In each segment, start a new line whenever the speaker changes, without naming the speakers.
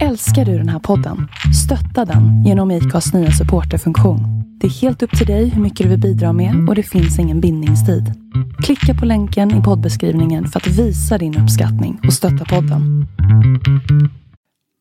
Älskar du den här podden? Stötta den genom IKAs nya supporterfunktion. Det är helt upp till dig hur mycket du vill bidra med och det finns ingen bindningstid. Klicka på länken i poddbeskrivningen för att visa din uppskattning och stötta podden.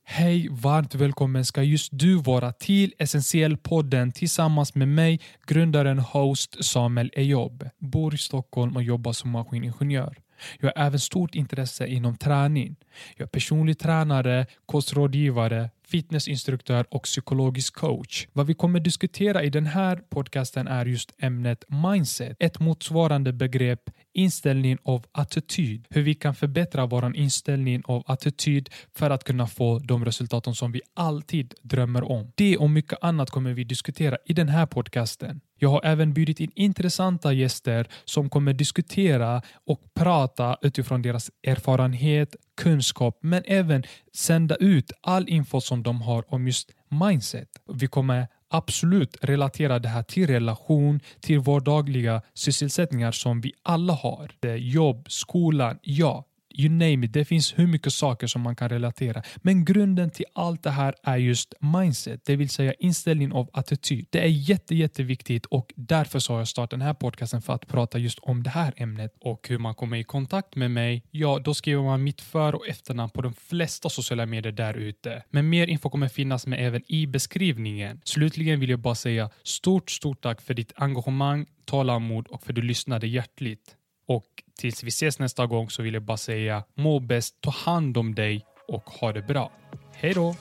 Hej, varmt välkommen ska just du vara till Essentiell-podden tillsammans med mig, grundaren host Samuel Ejob. Bor i Stockholm och jobbar som maskiningenjör. Jag har även stort intresse inom träning. Jag är personlig tränare, kostrådgivare, fitnessinstruktör och psykologisk coach. Vad vi kommer diskutera i den här podcasten är just ämnet mindset, ett motsvarande begrepp inställning av attityd. Hur vi kan förbättra vår inställning av attityd för att kunna få de resultaten som vi alltid drömmer om. Det och mycket annat kommer vi diskutera i den här podcasten. Jag har även bjudit in intressanta gäster som kommer diskutera och prata utifrån deras erfarenhet, kunskap men även sända ut all info som de har om just mindset. Vi kommer absolut relatera det här till relation, till vardagliga sysselsättningar som vi alla har. Jobb, skolan, ja, you name it. Det finns hur mycket saker som man kan relatera. Men grunden till allt det här är just mindset, det vill säga inställning av attityd. Det är jätte, jätteviktigt och därför så har jag startat den här podcasten för att prata just om det här ämnet. Och hur man kommer i kontakt med mig, ja, då skriver man mitt för och efternamn på de flesta sociala medier där ute. Men mer info kommer finnas med även i beskrivningen. Slutligen vill jag bara säga stort, stort tack för ditt engagemang, tålamod och för att du lyssnade hjärtligt. Och tills vi ses nästa gång så vill jag bara säga må bäst, ta hand om dig och ha det bra. Hej då!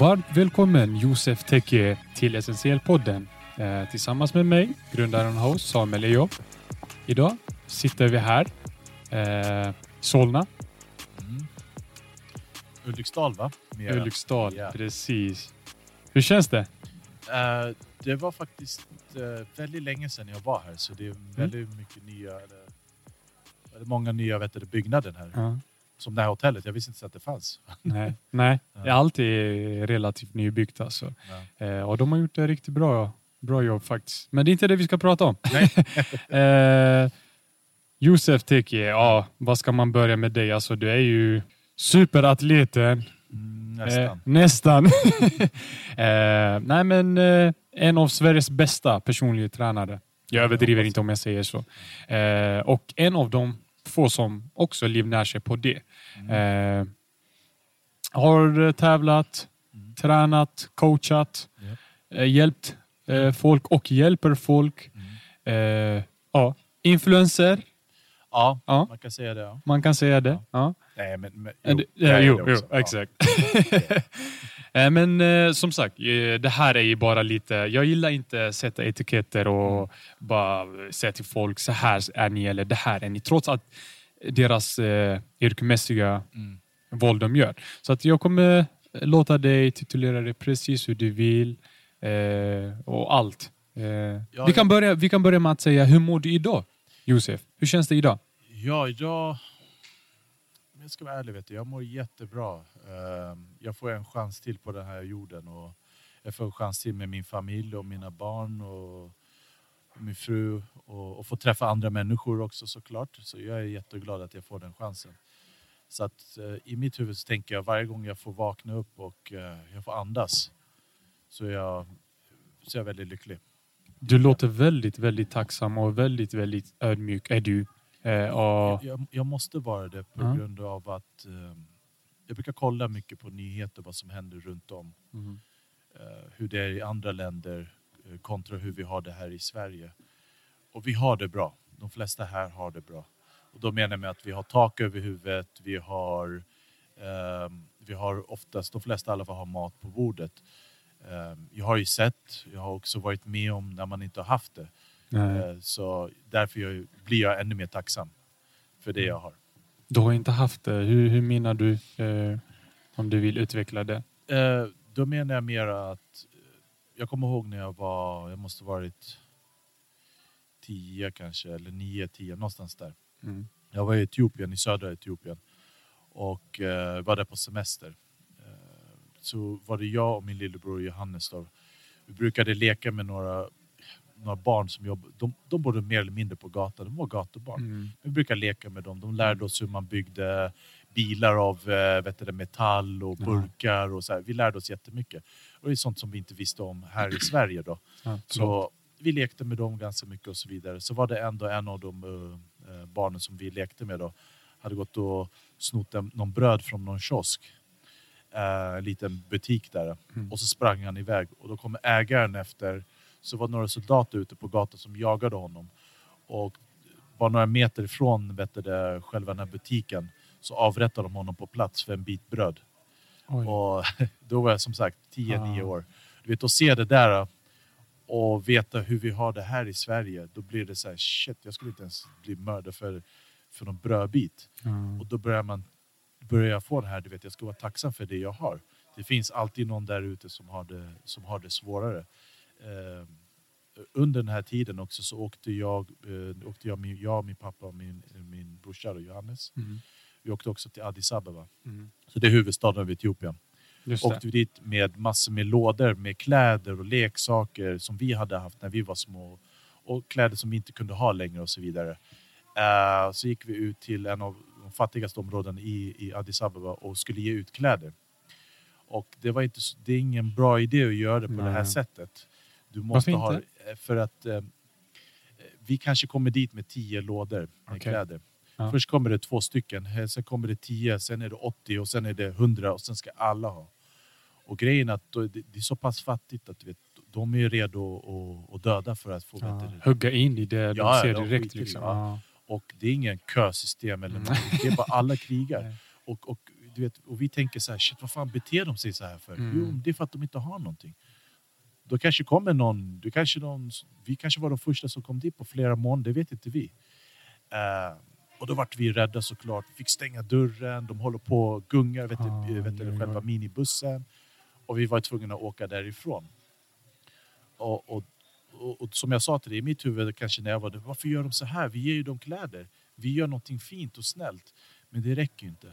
Varmt välkommen Josef Tekke till Essentiell-podden. Eh, tillsammans med mig, grundaren och host Samuel Ejob. Idag sitter vi här, eh, Solna.
Mm. Ulriksdal va? Mera.
Ulriksdal,
Ja.
precis. Hur känns det?
Eh, det var faktiskt uh, väldigt länge sedan jag var här så det är
Mm.
väldigt mycket nya, eller, eller många nya vet du, byggnader här.
Ja.
Som det här hotellet, jag visste inte att det fanns.
Nej, nej.
Ja.
det är relativt nybyggt alltså.
Ja.
Eh, och de har gjort ett riktigt bra, bra jobb faktiskt. Men det är inte det vi ska prata om. Eh, Josef Teki, ja, vad ska man börja med dig? Alltså, du är ju superatleten.
Mm,
Eh,
nästan.
nästan. eh, nej, men eh, en av Sveriges bästa personliga tränare. Jag överdriver inte om jag säger så. Eh, och en av de få som också livnär sig på det.
Mm.
Eh, har eh, tävlat,
Mm.
tränat, coachat, eh, hjälpt folk och hjälper folk.
Mm.
Ja. Influencer,
Ja,
Ja.
man kan säga det. Ja.
man kan säga det. Ja.
Nej, men, men
Jo,
jo,
jo, jo.
Ja.
exakt. Eh, Men eh, som sagt, eh, det här är ju bara lite... Jag gillar inte sätta etiketter och
Mm.
bara säga till folk så här är ni eller det här är ni. Trots att deras eh, yrkesmässiga
Mm.
val de gör. Så att jag kommer låta dig titulera dig precis hur du vill eh, och allt. Eh,
Ja,
vi, kan börja, vi kan börja med att säga, hur mår du idag? Josef, hur känns det idag?
Ja, jag... om Jag ska vara ärlig, vet du, jag mår jättebra. Ehm, jag får en chans till på den här jorden. Och jag får en chans till med min familj och mina barn och min fru. Och, och få träffa andra människor också såklart. Så jag är jätteglad att jag får den chansen. Så att eh, i mitt huvud så tänker jag varje gång jag får vakna upp och eh, jag får andas så är jag, så är jag väldigt lycklig.
Du låter väldigt, väldigt tacksam och väldigt, väldigt ödmjuk är du. Eh, och,
Jag, jag måste vara det på
Ja.
grund av att eh, jag brukar kolla mycket på nyheter, vad som händer runt om.
Mhm.
Eh, hur det är i andra länder eh, kontra hur vi har det här i Sverige. Och vi har det bra. De flesta här har det bra. Och då menar jag med att vi har tak över huvudet, vi har, ehm, vi har oftast, de flesta i alla fall har mat på bordet. Ehm, jag har ju sett, jag har också varit med om när man inte har haft det.
Nej.
Eh, så därför jag, blir jag ännu mer tacksam för det jag har.
Du har inte haft det. Hur, hur menar du? Eh, om du vill utveckla det.
Eh, då menar jag mer att jag kommer ihåg när jag var, jag måste varit tio kanske, eller nio, tio, någonstans där.
Mm.
Jag var i Etiopien, i södra Etiopien och eh, var där på semester. Så var det jag och min lillebror Johannes då. Vi brukade leka med några, några barn som jobbar, de, de bodde mer eller mindre på gatan, de var gatubarn.
Mm.
Vi brukar leka med dem, de lärde oss hur man byggde bilar av eh, vet du, metall och burkar och så här. Vi lärde oss jättemycket. Och det är sånt som vi inte visste om här i Sverige då.
Ja,
Så vi lekte med dem ganska mycket och så vidare. Så var det ändå en av de eh, barnen som vi lekte med då hade gått och snott en, någon bröd från någon kiosk. Eh, en liten butik där.
Mm.
Och så sprang han iväg och då kommer ägaren efter. Så var det några soldater ute på gatan som jagade honom. Och bara några meter ifrån vet det, själva den här butiken så avrättade de honom på plats för en bit bröd.
Oj.
Och då var jag som sagt 10-9
Ah.
år. Du vet, att se det där och veta hur vi har det här i Sverige, då blir det så här, shit, jag skulle inte ens bli mördad för, för någon brödbit.
Ja.
Och då börjar man börjar jag få det här, du vet, jag ska vara tacksam för det jag har. Det finns alltid någon där ute som har det, som har det svårare. Eh, under den här tiden också så åkte jag, eh, åkte jag, min, jag min pappa och min, min brorsa och Johannes.
Mm.
Vi åkte också till Addis Abeba.
Mm.
Så det är huvudstaden av Etiopien.
Just.
Åkte vi dit med massor med lådor med kläder och leksaker som vi hade haft när vi var små. Och kläder som vi inte kunde ha längre och så vidare. Eh, så gick vi ut till en av de fattigaste områdena i, i Addis Abeba och skulle ge ut kläder. Och det, var inte, det är ingen bra idé att göra det på det här
Nej.
sättet. Du måste
Varför
ha,
inte?
eh, för att eh, vi kanske kommer dit med tio lådor med
Okej.
kläder.
Ja.
Först kommer det två stycken, eh, sen kommer det tio, sen är det 80 och sen är det 100 och sen ska alla ha. Och grejen är att det är så pass fattigt att vet, de är redo att, döda för att få
Ja. Hugga in i det de
Ja,
ser direkt. Liksom.
ja. Och det är ingen kösystem eller
Mm.
Det är bara alla krigar. Och, och, du vet, och vi tänker så här, shit vad fan beter de sig så här för?
Mm.
Jo, det är för att de inte har någonting. Då kanske kommer någon, du kanske någon, vi kanske var de första som kom dit på flera månader, det vet inte vi. Eh, och då vart vi rädda såklart. Vi fick stänga dörren, de håller på och gungar vet,
Ah,
du, vet du, själva minibussen. Och vi var tvungna att åka därifrån. Och, och, och, och som jag sa till dig, i mitt huvud kanske när jag var där, varför gör de så här? Vi ger ju dem kläder. Vi gör någonting fint och snällt. Men det räcker inte.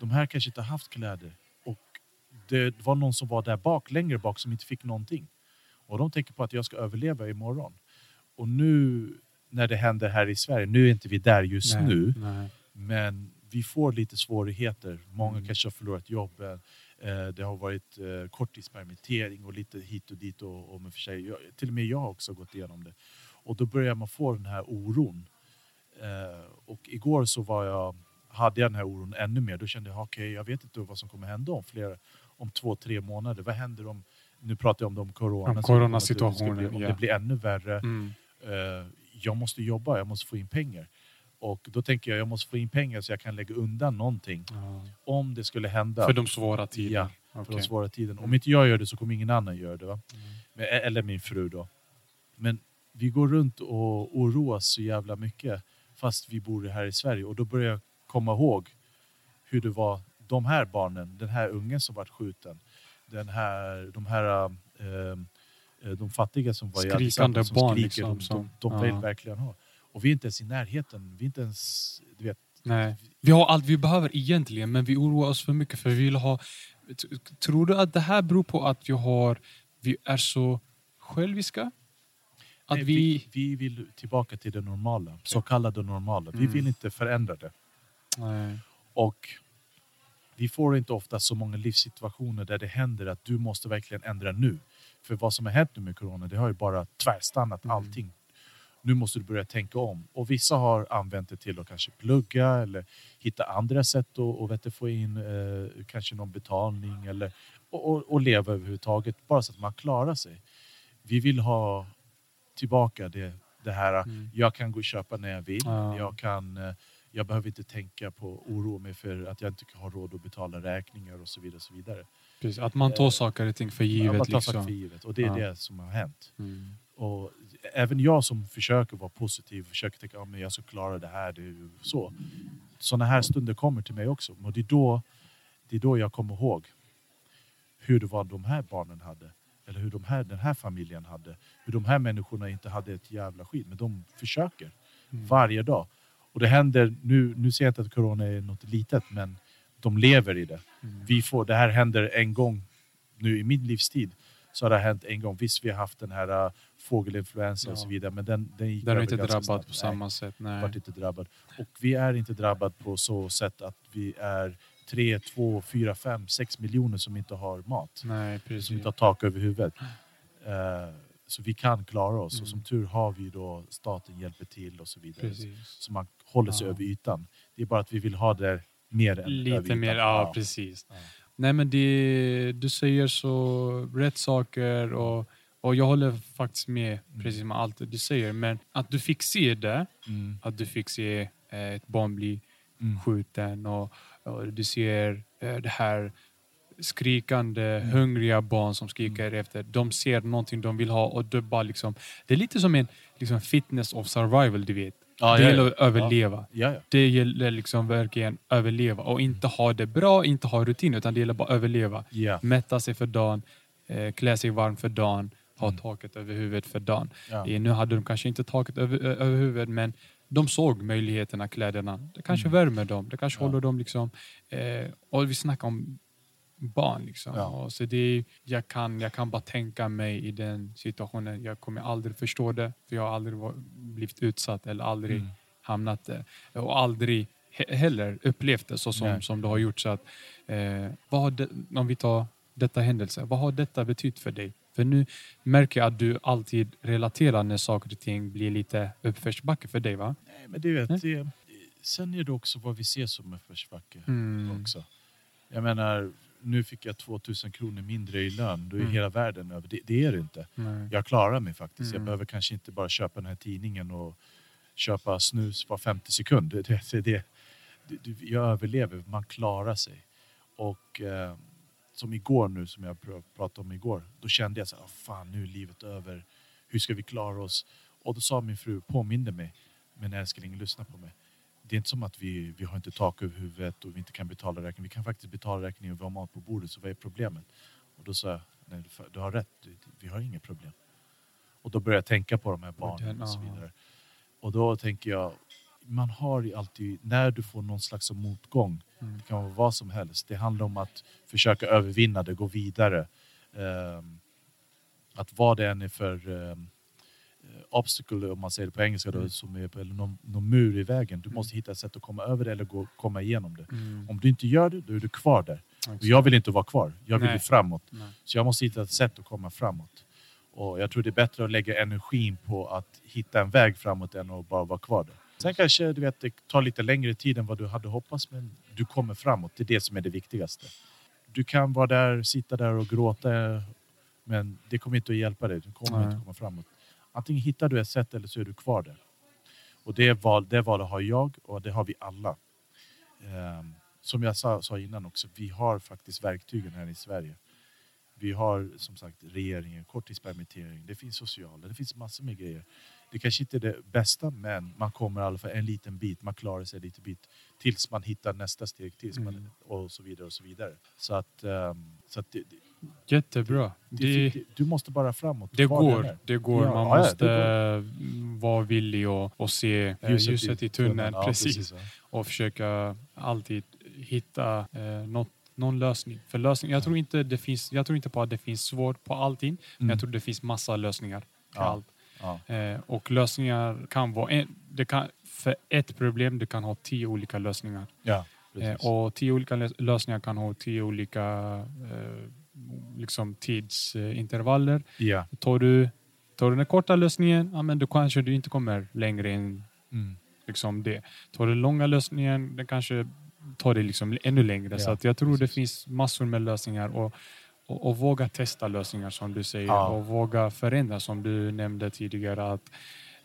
De här kanske inte har haft kläder. Och det var någon som var där bak, längre bak, som inte fick någonting. Och de tänker på att jag ska överleva imorgon. Och nu när det händer här i Sverige, nu är inte vi där just
Nej,
nu,
nej.
men vi får lite svårigheter. Många
Mm.
kanske har förlorat jobben. Eh, det har varit eh, korttidspermittering och lite hit och dit. Och, och med för sig, jag, till och med jag har också gått igenom det. Och då börjar man få den här oron. Eh, och igår så var jag, hade jag den här oron ännu mer. Då kände jag, okej, jag vet inte vad som kommer hända om flera, om två, tre månader. Vad händer om, nu pratar jag om de corona.
Om coronasituationen,
Om det blir ännu värre.
Mm.
Jag måste jobba, jag måste få in pengar. Och då tänker jag, jag måste få in pengar så jag kan lägga undan någonting.
Ja.
Om det skulle hända.
För de svåra tiderna.
Ja, för
Okej.
de svåra tiden. Om inte jag gör det så kommer ingen annan göra det. Va?
Mm.
Men, eller min fru då. Men vi går runt och oroas så jävla mycket fast vi bor här i Sverige. Och då börjar jag komma ihåg hur det var de här barnen, den här ungen som vart skjuten. Den här, de här eh, eh, de fattiga som var i Addis som
barn
skriker,
liksom,
de, de, vill verkligen ha. Och vi är inte ens i närheten. Vi inte ens, du vet,
Nej. Vi har allt vi behöver egentligen, men vi oroar oss för mycket för vi vill ha... Tror du att det här beror på att vi har... Vi är så själviska? Att
Nej,
vi...
vi, vi vill tillbaka till det normala, så kallade normala. Vi
Mm.
vill inte förändra det.
Nej.
Och vi får inte ofta så många livssituationer där det händer att du måste verkligen ändra nu. För vad som har hänt nu med corona, det har ju bara tvärstannat
Mm.
allting. Nu måste du börja tänka om. Och vissa har använt det till att kanske plugga eller hitta andra sätt att du, få in eh, kanske någon betalning eller och, och, och leva överhuvudtaget, bara så att man klarar sig. Vi vill ha tillbaka det, det här,
Mm.
jag kan gå och köpa när jag vill.
Ja.
Jag, kan, eh, jag behöver inte tänka på oro mig för att jag inte har råd att betala räkningar och så vidare. Och så vidare.
Precis, att man tar
Eh,
saker och ting för
Ja,
givet.
man tar
liksom.
för givet. Och det är
Ja.
det som har hänt.
Mm.
Och även jag som försöker vara positiv, försöker tänka att jag ska klara det här. Det är ju så. Sådana här stunder kommer till mig också. Och det är, då, det är då jag kommer ihåg hur det var de här barnen hade. Eller hur de här, den här familjen hade. Hur de här människorna inte hade ett jävla skit. Men de försöker
Mm.
varje dag. Och det händer, nu, nu ser jag inte att corona är något litet, men de lever i det.
Mm.
Vi får, det här händer en gång nu i min livstid. så har det hänt en gång. Visst, vi har haft den här uh, fågelinfluensa och
Ja.
så vidare, men den, den gick
Den
över
inte drabbat
snabbt.
på
Nej
samma sätt. Nej.
varit inte drabbad. Och vi är inte drabbad på så sätt att vi är 3, 2, 4, 5, 6 miljoner som inte har mat.
Nej,
Som
precis.
inte har tak över huvudet. Eh, så vi kan klara oss.
Mm.
Och som tur har vi då staten hjälper till och så vidare.
precis.
Så man håller sig
Ja.
över ytan. Det är bara att vi vill ha det mer än över
Lite mer, ja, precis.
Ja.
Nej men det, du säger så rätt saker och, och jag håller faktiskt med
Mm.
precis med allt du säger. Men att du fick se det,
Mm.
att du fick se eh, ett barn bli
Mm.
skjuten och, och du ser eh, det här skrikande,
Mm.
hungriga barn som skriker efter. De ser någonting de vill ha och det bara liksom... Det är lite som en liksom fitness of survival, du vet.
Ja,
det
ja,
gäller
ja.
att överleva.
Ja, ja.
Det gäller liksom verkligen överleva och inte ha det bra, inte ha rutin utan det gäller bara överleva.
ja.
Mätta sig för dagen, eh, klä sig varm för dagen, ha
Mm.
taket över huvudet för dagen.
ja.
Eh, Nu hade de kanske inte taket över, över huvudet men de såg möjligheterna, kläderna. Det kanske
Mm.
värmer dem, det kanske
Ja.
håller dem liksom... Eh, och vi snackar om barn liksom.
Ja.
Så det, jag, kan, jag kan bara tänka mig i den situationen. Jag kommer aldrig förstå det för jag har aldrig blivit utsatt eller aldrig
Mm.
hamnat där. Och aldrig he heller upplevt det så som,
Nej.
som du har gjort. Så att, eh, vad det, om vi tar detta händelse, vad har detta betytt för dig? För nu märker jag att du alltid relaterar när saker och ting blir lite uppförsbacke för dig va?
Nej, men du vet, det, sen är det också vad vi ser som en försbacke.
Mm.
också. Jag menar, nu fick jag 2000 kronor mindre i lön. Då är
Mm.
hela världen över. Det, det är det inte.
Nej.
Jag klarar mig faktiskt. Jag
Mm.
behöver kanske inte bara köpa den här tidningen och köpa snus var 50 sekund. Det, det, det, jag överlever, man klarar sig. Och eh, som igår nu, som jag pr- pratade om igår, då kände jag så här, "Ah, fan nu är livet över. Hur ska vi klara oss? Och då sa min fru, påminde mig, men älskling lyssna på mig. Det är inte som att vi, vi har inte tak över huvudet och vi inte kan betala räkningen. Vi kan faktiskt betala räkningen och vi har mat på bordet, så vad är problemet? Och då sa jag, nej du- har rätt, vi har inget problem. Och då började jag tänka på de här barnen och så vidare. Och då tänker jag, man har ju alltid, när du får någon slags motgång,
Mm.
det kan vara vad som helst. Det handlar om att försöka övervinna det, gå vidare. Ehm, att vad det än är för um, obstacle, om man säger det på engelska, då,
Mm.
som är eller någon, någon mur i vägen. Du måste hitta ett sätt att komma över det eller gå, komma igenom det.
Mm.
Om du inte gör det, då är du kvar där. Och jag vill inte vara kvar, jag vill
Nej.
ju framåt.
Nej.
Så jag måste hitta ett sätt att komma framåt. Och jag tror det är bättre att lägga energin på att hitta en väg framåt än att bara vara kvar där. Sen kanske du vet, det tar lite längre tid än vad du hade hoppats men du kommer framåt. Det är det som är det viktigaste. Du kan vara där, sitta där och gråta men det kommer inte att hjälpa dig. Du kommer
Nej.
inte komma framåt. Antingen hittar du ett sätt eller så är du kvar där. Och det, val, det valet har jag och det har vi alla. Ehm, som jag sa, sa innan också, vi har faktiskt verktygen här i Sverige. Vi har som sagt regeringen, korttidspermittering, det finns sociala, det finns massor med grejer. Det kanske inte är det bästa men man kommer i alla fall en liten bit, man klarar sig en liten bit tills man hittar nästa steg tills man,
Mm.
och så vidare och så vidare. Så att, ehm, så att det, det,
Jättebra.
det,
Det,
du måste bara framåt.
det går. Det går.
Ja,
Man
ja,
måste
går.
vara villig och, och se eh, ljuset, i tunneln.
Ja,
precis. och försöka alltid hitta eh, något, någon lösning. För lösning, jag, tror inte det finns, jag tror inte på att det finns svar på allting, men
Mm.
jag tror det finns massa lösningar. Till allt.
Ja.
Eh, och lösningar kan vara en, det kan, för ett problem det kan ha tio olika lösningar.
Ja,
Eh, och tio olika lös- lösningar kan ha tio olika eh, liksom tidsintervaller.
ja.
Tar du, tar du den korta lösningen, ja, men då kanske du inte kommer längre än
Mm.
liksom det. Tar du den långa lösningen, den kanske tar det liksom ännu längre.
Ja,
så jag tror det
precis.
finns massor med lösningar. Och, och, och våga testa lösningar som du säger.
Ja.
Och våga förändra som du nämnde tidigare. att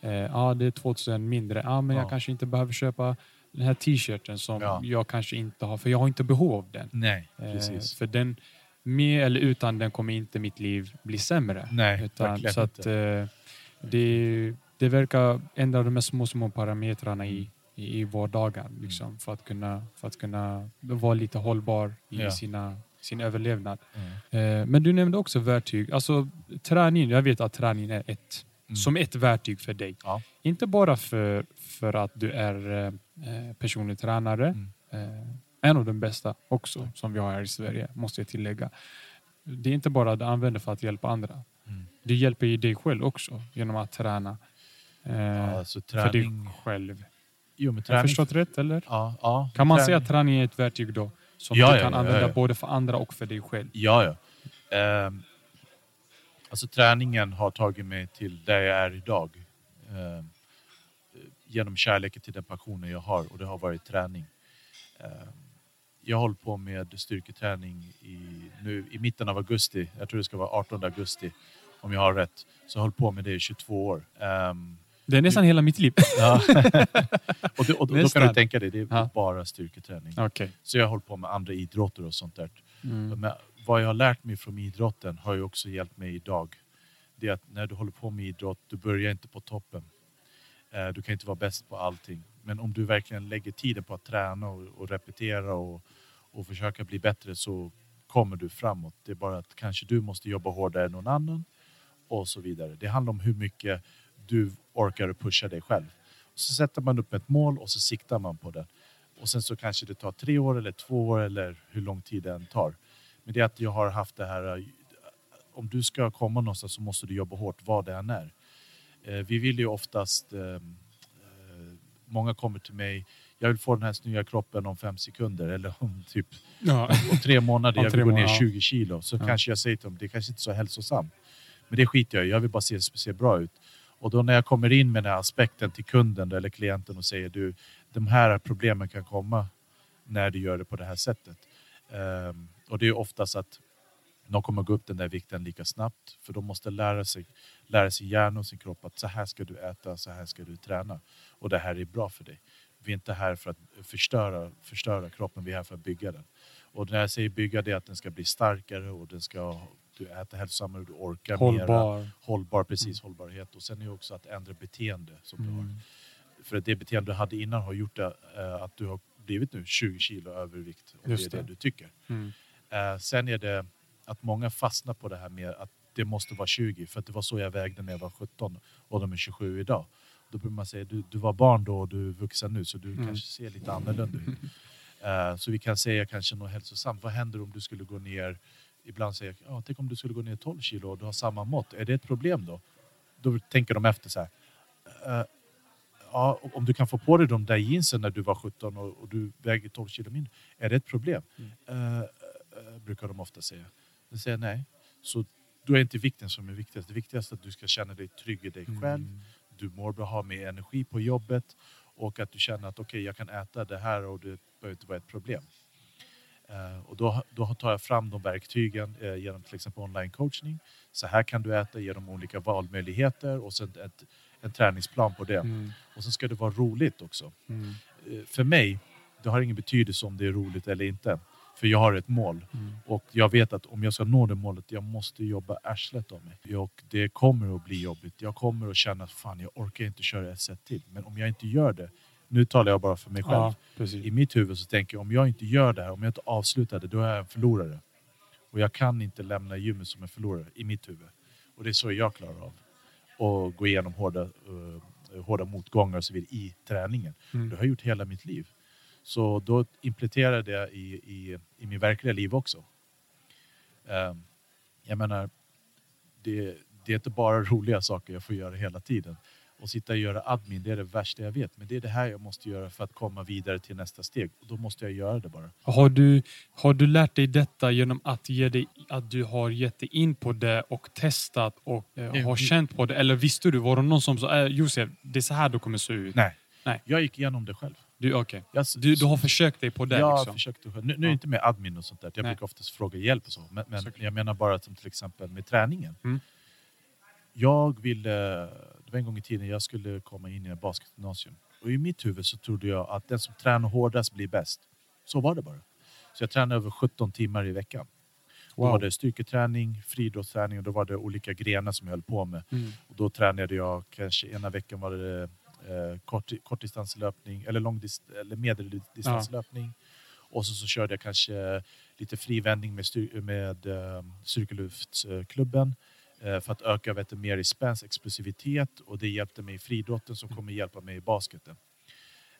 eh, ja, Det är 2000 mindre, ja, men
Ja.
jag kanske inte behöver köpa den här t-shirten som
Ja.
jag kanske inte har, för jag har inte behov av den.
Nej,
Eh,
precis.
för den, med eller utan den kommer inte mitt liv bli sämre.
Nej,
Utan, så att, eh, det, det verkar ändra de här små, små parametrarna i, i, i vardagen
Mm.
liksom, för, att kunna, för att kunna vara lite hållbar i
Ja.
sina, sin överlevnad.
Mm.
Eh, men du nämnde också verktyg. Alltså, träning, jag vet att träning är ett,
Mm.
som ett verktyg för dig.
Ja.
Inte bara för, för att du är eh, personlig tränare,
Mm.
eh, en av de bästa också som vi har här i Sverige, måste jag tillägga. det är inte bara du använder för att hjälpa andra.
Mm.
Det hjälper ju dig själv också genom att träna. Eh,
Ja, alltså
för dig
träning...
själv.
Jo, men träning...
förstått rätt eller?
Ja, ja.
Kan man
träning-
säga att träning är ett verktyg då? Som
Ja,
du kan
ja,
använda
ja,
både för andra och för dig själv?
Ja, ja. Ehm, alltså träningen har tagit mig till där jag är idag. Ehm, genom kärleken till den passionen jag har och det har varit träning. Ehm, jag håller på med styrketräning i, nu, i mitten av augusti. Jag tror det ska vara 18 augusti om jag har rätt. Så jag har hållit på med det i 22 år. Ehm,
Det är nästan hela mitt liv.
ja. och, det, och då, då kan du tänka dig, det är
Ja.
bara styrketräning.
Okej.
Så jag har hållit på med andra idrotter och sånt där.
Mm.
Men vad jag har lärt mig från idrotten har ju också hjälpt mig idag. Det är att när du håller på med idrott, du börjar inte på toppen. Eh, Du kan inte vara bäst på allting. Men om du verkligen lägger tiden på att träna och, och repetera och, och försöka bli bättre så kommer du framåt. Det är bara att kanske du måste jobba hårdare än någon annan och så vidare. Det handlar om hur mycket du orkar pusha dig själv. Så sätter man upp ett mål och så siktar man på det. Och sen så kanske det tar tre år eller två år eller hur lång tid det än tar. Men det är att jag har haft det här, eh, om du ska komma någonstans så måste du jobba hårt vad det än är. Eh, Vi vill ju oftast, eh, många kommer till mig, jag vill få den här snygga kroppen om fem sekunder eller om typ
Ja.
om tre månader, jag vill gå ner
månader, ja.
20 kilo. Så
Ja.
kanske jag säger till dem, det kanske inte är så hälsosamt. Men det skiter jag i, jag vill bara se, se bra ut. Och då när jag kommer in med den här aspekten till kunden eller klienten och säger du, de här problemen kan komma när du gör det på det här sättet. Um, och det är oftast att de kommer gå upp den där vikten lika snabbt för de måste lära sig, lära sin hjärna och sin kropp att så här ska du äta, så här ska du träna och det här är bra för dig. Vi är inte här för att förstöra, förstöra kroppen, vi är här för att bygga den. Och när jag säger bygga det är att den ska bli starkare och den ska, du äter hälsosammare, du orkar mera.
Hållbar.
Hållbar, precis, hållbarhet. Och sen är det också att ändra beteende som du har.
Mm.
För att det beteende du hade innan har gjort det, eh, att du har blivit nu 20 kilo övervikt. Och
Just
det är det
det.
du tycker.
Mm.
Eh, sen är det att många fastnar på det här med att det måste vara 20 för att det var så jag vägde när jag var 17 och de är 27 idag. Då brukar man säga du, du var barn då och du är vuxen nu så du
Mm.
kanske ser lite annorlunda ut. Eh, så vi kan säga kanske något hälsosamt. Vad händer om du skulle gå ner, ibland säger ja, tänk om du skulle gå ner 12 kilo och du har samma mått. Är det ett problem då? Då tänker de efter så här. eh, ja, om du kan få på dig de där jeansen när du var 17 och, och du väger 12 kilo mindre. Är det ett problem? Eh, eh, brukar de ofta säga. Jag säger nej. Så då är inte vikten som är viktigast. Det viktigaste är att du ska känna dig trygg i dig själv.
Mm.
Du mår bra, har mer energi på jobbet och att du känner att okej, jag kan äta det här och det behöver inte vara ett problem. Eh, och då, då tar jag fram de verktygen eh, genom till exempel online coachning. Så här kan du äta genom olika valmöjligheter och sen ett, en träningsplan på det.
Mm.
Och sen ska det vara roligt också.
Mm.
Eh, för mig, det har ingen betydelse om det är roligt eller inte. För jag har ett mål.
Mm.
Och jag vet att om jag ska nå det målet, jag måste jobba arslet av mig. Och det kommer att bli jobbigt. Jag kommer att känna att fan, jag orkar inte köra ett set till. Men om jag inte gör det, nu talar jag bara för mig själv.
Ja.
I mitt huvud så tänker jag om jag inte gör det här, om jag inte avslutar det, då är jag en förlorare. Och jag kan inte lämna gymmet som en förlorare i mitt huvud. Och det är så jag klarar av. Och gå igenom hårda, eh, hårda motgångar och så vidare i träningen.
Mm.
Det har jag gjort hela mitt liv. Så då implementerar jag det i, i, i min verkliga liv också. Ehm, jag menar, det, det är inte bara roliga saker jag får göra hela tiden. Och sitta och göra admin, det är det värsta jag vet. Men det är det här jag måste göra för att komma vidare till nästa steg. Och då måste jag göra det bara.
Har du, har du lärt dig detta genom att, ge dig, att du har gett dig in på det och testat och eh,
Mm.
har känt på det? Eller visste du? Var det någon som sa äh, Josef, det är så här du kommer se ut?
Nej.
Nej.
Jag gick igenom det själv.
Du, okay.
Jag,
du, du har försökt dig på det?
jag
liksom.
försökte själv. Nu, nu är det
Ja.
inte med admin och sånt där. Jag
Nej.
brukar oftast fråga hjälp och så. Men, men jag menar bara som till exempel med träningen.
Mm.
Jag ville, det var en gång i tiden jag skulle komma in i ett basketgymnasium. Och i mitt huvud så trodde jag att den som tränar hårdast blir bäst. Så var det bara. Så jag tränade över 17 timmar i veckan. Då
Wow.
var det styrketräning, friidrottsträning och då var det olika grenar som jag höll på med.
Mm.
Och då tränade jag kanske ena veckan var det eh, kort, kortdistanslöpning eller, långdist, eller medeldistanslöpning. Och så, så körde jag kanske lite frivändning med, styr, med eh, styrkeluftsklubben eh, för att öka vet du, mer i spänst, explosivitet och det hjälpte mig i friidrotten som kommer hjälpa mig i basketen.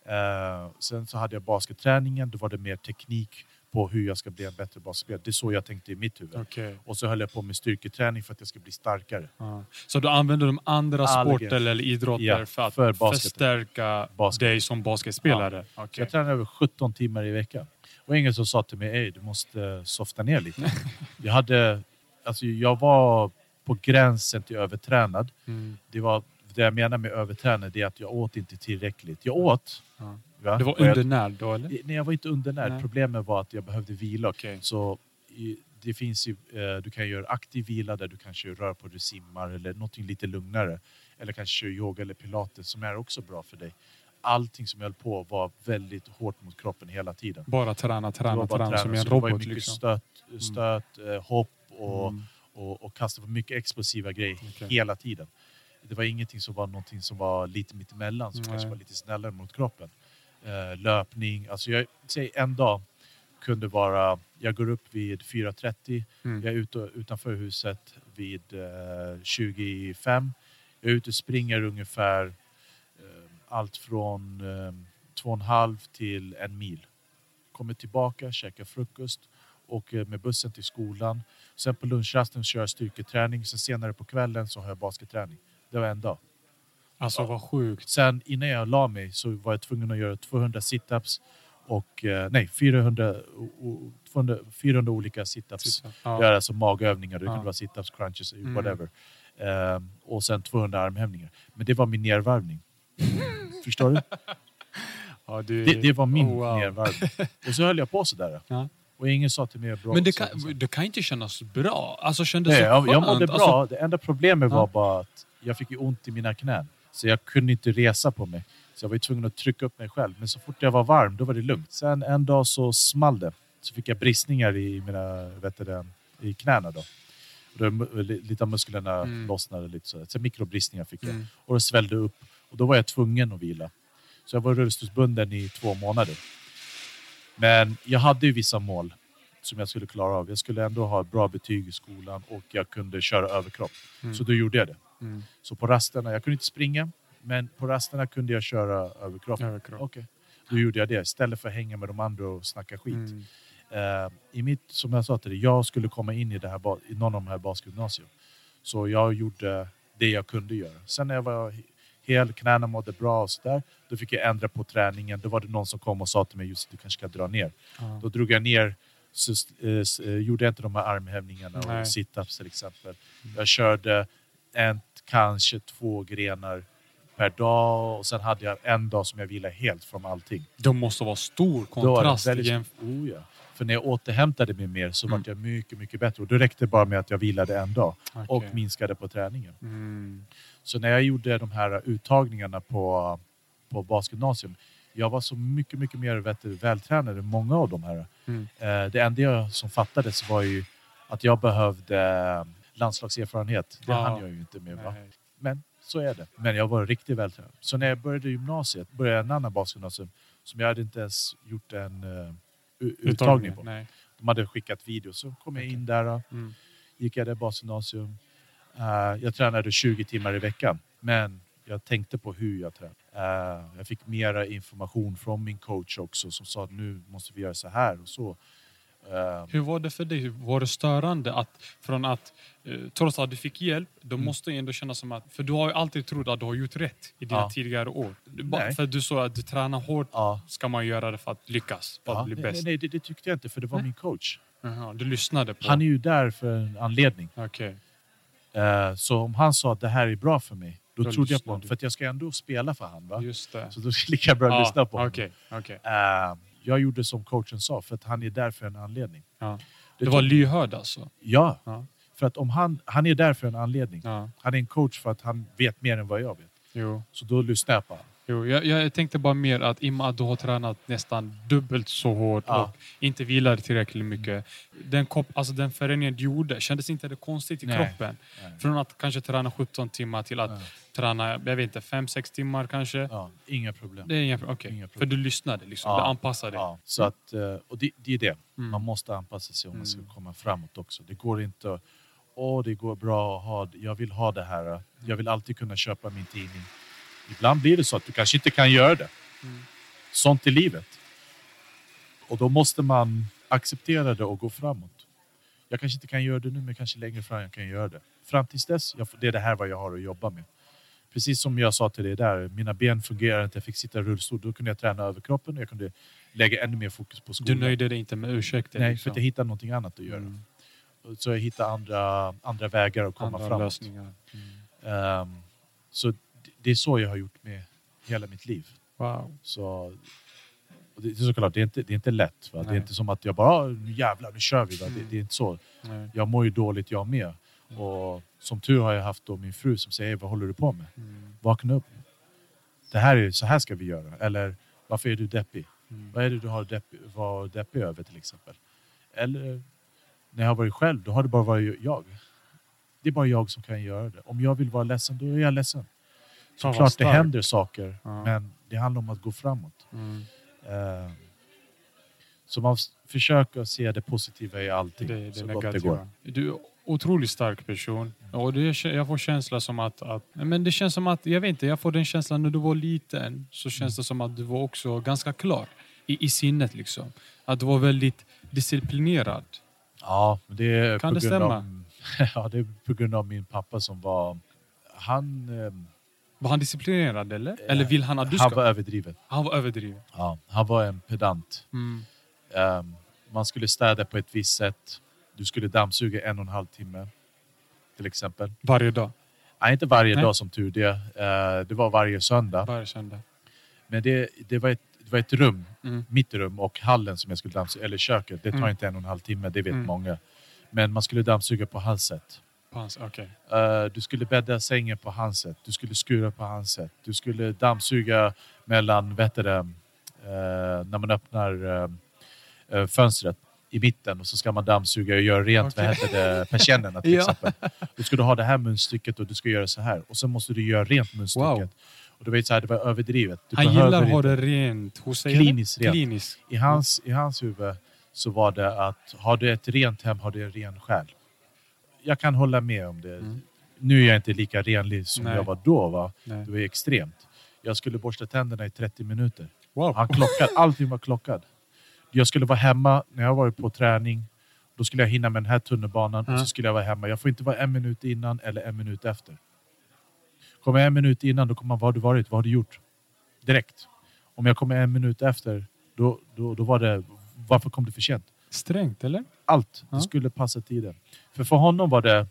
Eh, sen så hade jag basketträningen, då var det mer teknik på hur jag ska bli en bättre basketspelare. Det är så jag tänkte i mitt huvud.
Okej.
Och så höll jag på med styrketräning för att jag ska bli starkare.
Ja. Så du använder de andra
Alla
sporter eller idrotter
Ja,
för att
för
förstärka
Basket.
dig som basketspelare?
Så
Okej.
jag tränar över 17 timmar i veckan. Och ingen som sa till mig, Ey, du måste softa ner lite. jag, hade, alltså, jag var på gränsen till övertränad.
Mm.
Det, var, det jag menar med övertränad är att jag åt inte tillräckligt. Jag åt.
Ja.
Va?
Det var undernärd då eller?
Nej, jag var inte undernärd.
Nej.
Problemet var att jag behövde vila.
Okej.
Så i, det finns ju, eh, du kan göra aktiv vila där du kanske rör på dig, simmar eller någonting lite lugnare. Eller kanske kör yoga eller pilates som är också bra för dig. Allting som jag höll på var väldigt hårt mot kroppen hela tiden.
Bara träna, träna,
bara
träna som en
så det var
robot
mycket
liksom.
stöt, stöt eh, hopp och,
Mm.
Och, och kasta. Det var mycket explosiva grejer
Okej.
hela tiden. Det var ingenting som var någonting som var lite mittemellan, som
Nej.
kanske var lite snällare mot kroppen. Eh, löpning, alltså jag säger en dag kunde vara, jag går upp vid 4.30,
Mm.
jag är ute utanför huset vid eh, 25. Jag är ute och springer ungefär eh, allt från eh, två och en halv till en mil. Kommer tillbaka, käkar frukost, åker med bussen till skolan. Sen på lunchrasten kör jag styrketräning. Sen senare på kvällen så har jag basketträning. Det var en dag.
Alltså vad sjukt.
Sen innan jag la mig så var jag tvungen att göra 200 situps och eh, nej 400, o- o- 200, 400 olika situps. Det
Ja.
är alltså magövningar, det
Ja.
kunde vara situps, crunches,
Mm.
whatever. Ehm, och sen 200 armhävningar. Men det var min nedvarvning. Förstår du?
Ja, det,
Det, det var min
Oh, wow.
nedvarvning. Och så höll jag på sådär.
Ja.
Och ingen sa till mig bra.
Men det kan, det kan inte kännas bra. Alltså kändes
Nej, jag, jag mådde bra.
Alltså,
det enda problemet
Ja.
var bara att jag fick ont i mina knän. Så jag kunde inte resa på mig. Så jag var tvungen att trycka upp mig själv. Men så fort jag var varm, då var det lugnt. Sen en dag så small det. Så fick jag bristningar i mina, vet du i knäna då. Lite av musklerna
Mm.
lossnade lite så. Så mikrobristningar fick jag.
Mm.
Och det svällde upp. Och då var jag tvungen att vila. Så jag var rullstolsbunden i två månader. Men jag hade ju vissa mål som jag skulle klara av. Jag skulle ändå ha bra betyg i skolan och jag kunde köra överkropp.
Mm.
Så då gjorde jag det.
Mm.
Så på rasterna, jag kunde inte springa, men på rasterna kunde jag köra överkropp.
Överkropp.
Okej. Då gjorde jag det istället för att hänga med de andra och snacka skit.
Mm.
Eh, I mitt, som jag sa till dig, jag skulle komma in i, det här, i någon av de här basketgymnasium. Så jag gjorde det jag kunde göra. Sen när jag var hel, knäna mådde bra och sådär, då fick jag ändra på träningen. Då var det någon som kom och sa till mig, just du kanske ska dra ner.
Ja.
Då drog jag ner, så, eh, eh, gjorde jag inte de här armhävningarna
Nej.
och situps till exempel. Jag körde en, kanske två grenar per dag och sen hade jag en dag som jag vilade helt från allting.
Det måste vara stor
Då var det
kontrast.
väldigt- Oh, ja. För när jag återhämtade mig mer så
Mm.
var jag mycket, mycket bättre. Och då räckte det bara med att jag vilade en dag och
Okej.
minskade på träningen.
Mm.
Så när jag gjorde de här uttagningarna på, på basketgymnasium, jag var så mycket, mycket mer vet du, vältränad än många av de här.
Mm.
Eh, det enda jag som fattades var ju att jag behövde eh, landslagserfarenhet. Det
Ja.
hann jag ju inte med. Va? Men så är det. Men jag var riktigt vältränad. Så när jag började gymnasiet, började jag en annan basketgymnasium som jag hade inte ens gjort en uh, uttagning på.
Nej.
De hade skickat video, så kom jag in där. då.
Mm.
Gick jag där basgymnasium. Uh, jag tränade 20 timmar i veckan. Men jag tänkte på hur jag tränade. Uh, jag fick mera information från min coach också som sa att nu måste vi göra så här och så. Uh,
Hur var det för dig? Var det störande att från att eh, trots att du fick hjälp, då
Mm.
måste det ändå kännas som att, för du har ju alltid trott att du har gjort rätt i dina
Ja.
tidigare år.
Nej.
För du sa att du tränar hårt,
ja.
ska man göra det för att lyckas, för
Ja,
att bli
nej,
bäst.
nej, det, det tyckte jag inte för det var
Nej.
min coach.
Jaha, du lyssnade på...
Han är ju där för en anledning.
Okej.
Eh, så om han sa att det här är bra för mig, då,
Då
trodde jag på honom.
du.
För jag ska ändå spela för
det.
Så då är det lika bra att lyssna på honom.
Okej, okej.
Eh, jag gjorde som coachen sa, för att han är där för en anledning.
Ja.
Det
var lyhörd alltså?
Ja,
Ja.
för att om han, han är där för en anledning.
ja.
Han är en coach för att han vet mer än vad jag vet.
Jo.
Så då lyssnar jag på honom.
Jo, jag, jag tänkte bara mer att i och med att du har tränat nästan dubbelt så hårt
Ja.
och inte vilat tillräckligt mycket. Den, kop, alltså den förändringen du gjorde, kändes inte det konstigt i
Nej.
kroppen?
Nej.
Från att kanske träna 17 timmar till att
Ja.
träna, jag vet inte, 5-6 timmar kanske?
Ja, inga problem.
Det är inga, okej.
Inga
För
problem.
du lyssnade liksom,
Ja.
du anpassade dig.
Så att, eh, och det, det är det.
Mm.
Man måste anpassa sig om man ska
Mm.
komma framåt också. Det går inte att, åh det går bra att ha, jag vill ha det här. Jag vill alltid kunna köpa min tidning. Ibland blir det så att du kanske inte kan göra det.
Mm.
Sånt är livet. Och då måste man acceptera det och gå framåt. Jag kanske inte kan göra det nu, men kanske längre fram jag kan göra det. Fram tills dess, jag, det är det här vad jag har att jobba med. Precis som jag sa till dig där, mina ben fungerar inte, jag fick sitta i rullstol. Då kunde jag träna överkroppen och jag kunde lägga ännu mer fokus på
Du
skolan.
nöjde dig inte med ursäkter?
Nej,
liksom.
för att jag hittade någonting annat att göra.
Mm.
Så jag hittade andra, andra vägar att komma
Andra
framåt.
lösningar. Mm.
Ehm, så det- är så jag har gjort med hela mitt liv.
Wow.
Så, det, är såklart, det är inte, det är inte lätt. Va? Det är inte som att jag bara "Ah, nu jävlar, nu kör vi. Va? Det,
Mm.
det är inte så.
Nej.
Jag mår ju dåligt jag med.
Mm.
Och som tur har jag haft då min fru som säger, vad håller du på med?
Mm.
Vakna upp. Det här är, så här ska vi göra. Eller varför är du deppig?
Mm.
Vad är det du har depp, var deppig över till exempel? Eller när jag har varit själv, då har det bara varit jag. Det är bara jag som kan göra det. Om jag vill vara ledsen, då är jag ledsen.
Vad
Såklart det händer saker,
Ja.
men det handlar om att gå framåt.
Mm.
Eh, Så man försöker se det positiva i allting.
Det, det
så
är
gott det
negativa.
går.
Du är en otroligt stark person. Och det, jag får känsla som att, att... Men det känns som att, jag vet inte, jag får den känslan när du var liten. Så känns det som att du var också ganska klar i, i sinnet liksom. Att du var väldigt disciplinerad.
Ja, det är
Kan
på
det
grund
stämma?
Av, ja, det är på grund av min pappa som var... Han, eh,
Var han disciplinerad eller? Eller vill han att du
han
ska...
var överdriven.
Han var överdriven.
Ja, han var en pedant.
Mm.
Ehm, man skulle städa på ett visst sätt. Du skulle dammsuga en och en halv timme. Till exempel.
Varje dag.
Nej, inte varje
Nej.
dag som tur det. Eh, det var varje söndag.
Varje söndag.
Men det, det, var ett, det var ett rum,
Mm.
mitt rum och hallen som jag skulle dammsuga, eller köket. Det tar
Mm.
inte en och en halv timme, det vet
Mm.
många. Men man skulle dammsuga på hans sätt.
På hans, okej.
Eh, du skulle bädda sängen på hans sätt. Du skulle skura på hans sätt. Du skulle dammsuga mellan, vet du det, eh, när man öppnar eh, fönstret i mitten och så ska man dammsuga och göra rent
Okej.
vad heter det, persiennerna till
Ja.
exempel. Då ska du ha det här munstycket och du ska göra så här. Och så måste du göra rent munstycket.
Wow.
Och du vet så här, det var överdrivet. Du
Han gillar att ha det rent?
Kliniskt rent.
Kliniskt.
i hans, I hans huvud så var det att har du ett rent hem har du en ren själ. Jag kan hålla med om det.
Mm.
Nu är jag inte lika renlig som
Nej.
jag var då. Va?
Nej.
Det var extremt. Jag skulle borsta tänderna i 30 minuter.
Wow.
Han klockade, allting var klockat. Jag skulle vara hemma när jag varit på träning. Då skulle jag hinna med den här tunnelbanan
Ja.
och så skulle jag vara hemma. Jag får inte vara en minut innan eller en minut efter. Kommer jag en minut innan, då kommer man, vad har du varit? Vad har du gjort? Direkt. Om jag kommer en minut efter, då, då, då var det, varför kom du för sent?
Strängt eller?
Allt.
Ja.
Det skulle passa tiden. För för honom var det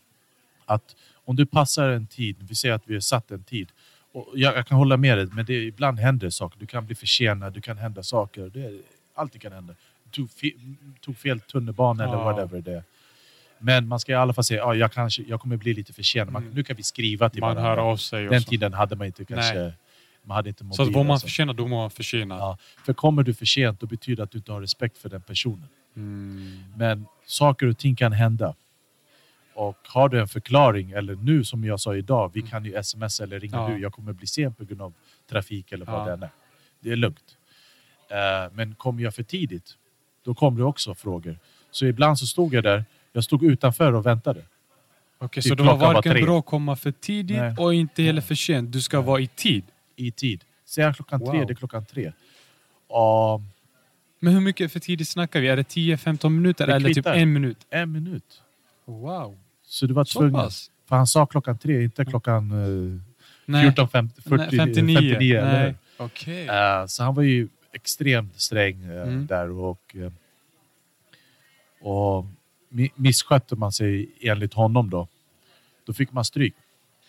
att om du passar en tid, vi säger att vi har satt en tid. Och jag, jag kan hålla med dig, men det, ibland händer saker. Du kan bli försenad, det kan hända saker. Det, alltid kan hända. Du tog, fe, tog fel tunnelbana eller
Ja.
whatever det är. Men man ska i alla fall säga, ja, jag, kanske, jag kommer bli lite försenad. Man,
Mm.
Nu kan vi skriva till
Man hör
varandra.
av sig
Den
så.
tiden hade man inte kanske...
Nej.
Man hade inte
Så
mobil.
att var man försenad, då var man försenad.
Ja, för kommer du för sent, då betyder det att du inte har respekt för den personen.
Mm.
Men saker och ting kan hända. Och har du en förklaring, eller nu som jag sa idag, vi kan ju sms eller ringa
Ja.
nu. Jag kommer bli sen på grund av trafik eller vad
Ja.
det är. Det är lugnt. Eh, men kommer jag för tidigt, då kommer det också frågor. Så ibland så stod jag där, jag stod utanför och väntade.
Okej,
Typ
så det var
var
varken
tre.
bra att komma för tidigt
Nej.
och inte heller för sent. Du ska
Nej.
vara i tid.
I tid. Jag klockan tre,
Wow.
det är klockan tre. Och
Men hur mycket för tidigt snackar vi? Är det 10-15 minuter eller typ en minut?
en minut.
Wow.
Så du var tvungen. För han sa klockan tre, inte klockan eh,
Nej.
14, 50, 40,
Nej, 59.
59 eller
Nej.
hur?
Okej.
Eh, så han var ju extremt sträng eh,
Mm.
där och, eh, och mi- misskötte man sig enligt honom då, då fick man stryk.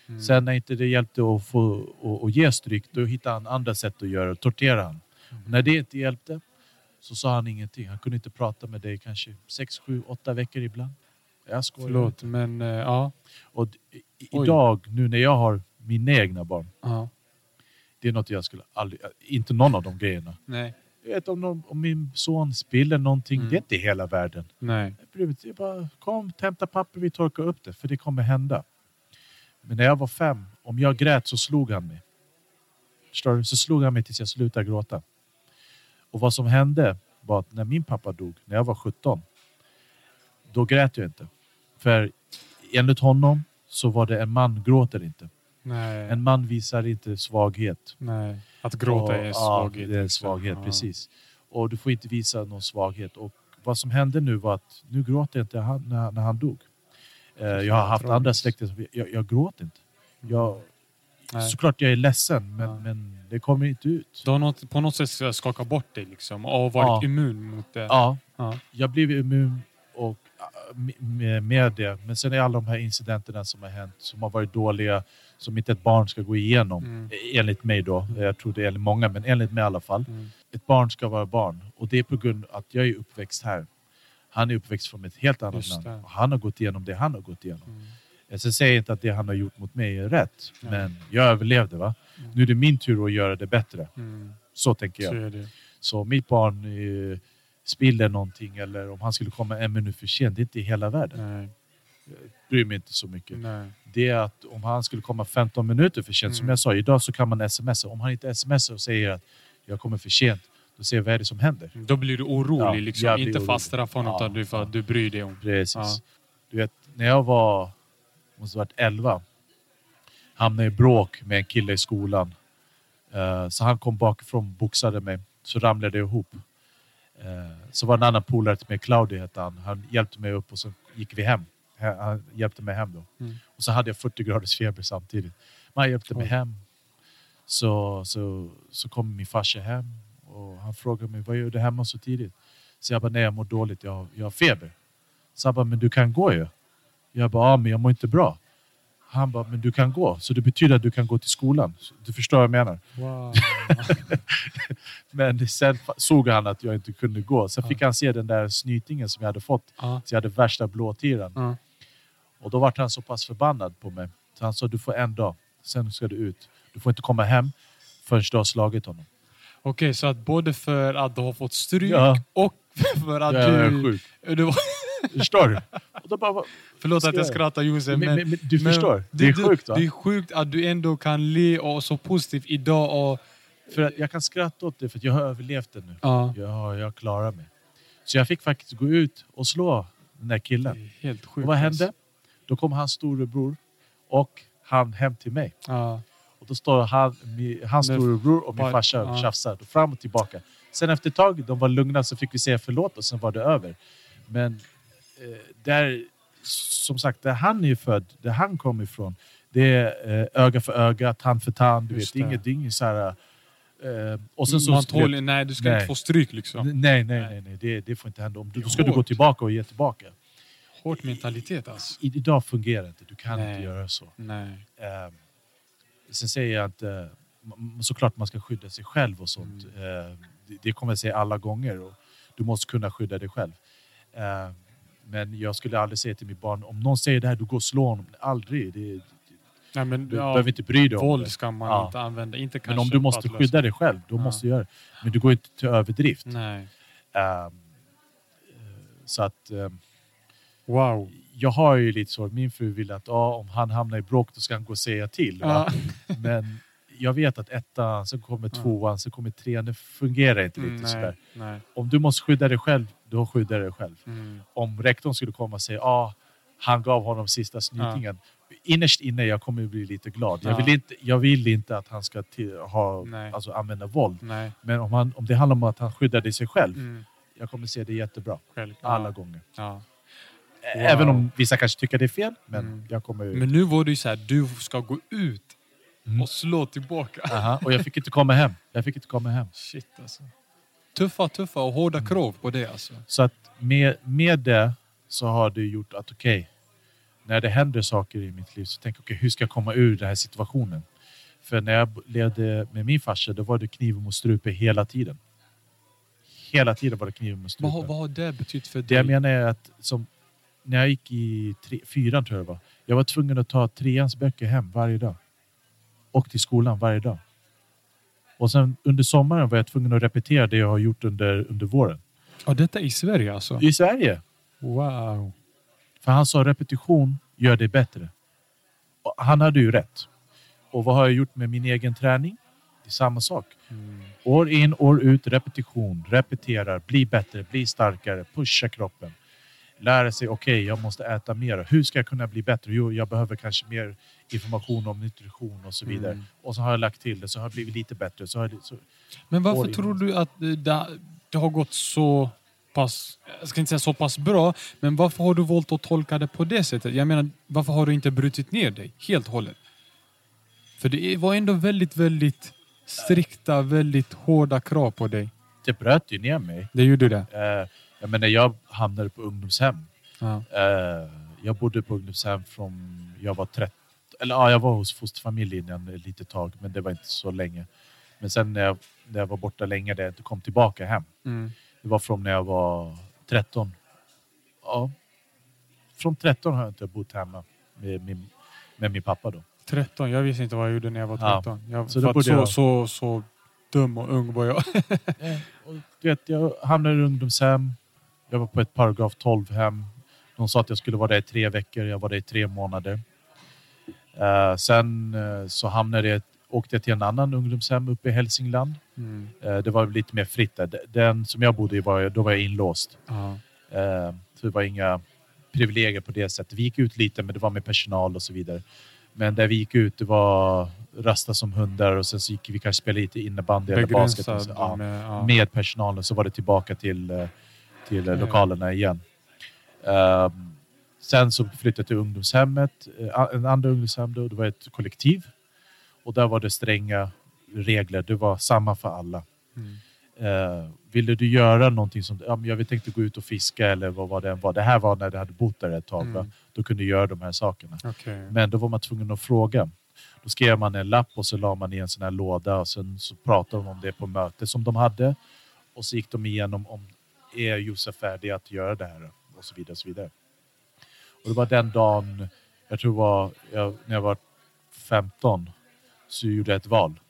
Mm.
Sen när inte det hjälpte att, få, att, att ge stryk, då hittade han andra sätt att göra det, tortera han.
Mm.
När det inte hjälpte så sa han ingenting. Han kunde inte prata med dig kanske 6, 7, 8 veckor ibland. Jag skojar.
Förlåt, men eh, ja.
Och i- idag, nu när jag har mina egna barn,
ja.
det är något jag skulle aldrig, inte någon av de grejerna.
Nej.
Jag vet om, någon, om min son spiller någonting,
Mm.
det är inte hela världen.
Nej.
Är bara, kom, hämta papper, vi torkar upp det, för det kommer hända. Men när jag var fem, om jag grät så slog han mig. Förstår du? Så slog han mig tills jag slutade gråta. Och vad som hände var att när min pappa dog, när jag var 17, då grät jag inte. För enligt honom så var det en man gråter inte.
Nej.
En man visar inte svaghet.
Nej. Att gråta är
Och,
svaghet.
Ja, det är
liksom.
svaghet,
Ja.
precis. Och du får inte visa någon svaghet. Och vad som hände nu var att nu gråter jag inte han, när, när han dog. Eh, jag har haft andra släkter som... Jag, jag gråter inte. Jag,
Nej.
såklart jag är ledsen, men,
Ja.
men det kommer inte ut.
Du har något, på något sätt skakat bort dig liksom och varit
Ja.
immun mot det.
Ja,
Ja.
jag blev immun och, äh, med, med det. Men sen är alla de här incidenterna som har hänt, som har varit dåliga, som inte ett barn ska gå igenom.
Mm.
Enligt mig då. Jag tror det är enligt många, men enligt mig i alla fall.
Mm.
Ett barn ska vara barn. Och det är på grund av att jag är uppväxt här. Han är uppväxt från ett helt annat land. han har gått igenom det han har gått igenom.
Mm.
Jag Sen säger jag inte att det han har gjort mot mig är rätt.
Nej.
Men jag överlevde. va?
Mm.
Nu är det min tur att göra det bättre.
Mm.
Så tänker
Så
jag. Så om mitt barn eh, spiller någonting eller om han skulle komma en minut för sent, det är inte i hela världen.
Nej.
Bryr mig inte så mycket.
Nej.
Det är att om han skulle komma 15 minuter för sent, som
Mm.
jag sa, idag så kan man smsa. Om han inte smsar och säger att jag kommer för sent, då ser jag vad är det som händer.
Då blir du orolig,
Ja,
liksom.
jag
inte
orolig.
fast från
Ja,
utan du för att du bryr dig om.
Precis.
Ja.
Du vet, när jag var, måste ha varit 11, hamnade i bråk med en kille i skolan. Eh, så han kom bakifrån och boxade mig, så ramlade jag ihop. Eh, så var en annan polare till mig, Claudio hette han. Han hjälpte mig upp och så gick vi hem. He- Han hjälpte mig hem då.
Mm.
Och så hade jag 40 graders feber samtidigt. Men han hjälpte mig hem. Så, så, så kom min farsa hem och han frågade mig, vad gör du hemma så tidigt? Så jag bara, nej jag mår dåligt, jag, har- jag har feber. Så han bara, men du kan gå ju. Jag bara, ja men jag mår inte bra. Han bara, men du kan gå. Så det betyder att du kan gå till skolan. Du förstår vad jag menar.
Wow.
Men sen såg han att jag inte kunde gå. Sen
Ja.
fick han se den där snytingen som jag hade fått.
ja.
Så jag hade värsta blåtiran.
Ja.
Och då var han så pass förbannad på mig. Så han sa, du får en dag. Sen ska du ut. Du får inte komma hem förrän du har slagit honom.
Okej, så att både för att du har fått stryk
Ja.
och för att
är
du...
sjuk.
du var,
Förstår du? Och då bara,
förlåt att jag
jag-
skrattar Josef,
men,
men...
men, men, du
men
förstår? Det är sjukt va?
Det är sjukt att du ändå kan le och så positivt idag och...
För att jag kan skratta åt det för att jag har överlevt det nu.
Ja.
Jag, jag klarar mig. Så jag fick faktiskt gå ut och slå den där
Det
killen.
är helt sjukt.
Och vad
alltså.
hände? Då kom hans storebror och han hem till mig.
Ja.
Och då står han, hans storebror och min farsa
ja.
och tjafsar. Fram och tillbaka. Sen efter ett tag, de var lugna, så fick vi säga förlåt och sen var det över. Men där, som sagt, där han är född, där han kommer ifrån, det är eh, öga för öga, tand för tand. Du vet,
det.
inget, det är inget så här... Eh, och sen så,
Man tål, nej, du ska
Nej.
inte få stryk liksom.
Nej, nej,
Nej.
nej, det, det får inte hända. Om du, då ska du gå
hårt.
tillbaka och ge tillbaka.
Hård mentalitet alltså.
I, idag fungerar det inte, du kan
Nej.
inte göra så.
Nej.
Eh, sen säger jag inte, m- såklart man ska skydda sig själv och sånt.
Mm.
Eh, det, det kommer jag säga alla gånger. Och du måste kunna skydda dig själv. Men jag skulle aldrig säga till mitt barn, om någon säger det här, du går och slår honom. Aldrig. Det,
Nej men
du
ja,
behöver inte bry dig om
våld ska man
Ja.
inte använda. Inte
Men om du måste skydda dig själv, då
Ja.
måste du göra det. Men du går inte till överdrift.
Nej.
Eh, så att eh,
Wow.
jag har ju lite så, min fru vill att ja, om han hamnar i bråk då ska han gå och säga till.
Ja.
Men jag vet att ettan, sen kommer tvåan, sen kommer trean. Det fungerar inte
Mm,
riktigt
nej.
sådär. Om du måste skydda dig själv, då skyddar du dig själv.
Mm.
Om rektorn skulle komma och säga ja, han gav honom sista snytingen. Innerst inne jag kommer jag bli lite glad. Jag,
Ja.
vill inte, jag vill inte att han ska till, ha,
Nej.
alltså, använda våld.
Nej.
Men om, han, om det handlar om att han skyddade sig själv,
Mm.
jag kommer se det jättebra.
Självklart.
Alla gånger.
Ja.
Även om vissa kanske tycker det är fel, men
Mm.
jag kommer...
Men nu var det ju så här, du ska gå ut
Mm.
och slå tillbaka.
Aha, och jag fick inte komma hem. Jag fick inte komma hem.
Shit alltså. Tuffa, tuffa och hårda
Mm.
krav på det alltså.
Så att med, med det så har det gjort att okej, när det händer saker i mitt liv så tänker jag okej, hur ska jag komma ur den här situationen? För när jag levde med min farsa, då var det kniven mot strupen hela tiden. Hela tiden var det kniven mot
Vad,
strupen.
har- vad har det betytt för
Det
dig?
jag menar är att som, när jag gick i tre, fyran tror jag det var, jag var tvungen att ta treans böcker hem varje dag. Och till skolan varje dag. Och sen under sommaren var jag tvungen att repetera det jag har gjort under, under våren.
Ja, detta i Sverige alltså?
I Sverige!
Wow.
För han sa repetition gör det bättre. Och han hade ju rätt. Och vad har jag gjort med min egen träning? Det är samma sak.
Mm.
År in, år ut, repetition, repeterar, bli bättre, bli starkare, pusha kroppen. Lära sig, okej, jag måste äta mer. Hur ska jag kunna bli bättre? Jo, jag behöver kanske mer information om nutrition och så vidare.
Mm.
Och så har jag lagt till det, så har jag blivit lite bättre. Så har jag, så,
Men varför tror du att det, det har gått så pass, jag ska inte säga så pass bra, men varför har du valt att tolka det på det sättet? Jag menar, varför har du inte brutit ner dig helt och hållet? För det var ändå väldigt, väldigt strikta, väldigt hårda krav på dig.
Det bröt ju ner mig.
Det gjorde det?
Eh, jag menar, jag hamnade på ungdomshem.
Ja.
Eh, jag bodde på ungdomshem från jag var 13. Eller ja, jag var hos fosterfamilj innan ett litet tag, men det var inte så länge. Men sen när jag, när jag var borta länge, där jag inte kom tillbaka hem.
Mm.
Det var från när jag var 13. Ja. Från 13 har jag inte bott hemma med min, med min pappa då.
13, jag visste inte vad jag gjorde när jag var
Ja.
13. Jag,
Så
så,
borde
så,
jag-
så, så dum och ung var jag.
Eh, och, vet, jag hamnade i ungdomshem. Jag var på ett paragraf 12-hem. De sa att jag skulle vara där i tre veckor. Jag var där i tre månader. Eh, sen eh, så hamnade jag, åkte jag till en annan ungdomshem uppe i Hälsingland.
Mm.
Eh, det var lite mer fritt där. Den som jag bodde i, var, då var jag inlåst. Så det var inga privilegier på det sättet. Vi gick ut lite, men det var med personal och så vidare. Men där vi gick ut, det var rasta som hundar och sen så gick vi kanske spela lite innebandy eller basket. och så.
Med... Ja.
med personalen så var det tillbaka till, till
Ja.
lokalerna igen. Ehm, sen så flyttade jag till ungdomshemmet, eh, en andra ungdomshem då, det var ett kollektiv. Och där var det stränga regler, det var samma för alla.
Mm.
Uh, ville du göra någonting som, ja, men jag tänkte gå ut och fiska eller vad var det än var. Det här var när du hade bott där ett tag.
Mm.
Då kunde du göra de här sakerna.
Okej.
Men då var man tvungen att fråga. Då skrev man en lapp och så la man i en sån här låda och sen så pratade de om det på möte som de hade. Och så gick de igenom om är Josef färdig att göra det här och så vidare. Och så vidare. Och det var den dagen, jag tror det var jag, när jag var 15, så gjorde jag ett val.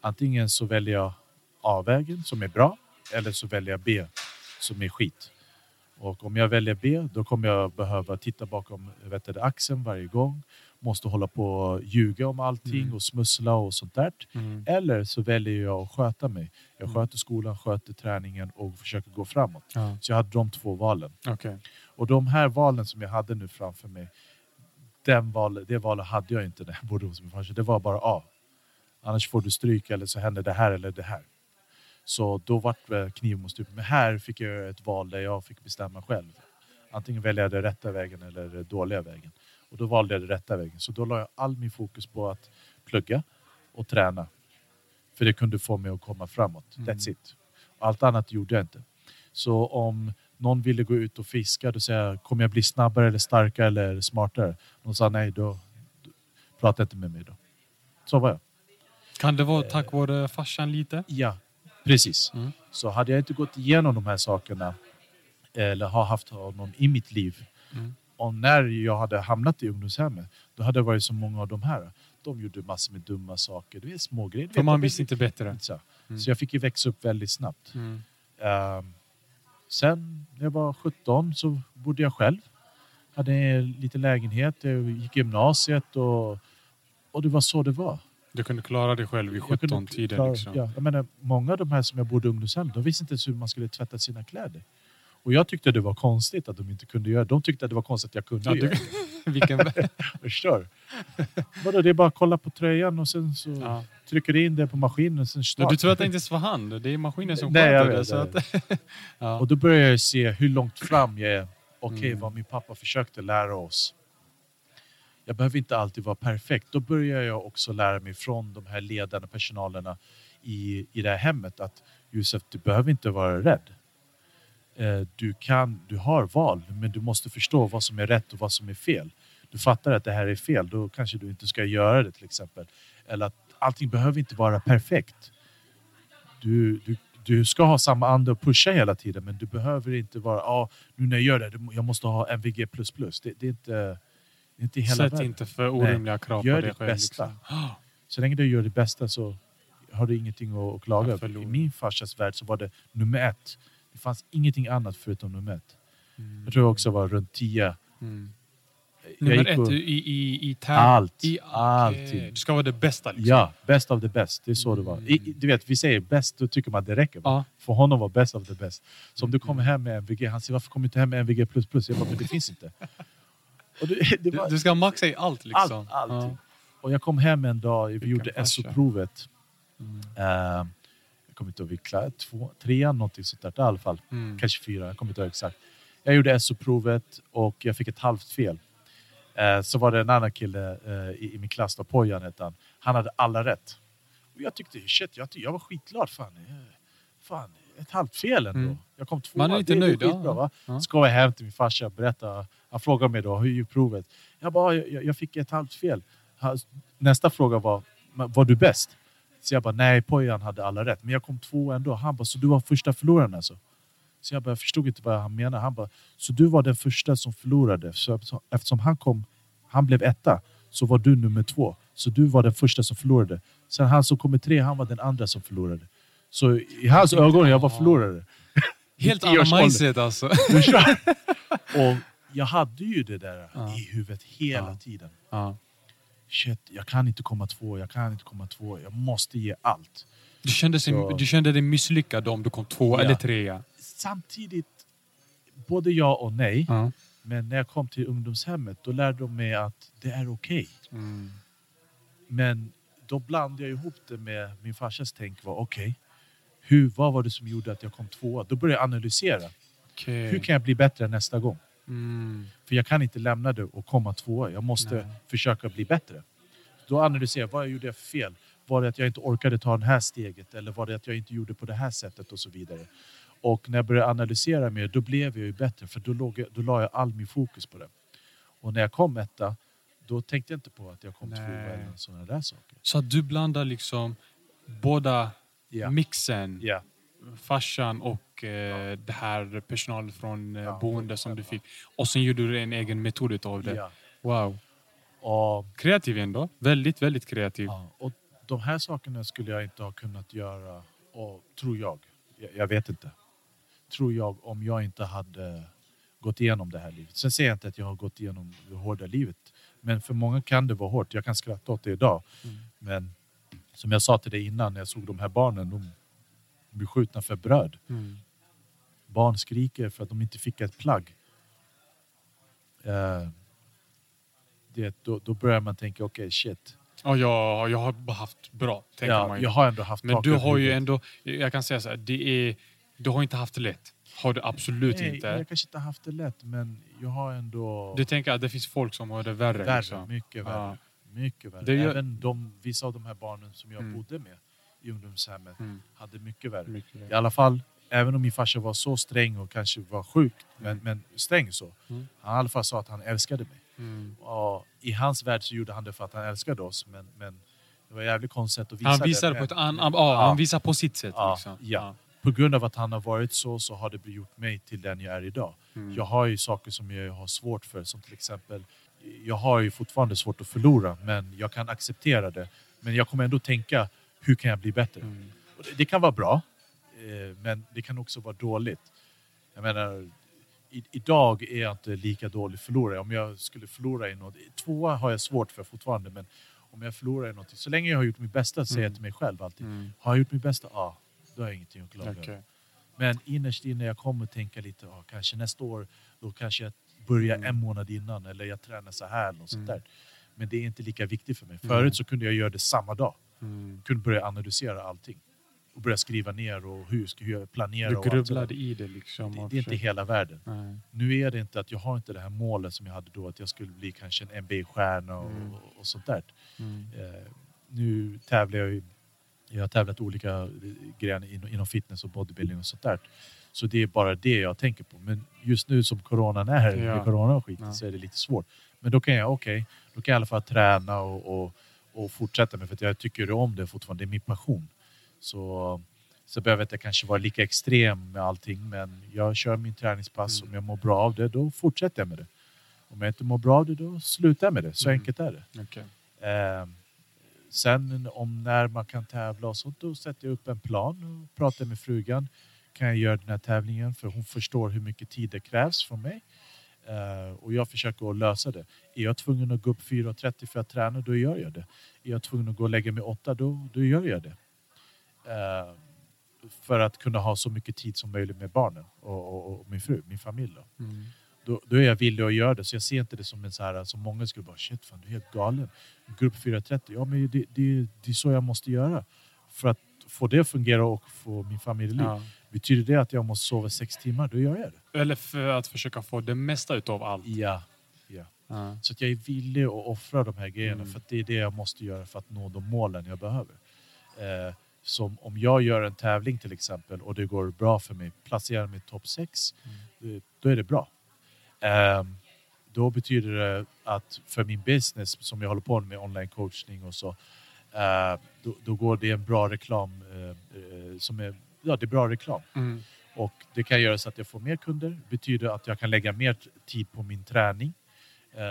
Antingen så väljer jag A-vägen som är bra eller så väljer jag B som är skit. Och om jag väljer B, då kommer jag behöva titta bakom vet du, axeln varje gång. Måste hålla på och ljuga om allting
Mm.
och smussla och sånt där.
Mm.
Eller så väljer jag att sköta mig. Jag
Mm.
sköter skolan, sköter träningen och försöker gå framåt.
Ja.
Så jag hade de två valen.
Okej.
Och de här valen som jag hade nu framför mig, den val, det valet hade jag inte när jag bodde hos min farsa. Det var bara A. Annars får du stryk eller så händer det här eller det här. Så då vart det kniv mot strupen. Men här fick jag ett val där jag fick bestämma själv. Antingen välja den rätta vägen eller den dåliga vägen. Och då valde jag den rätta vägen. Så då la jag all min fokus på att plugga och träna. För det kunde få mig att komma framåt.
Mm.
That's it. Allt annat gjorde jag inte. Så om någon ville gå ut och fiska, då säger jag, kommer jag bli snabbare eller starkare eller smartare? De sa nej, då, då prata inte med mig då. Så var jag.
Kan det vara tack vare farsan lite?
Ja, precis.
Mm.
Så hade jag inte gått igenom de här sakerna eller har haft honom i mitt liv
Mm.
Och när jag hade hamnat i ungdomshemmet då hade det varit så många av de här. De gjorde massor med dumma saker. Det är små grejer.
För man visste inte bättre.
Så.
Mm.
så jag fick ju växa upp väldigt snabbt.
Mm.
Ehm, sen när jag var 17 så bodde jag själv. Hade en liten lägenhet, jag gick gymnasiet och, och det var så det var.
Du kunde klara dig själv i
Jag kunde
17 tiden
klara-
liksom.
Ja, jag menar, många av de här som jag bodde i ungdomshem, de visste inte ens hur man skulle tvätta sina kläder. Och jag tyckte det var konstigt att de inte kunde göra det. De tyckte att det var konstigt att jag kunde
Ja,
göra
du,
det.
vilken...
Förstår? Vadå, det är bara att kolla på tröjan och sen så
ja.
trycker du in det på maskinen sen start.
Du tror att det inte är för hand? Det är maskinen som sköter det. Så att, ja.
Och då börjar jag se hur långt fram jag är. Okej,
Mm.
vad min pappa försökte lära oss. Jag behöver inte alltid vara perfekt. Då börjar jag också lära mig från de här ledarna, personalerna i, i det här hemmet att Josef, du behöver inte vara rädd. Eh, Du, kan, du har val, men du måste förstå vad som är rätt och vad som är fel. Du fattar att det här är fel, då kanske du inte ska göra det till exempel. Eller att allting behöver inte vara perfekt. Du, du, du ska ha samma ande och pusha hela tiden, men du behöver inte vara, ja, nu när jag gör det, jag måste ha MVG++. Det, det är inte, det är inte hela
Sätt
världen.
inte för orimliga krav
Gör
på dig
ditt
själv.
bästa.
Liksom.
Så länge du gör det bästa så har du ingenting att, klaga över. I min farsas värld så var det nummer ett. Det fanns ingenting annat förutom nummer ett.
Mm.
Jag tror också var runt tio.
Mm. Nummer ett i, i, i täv-
Allt.
I,
Alltid.
okej. Du ska vara det bästa liksom.
Ja, best of the best. Det är så det var. I, i- du vet, vi säger bäst, då tycker man att det räcker.
Ja.
För honom var best of the best. Så om du kommer hem med MVG, han säger varför kommer du inte hem med MVG++? Jag bara, men det finns inte. Och det,
Du,
var,
du ska maxa i allt liksom.
Allt, alltid.
Ja.
Och jag kom hem en dag, vi
Vilken
gjorde. SO-provet.
Mm.
Eh, jag kommer inte ihåg, vi klarade två, trean, någonting sånt där i alla fall.
Mm.
Kanske fyra, jag kommer inte ihåg exakt. Jag gjorde SO-provet och jag fick ett halvt fel. Eh, så var det en annan kille eh, i, i min klass, då, Pojan hette han. Han hade alla rätt. Och jag tyckte, shit, jag, jag var skitglad. Fan, eh, fan, ett halvt fel ändå.
Mm.
Jag kom tvåa.
Man är lite
det,
nöjd,
är skitbra, va?
Ja.
Ska jag hem till min farsa och berätta. Han frågade mig då, hur gick provet? Jag bara, jag, jag fick ett halvt fel. Nästa fråga var, "Men var du bäst? Så jag bara, nej Pojan hade alla rätt. Men jag kom två ändå. Han bara, så du var första förloraren alltså? Så jag bara, jag förstod inte vad han menade. Han bara, så du var den första som förlorade. Så eftersom han kom, han blev etta, så var du nummer två. Så du var den första som förlorade. Sen han som kom tre, han var den andra som förlorade. Så i hans ögon, jag var förlorare.
Helt annan mindset alltså.
Och jag hade ju det där
Ja.
i huvudet hela
Ja.
tiden.
Ja.
Shit, jag kan inte komma två, jag kan inte komma två. Jag måste ge allt.
Du, kände sig,
Så-
du kände dig misslyckad om du kom två
Ja.
eller trea.
Samtidigt, både ja och nej.
Ja.
Men när jag kom till ungdomshemmet, då lärde de mig att det är okej.
Mm.
Men då blandade jag ihop det med min farsas tänk var okej, hur vad var det som gjorde att jag kom tvåa? Då började jag analysera.
Okej.
Hur kan jag bli bättre nästa gång?
Mm.
För jag kan inte lämna det och komma tvåa. Jag måste
Nej.
försöka bli bättre. Då analyserar jag, vad gjorde jag för fel? Var det att jag inte orkade ta det här steget? Eller var det att jag inte gjorde på det här sättet? Och så vidare. Och när jag började analysera mer, då blev jag ju bättre. För då, låg jag, då la jag all min fokus på det. Och när jag kom etta, då tänkte jag inte på att jag kom
Nej.
tvåa eller sådana där saker.
Så du blandar liksom båda
Ja.
mixen,
Ja.
Farsan och eh, det här personal från eh, boende som du fick. Och sen gjorde du en egen metod av det. Wow.
Och,
Kreativ ändå. Väldigt, väldigt kreativ.
och de här sakerna skulle jag inte ha kunnat göra, och, tror jag. jag. Jag vet inte. Tror jag om jag inte hade gått igenom det här livet. Sen säger jag inte att jag har gått igenom det hårda livet. Men för många kan det vara hårt. Jag kan skratta åt det idag.
Mm.
Men som jag sa till dig innan när jag såg de här barnen. De blir skjutna för bröd.
Mm.
Barn skriker för att de inte fick ett plagg. Eh, det, då, då börjar man tänka, okej shit.
Och jag, jag har haft bra, tänker
Ja,
man.
jag har ändå haft
Men du har ju ändå, jag kan säga så här, det är, du har inte haft det lätt. Har du absolut
Nej,
inte.
Jag kanske inte haft det lätt, men jag har ändå
Du tänker att det finns folk som har det värre.
värre,
liksom.
mycket värre.
Ja.
Mycket värre.
Det gör-
Även de, vissa av de här barnen som jag
Mm.
bodde med i ungdomshemmet
Mm.
hade mycket värre.
Mycket värre.
I alla fall, även om min farsa var så sträng och kanske var sjuk, men, men sträng så.
Mm.
Han i alla fall sa att han älskade mig.
Mm.
Och I hans värld så gjorde han det för att han älskade oss, men, men det var jävligt konstigt att visa
Han visar
det.
på ett annat, ja, han visar på sitt sätt.
Ja,
liksom.
ja. På grund av att han har varit så, så har det gjort mig till den jag är idag.
Mm.
Jag har ju saker som jag har svårt för, som till exempel, jag har ju fortfarande svårt att förlora, men jag kan acceptera det. Men jag kommer ändå tänka, hur kan jag bli bättre?
Mm.
Och det- kan vara bra, eh, men det kan också vara dåligt. Jag menar, i, idag är jag inte lika dålig förlorare. Om jag skulle förlora i något, tvåa har jag svårt för fortfarande, men om jag förlorar i något, så länge jag har gjort mitt bästa, säger jag
Mm.
till mig själv alltid.
Mm.
Har jag gjort mitt bästa? Ja, då har jag ingenting att klaga.
Okej.
Men innerst inne jag kommer tänka lite, ja, kanske nästa år, då kanske jag börjar
Mm.
en månad innan eller jag tränar så här något sånt
Mm.
där. Men det är inte lika viktigt för mig.
Mm.
Förut så kunde jag göra det samma dag.
Mm.
Kunde börja analysera allting. Och börja skriva ner och hur ska jag planera.
Du grubblade i det liksom.
Det, det är inte hela världen.
Nej.
Nu är det inte att jag har inte det här målet som jag hade då, att jag skulle bli kanske en NBA-stjärna och,
Mm.
och sånt där.
Mm.
Eh, nu tävlar jag ju, jag har tävlat olika eh, grejer inom, inom fitness och bodybuilding och sånt där. Så det är bara det jag tänker på. Men just nu som coronan är,
Ja.
med corona och skit,
Ja.
så är det lite svårt. Men då kan jag, okej, då kan jag i alla fall träna och, och, och fortsätta med för att jag tycker om det fortfarande, det är min passion. Så, så behöver jag inte kanske vara lika extrem med allting, men jag kör min träningspass.
Mm.
Om jag mår bra av det, då fortsätter jag med det. Om jag inte mår bra av det, då slutar jag med det. Så
Mm.
enkelt är det.
Okej.
Eh, sen om när man kan tävla och sånt, då sätter jag upp en plan och pratar med frugan. Kan jag göra den här tävlingen? För hon förstår hur mycket tid det krävs från mig. Eh, och jag försöker att lösa det. Är jag tvungen att gå upp 4.30 för att träna, då gör jag det. Är jag tvungen att gå och lägga mig 8, då, då gör jag det. Eh, för att kunna ha så mycket tid som möjligt med barnen och, och, och min fru, min familj. Då
Mm.
då, då är jag villig att göra det. Så jag ser inte det som en så här, som många skulle bara shit fan du är helt galen. Grupp 430, ja men det, det, det är så jag måste göra. För att få det att fungera och få min familjeliv.
Ja.
Betyder det att jag måste sova sex timmar, då gör jag det.
Eller för att försöka få det mesta utav allt.
Ja. ja.
Ja.
Så att jag är villig att offra de här grejerna
Mm.
för det är det jag måste göra för att nå de målen jag behöver. Eh, som om jag gör en tävling till exempel och det går bra för mig, placerar mig i topp 6,
Mm.
då är det bra. Ehm, då betyder det att för min business som jag håller på med online coachning och så, eh, då, då går det en bra reklam eh, eh, som är, ja det är bra reklam.
Mm.
Och det kan göra så att jag får mer kunder, betyder att jag kan lägga mer tid på min träning. Eh,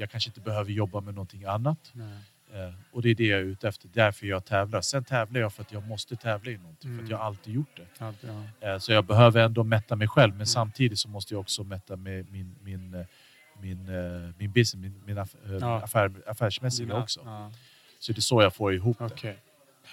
jag kanske inte behöver jobba med någonting annat.
Nej.
Eh, och det är det jag är ute efter, därför jag tävlar. Sen tävlar jag för att jag måste tävla i någonting, för
Mm.
att jag har alltid gjort det.
Allt, ja.
Eh, så jag behöver ändå mätta mig själv, men
Mm.
samtidigt så måste jag också mätta med min, min, eh, min, eh, min business, min, min eh, affär, affärsmässiga också.
Ja.
Så det är så jag får ihop det.
Okej.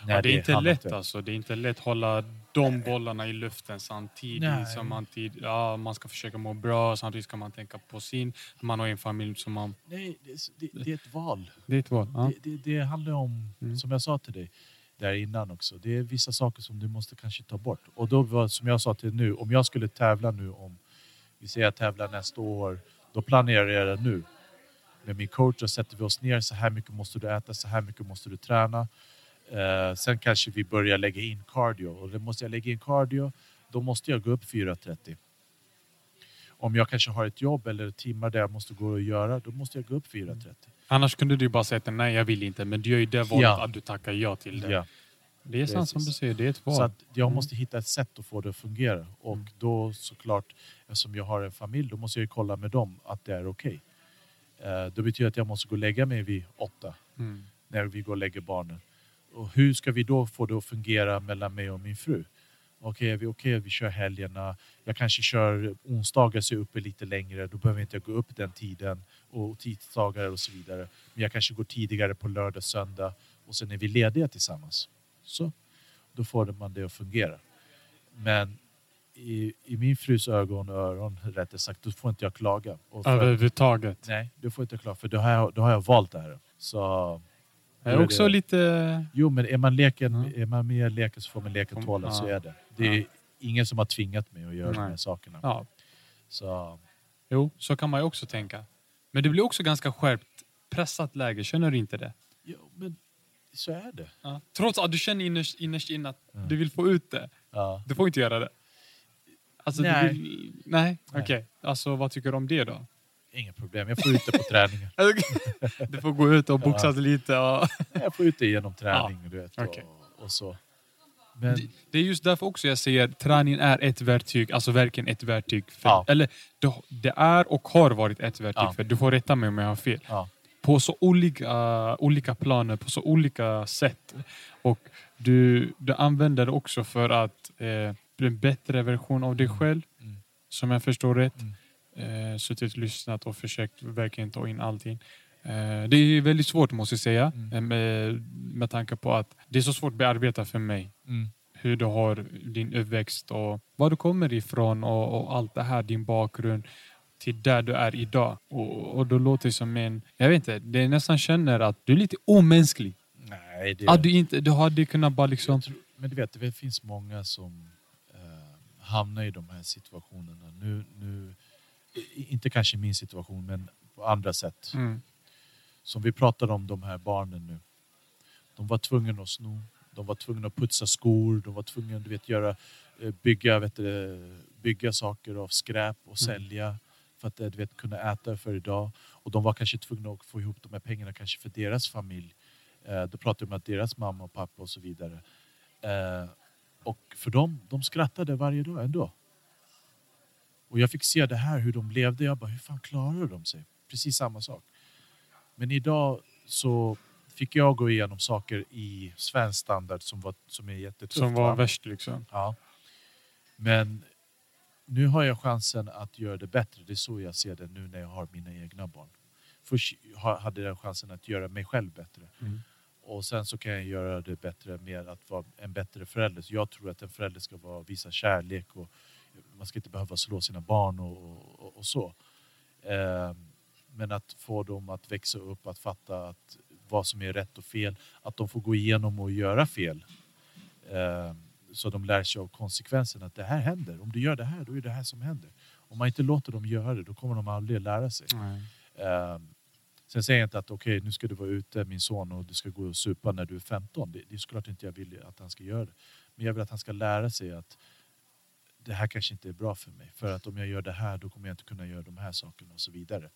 När
Ja, det är inte
hamnar
lätt alltså. Det är inte lätt att hålla de bollarna i luften samtidigt
Nej.
som man, tid, ja, man ska försöka må bra. Samtidigt ska man tänka på sin. Man har en familj som man...
Nej, det, är- det, det är ett val.
Det är ett val. Ja.
Det, det, det handlar om,
Mm.
som jag sa till dig där innan också, det är vissa saker som du måste kanske ta bort. Och då som jag sa till nu, om jag skulle tävla nu om, vi säger jag tävlar nästa år, då planerar jag det nu. Med min coach och sätter vi oss ner, så här mycket måste du äta, så här mycket måste du träna. Eh, sen kanske vi börjar lägga in cardio och då måste jag lägga in cardio, då måste jag gå upp 4.30. Om jag kanske har ett jobb eller timmar där jag måste gå och göra, då måste jag gå upp 4.30.
Annars kunde du bara säga att nej, jag vill inte. Men du gör ju det valet
Ja.
att du tackar ja till det.
Ja.
Det är sant som du säger. Det är ett val.
Så jag
Mm.
måste hitta ett sätt att få det att fungera. Och
Mm.
då såklart, eftersom jag har en familj, då måste jag ju kolla med dem att det är okej. Eh, det betyder att jag måste gå och lägga mig vid åtta
Mm.
när vi går och lägger barnen. Och hur ska vi då få det att fungera mellan mig och min fru? Okej, vi okej, vi kör helgerna. Jag kanske kör onsdagar så jag är uppe lite längre. Då behöver inte jag gå upp den tiden. Och tisdagar och så vidare. Men jag kanske går tidigare på lördag, söndag. Och sen är vi lediga tillsammans. Så, då får man det att fungera. Men i, i min frus ögon och öron, rättare sagt, då får inte jag klaga. Och för,
Överhuvudtaget.
nej, då får inte jag klaga. För då har jag, då har jag valt det här. Så
Det är också
det-
lite...
Jo, men är man, leken,
Ja.
är man med i leken så får man leken tåla, så
ja.
är det. Det är
Ja.
ingen som har tvingat mig att göra de
Nej.
här sakerna.
Ja,
Så,
jo, så kan man ju också tänka. Men det blir också ganska skärpt, pressat läge. Känner du inte det?
jo, men så är det.
Ja. Trots att du känner innerst, innerst inne att
Mm.
du vill få ut det.
Ja.
Du får inte göra det. Alltså,
Nej.
Du vill, nej,
Nej.
okej. Alltså vad tycker du om det då?
Inga problem, jag får ut det på träningen.
du får gå ut och boxas lite. Och...
Jag får ut det genom träning du vet,
Okej.
och, och så. Men
Det- Det är just därför också jag säger att träningen är ett verktyg, alltså verkligen ett verktyg. För,
Ja.
Eller det, det är och har varit ett verktyg,
Ja.
för du får rätta mig om jag har fel.
ja,
På så olika, olika planer, på så olika sätt. Och du, du använder det också för att eh, en bättre version av dig
Mm.
själv.
Mm.
Som jag förstår rätt.
Mm.
Eh, suttit och lyssnat och försökt verkligen ta in allting. Eh, det är väldigt svårt måste jag säga.
Mm.
eh, Med, med tanke på att det är så svårt att bearbeta för mig
mm,
hur du har din uppväxt och var du kommer ifrån och, och allt det här, din bakgrund till där du är idag. Och, och då låter det som en, jag vet inte, det är nästan känner att du är lite omänsklig.
nej, det,
Att du inte, du hade kunnat bara liksom,
tror, men du vet, det finns många som hamnar i de här situationerna. Nu, nu, inte kanske min situation, men på andra sätt.
mm,
som vi pratade om de här barnen nu. De var tvungna att sno, de var tvungna att putsa skor, de var tvungna du vet, göra, eh, bygga, vet du, bygga saker av skräp och sälja för att eh, du vet, kunna äta för idag. Och de var kanske tvungna att få ihop de här pengarna kanske för deras familj. Eh, Då pratade de om att deras mamma och pappa och så vidare. Och för dem, de skrattade varje dag ändå. Och jag fick se det här, hur de levde. Jag bara, hur fan klarar de sig? Precis samma sak. Men idag så fick jag gå igenom saker i svensk standard som, var, som är jättetufft.
som var
va?
värst liksom.
Ja. Men nu har jag chansen att göra det bättre. Det är så jag ser det nu när jag har mina egna barn. Först ha- hade jag chansen att göra mig själv bättre.
Mm.
Och sen så kan jag göra det bättre med att vara en bättre förälder. Så jag tror att en förälder ska vara, visa kärlek och man ska inte behöva slå sina barn och, och, och så. Eh, men att få dem att växa upp, att fatta att vad som är rätt och fel. Att de får gå igenom och göra fel. Eh, så de lär sig av konsekvenserna att det här händer. Om du gör det här, då är det här som händer. Om man inte låter dem göra det, då kommer de aldrig lära sig. Eh, sen säger jag inte att okej, nu ska du vara ute min son och du ska gå och supa när du är 15. Det, det är såklart inte jag vill att han ska göra det. Men jag vill att han ska lära sig att det här kanske inte är bra för mig. För att om jag gör det här, då kommer jag inte kunna göra de här sakerna och så vidare.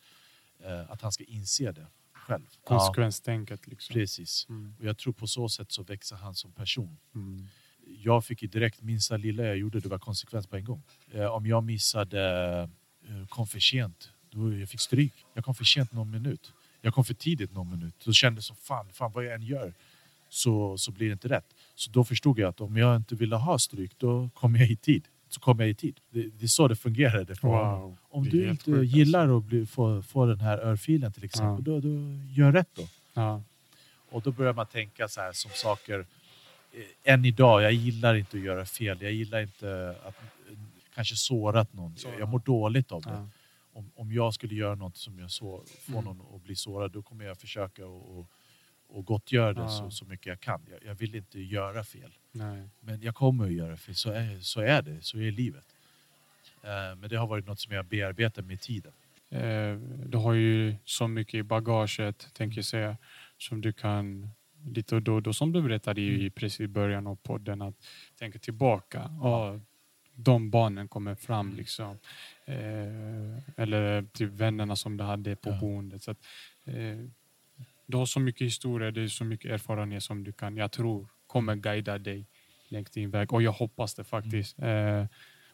Eh, att han ska inse det själv.
Konsekvenstänket liksom.
Precis.
Mm.
Och jag tror på så sätt så växer han som person.
Mm.
Jag fick ju direkt, minsta lilla jag gjorde, det var konsekvens på en gång. Eh, om jag missade, eh, kom för sent, då jag fick stryk. Jag kom för sent någon minut. Jag kom för tidigt någon minut. Då kände jag som fan, fan vad jag än gör så, så blir det inte rätt. Så då förstod jag att om jag inte ville ha stryk, då kommer jag i tid. Så kommer jag i tid. Det, det är så det fungerade.
Wow.
Om
Det
du inte
sjukt, alltså.
gillar att bli, få, få den här örfilen till exempel, då, då gör rätt då.
Ja.
Och då börjar man tänka så här som saker. eh, Än idag, jag gillar inte att göra fel. Jag gillar inte att eh, kanske sårat någon.
Såra.
Jag mår dåligt av det.
Ja.
Om, om jag skulle göra något som jag så, får
Mm.
någon att bli sårad, då kommer jag försöka och, och, och gottgöra det
Ja.
så, så mycket jag kan. Jag, jag vill inte göra fel.
Nej.
Men jag kommer att göra fel. Så är, så är det. Så är livet. Eh, Men det har varit något som jag bearbetar med tiden.
Eh, du har ju så mycket i bagaget, tänker jag säga, som du kan lite och då, då som du berättade i, precis i början av podden, att tänka tillbaka. Ja, de barnen kommer fram liksom. Eh, eller till vännerna som du hade på
Ja.
boendet. Så att, eh, du har så mycket historia, det är så mycket erfarenhet som du kan, jag tror, kommer guida dig längs din väg. Och jag hoppas det faktiskt. Eh,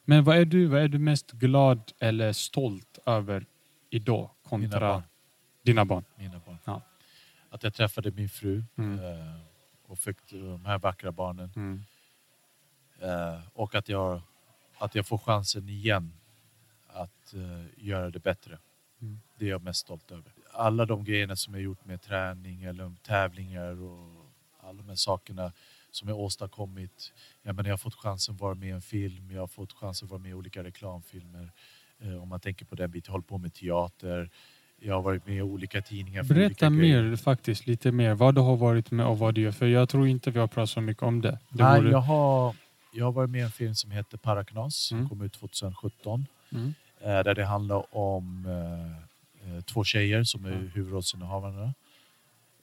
men vad är, du, vad är du mest glad eller stolt över idag kontra
Mina barn.
dina barn?
Mina barn.
Ja.
Att jag träffade min fru
Mm.
eh, och fick de här vackra barnen.
Mm.
Eh, och att jag, att jag får chansen igen att eh, göra det bättre.
Mm.
Det är jag mest stolt över. Alla de grejerna som jag gjort med träning eller tävlingar och alla de här sakerna som jag åstadkommit. Jag, menar, jag har fått chansen att vara med i en film, jag har fått chansen att vara med i olika reklamfilmer. Eh, om man tänker på den biten, jag håller på med teater. Jag har varit med i olika tidningar. för
Berätta
olika grejer.
mer faktiskt, lite mer. Vad du har varit med och vad du gör. För jag tror inte vi har pratat så mycket om det. det
Nej,
vore-
jag, har, jag varit med i en film som heter Paraknas som
Mm.
kom ut 2017.
Mm.
Eh, där det handlar om eh, eh, två tjejer som är
Mm.
huvudrollsinnehavarna.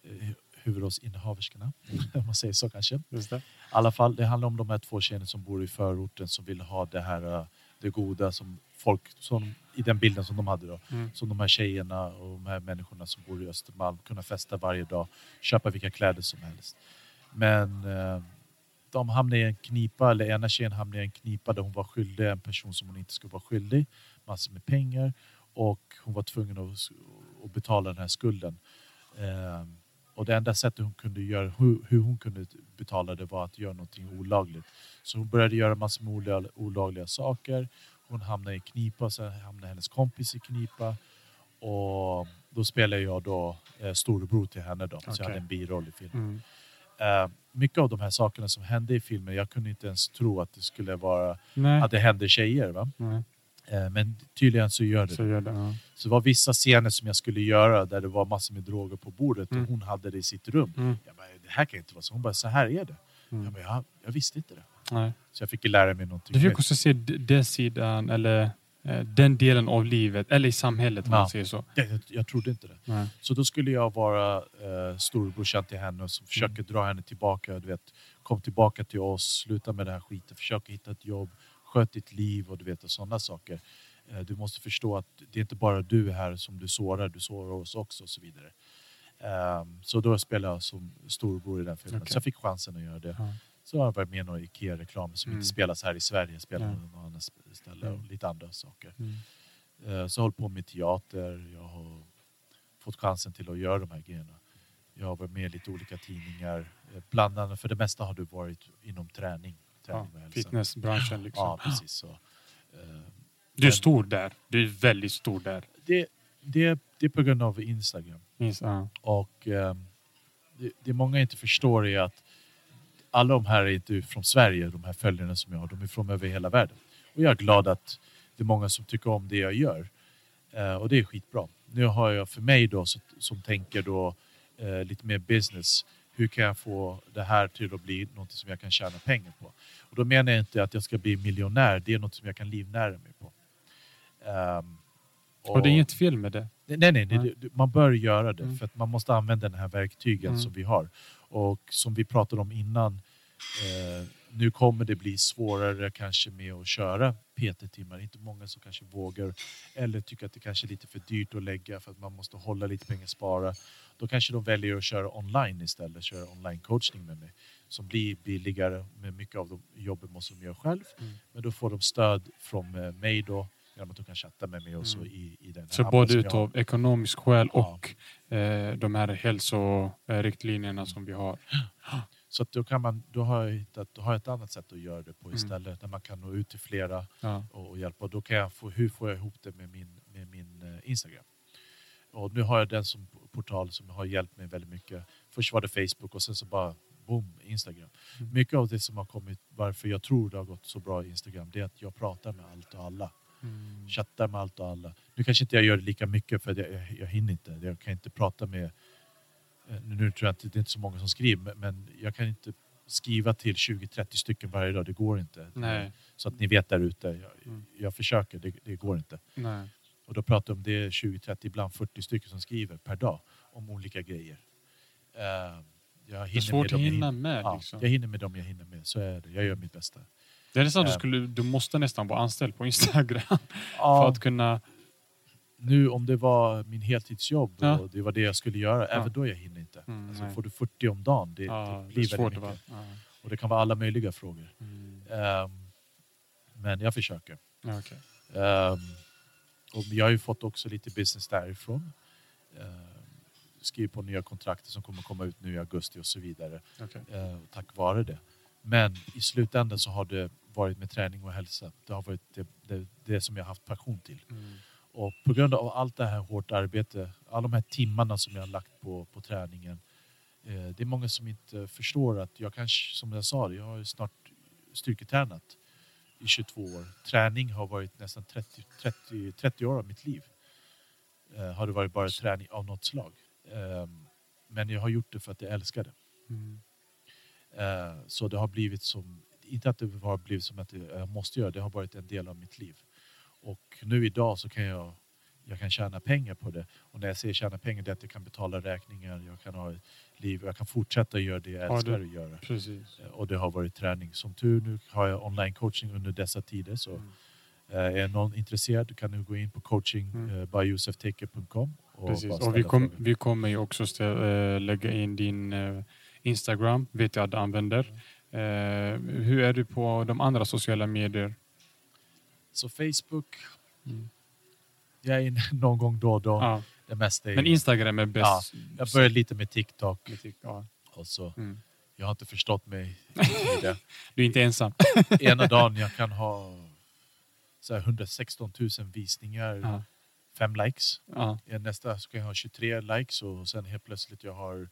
Eh, huvudrollsinnehaverskorna, om man säger så kanske.
Just det.
I alla fall, det handlar om de här två tjejerna som bor i förorten som vill ha det här eh, det goda som folk, som, i den bilden som de hade då.
Mm.
Som de här tjejerna och de här människorna som bor i Östermalm kunna festa varje dag, köpa vilka kläder som helst. Men eh, de hamnade i en knipa, eller ena tjejen hamnade i en knipa där hon var skyldig en person som hon inte skulle vara skyldig, massor med pengar och hon var tvungen att, att betala den här skulden. Eh, och det enda sättet hon kunde göra, hur, hur hon kunde betala det var att göra någonting olagligt. Så hon började göra massor med olagliga, olagliga saker. Hon hamnade i knipa, sen hamnade hennes kompis i knipa. Och då spelade jag då eh, storebror till henne då, så jag hade en biroll i filmen.
Mm.
Eh, mycket av de här sakerna som hände i filmen, jag kunde inte ens tro att det skulle vara
Nej.
att det hände tjejer. Va? Eh, men tydligen så gör det
Så gör det. Ja.
Så det var vissa scener som jag skulle göra där det var massor med droger på bordet
Mm.
och hon hade det i sitt rum.
Mm.
Jag bara, det här kan inte vara så. Hon bara, så här är det.
Mm.
Jag bara, jag, jag visste inte det.
Nej.
Så jag fick lära mig någonting
Du fick också se den sidan, eller den delen av livet, eller i samhället om
Ja.
man säger så.
Jag, jag, trodde inte det.
Nej.
Så då skulle jag vara eh, storebrorsan till henne och som försöker
Mm.
dra henne tillbaka. Du vet, kom tillbaka till oss, sluta med det här skiten, försök hitta ett jobb, sköt ditt liv och du vet och sådana saker. Eh, du måste förstå att det är inte bara du här som du sårar, du sårar oss också och så vidare. Ehm, så då spelade jag som storbror i den filmen.
Okej.
Så jag fick chansen att göra det.
Ja.
Så har jag varit med i några IKEA-reklam som
Mm.
inte spelas här i Sverige, spelar
Ja.
på något annat ställe och
Mm.
lite andra saker.
Mm.
Eh, Så jag har hållit på med teater, jag har fått chansen till att göra de här grejerna. Jag har varit med i lite olika tidningar. Eh, Bland annat, för det mesta har du varit inom träning.
Ja.
träning och hälsa.
Fitnessbranschen liksom.
Ja, precis så. Eh,
Du är stor där. Du är väldigt stor där.
Det, det, det är på grund av Instagram.
Minst, ja.
Och ehm, det, det många inte förstår är att alla de här är inte från Sverige, de här följarna som jag har. De är från över hela världen. Och jag är glad att det är många som tycker om det jag gör. Eh, och det är skitbra. Nu har jag för mig då, så, som tänker då eh, lite mer business, hur kan jag få det här till att bli något som jag kan tjäna pengar på? Och då menar jag inte att jag ska bli miljonär, det är något som jag kan livnära mig på. Ehm,
Och det är inget fel med det.
Nej, nej, nej. Det, man bör göra det
Mm.
för att man måste använda den här verktygen
Mm.
som vi har. Och som vi pratade om innan, nu kommer det bli svårare kanske med att köra PT-timmar. Inte många som kanske vågar eller tycker att det kanske är lite för dyrt att lägga för att man måste hålla lite pengar spara. Då kanske de väljer att köra online istället, köra online-coachning med mig som blir billigare med mycket av de jobben måste de göra själv.
Mm.
Men då får de stöd från eh, mig då genom att de kan chatta med mig och så
Mm.
i, i den här
Så både utav ekonomisk skäl
Ja.
och eh, de här hälsoriktlinjerna som vi har.
Så då, kan man, då har jag hittat, då har jag ett annat sätt att göra det på
Mm.
istället. Där man kan nå ut till flera
Ja.
och, och hjälpa. Och då kan jag få, hur får jag ihop det med min, med min eh, Instagram? Och nu har jag den som portal som har hjälpt mig väldigt mycket. Först var det Facebook och sen så bara boom, Instagram.
Mm.
Mycket av det som har kommit, varför jag tror det har gått så bra i Instagram, det är att jag pratar med allt och alla.
Mm.
Chattar med allt och alla. Nu kanske inte jag gör det lika mycket för jag, jag, jag hinner inte. Jag kan inte prata med... eh, Nu tror jag inte det är inte så många som skriver, men- jag kan inte skriva till 20-30 stycken varje dag. Det går inte.
Nej.
Så att ni vet där ute. Jag,
Mm.
jag försöker, det, det går inte.
Nej.
Och då pratar om det är 20-30, ibland 40 stycken som skriver per dag om olika grejer. Eh, jag
Det är svårt
med
att hinna med.
Ja,
Liksom.
jag hinner med dem jag hinner med. Så är det. Jag gör mitt bästa.
Det är nästan du,
Eh.
skulle, du måste nästan vara anställd på Instagram för
Ja,
att kunna...
nu om det var min heltidsjobb
Ja.
och det var det jag skulle göra,
Ja.
även då jag hinner inte.
Mm,
Alltså, får du 40 om dagen, det,
ja,
det
det
blir
är svårt
mycket. Och det kan vara alla möjliga frågor.
Mm.
Ehm, men jag försöker.
Ja, okej.
Ehm, och jag har ju fått också lite business därifrån. Um, skrivit på nya kontrakt som kommer komma ut nu i augusti och så vidare.
Okej.
eh, tack vare det. Men i slutändan så har det varit med träning och hälsa. Det har varit det, det, det som jag haft passion till.
Mm.
Och på grund av allt det här hårt arbete, alla de här timmarna som jag har lagt på, på träningen. Eh, det är många som inte förstår att jag kanske, som jag sa, jag har snart styrketränat i 22 år. Träning har varit nästan 30, 30, 30 år av mitt liv. Eh, har det varit bara träning av något slag. Eh, men jag har gjort det för att jag älskar det.
Mm.
Eh, Så det har blivit som, inte att det har blivit som att jag måste göra det, har varit en del av mitt liv. Och nu idag så kan jag, jag kan tjäna pengar på det. Och när jag säger tjäna pengar, det är att jag kan betala räkningar, jag kan ha ett liv, jag kan fortsätta göra det jag
Ja,
älskar
det-
att göra.
Precis.
Eh, Och det har varit träning. Som tur nu har jag online coaching under dessa tider. Så
Mm.
eh, är någon intresserad kan du gå in på coaching
Mm.
eh. Och
Precis. Och
ställa
vi, kom, vi kommer ju också stä- eh, lägga in din Instagram, vet jag att du använder. Eh, hur är du på de andra sociala medier?
Så Facebook,
Mm.
jag är inne någon gång då och då.
Ja.
Det mesta är
Men Instagram är bäst.
Jag började lite med TikTok
Ja.
och så.
Mm.
Jag har inte förstått mig i det.
Du är inte ensam.
Ena dagen jag kan ha så här 116 000 visningar,
Ja.
fem likes.
Ja.
Eh, Nästa så kan jag ha 23 likes och sen helt plötsligt jag har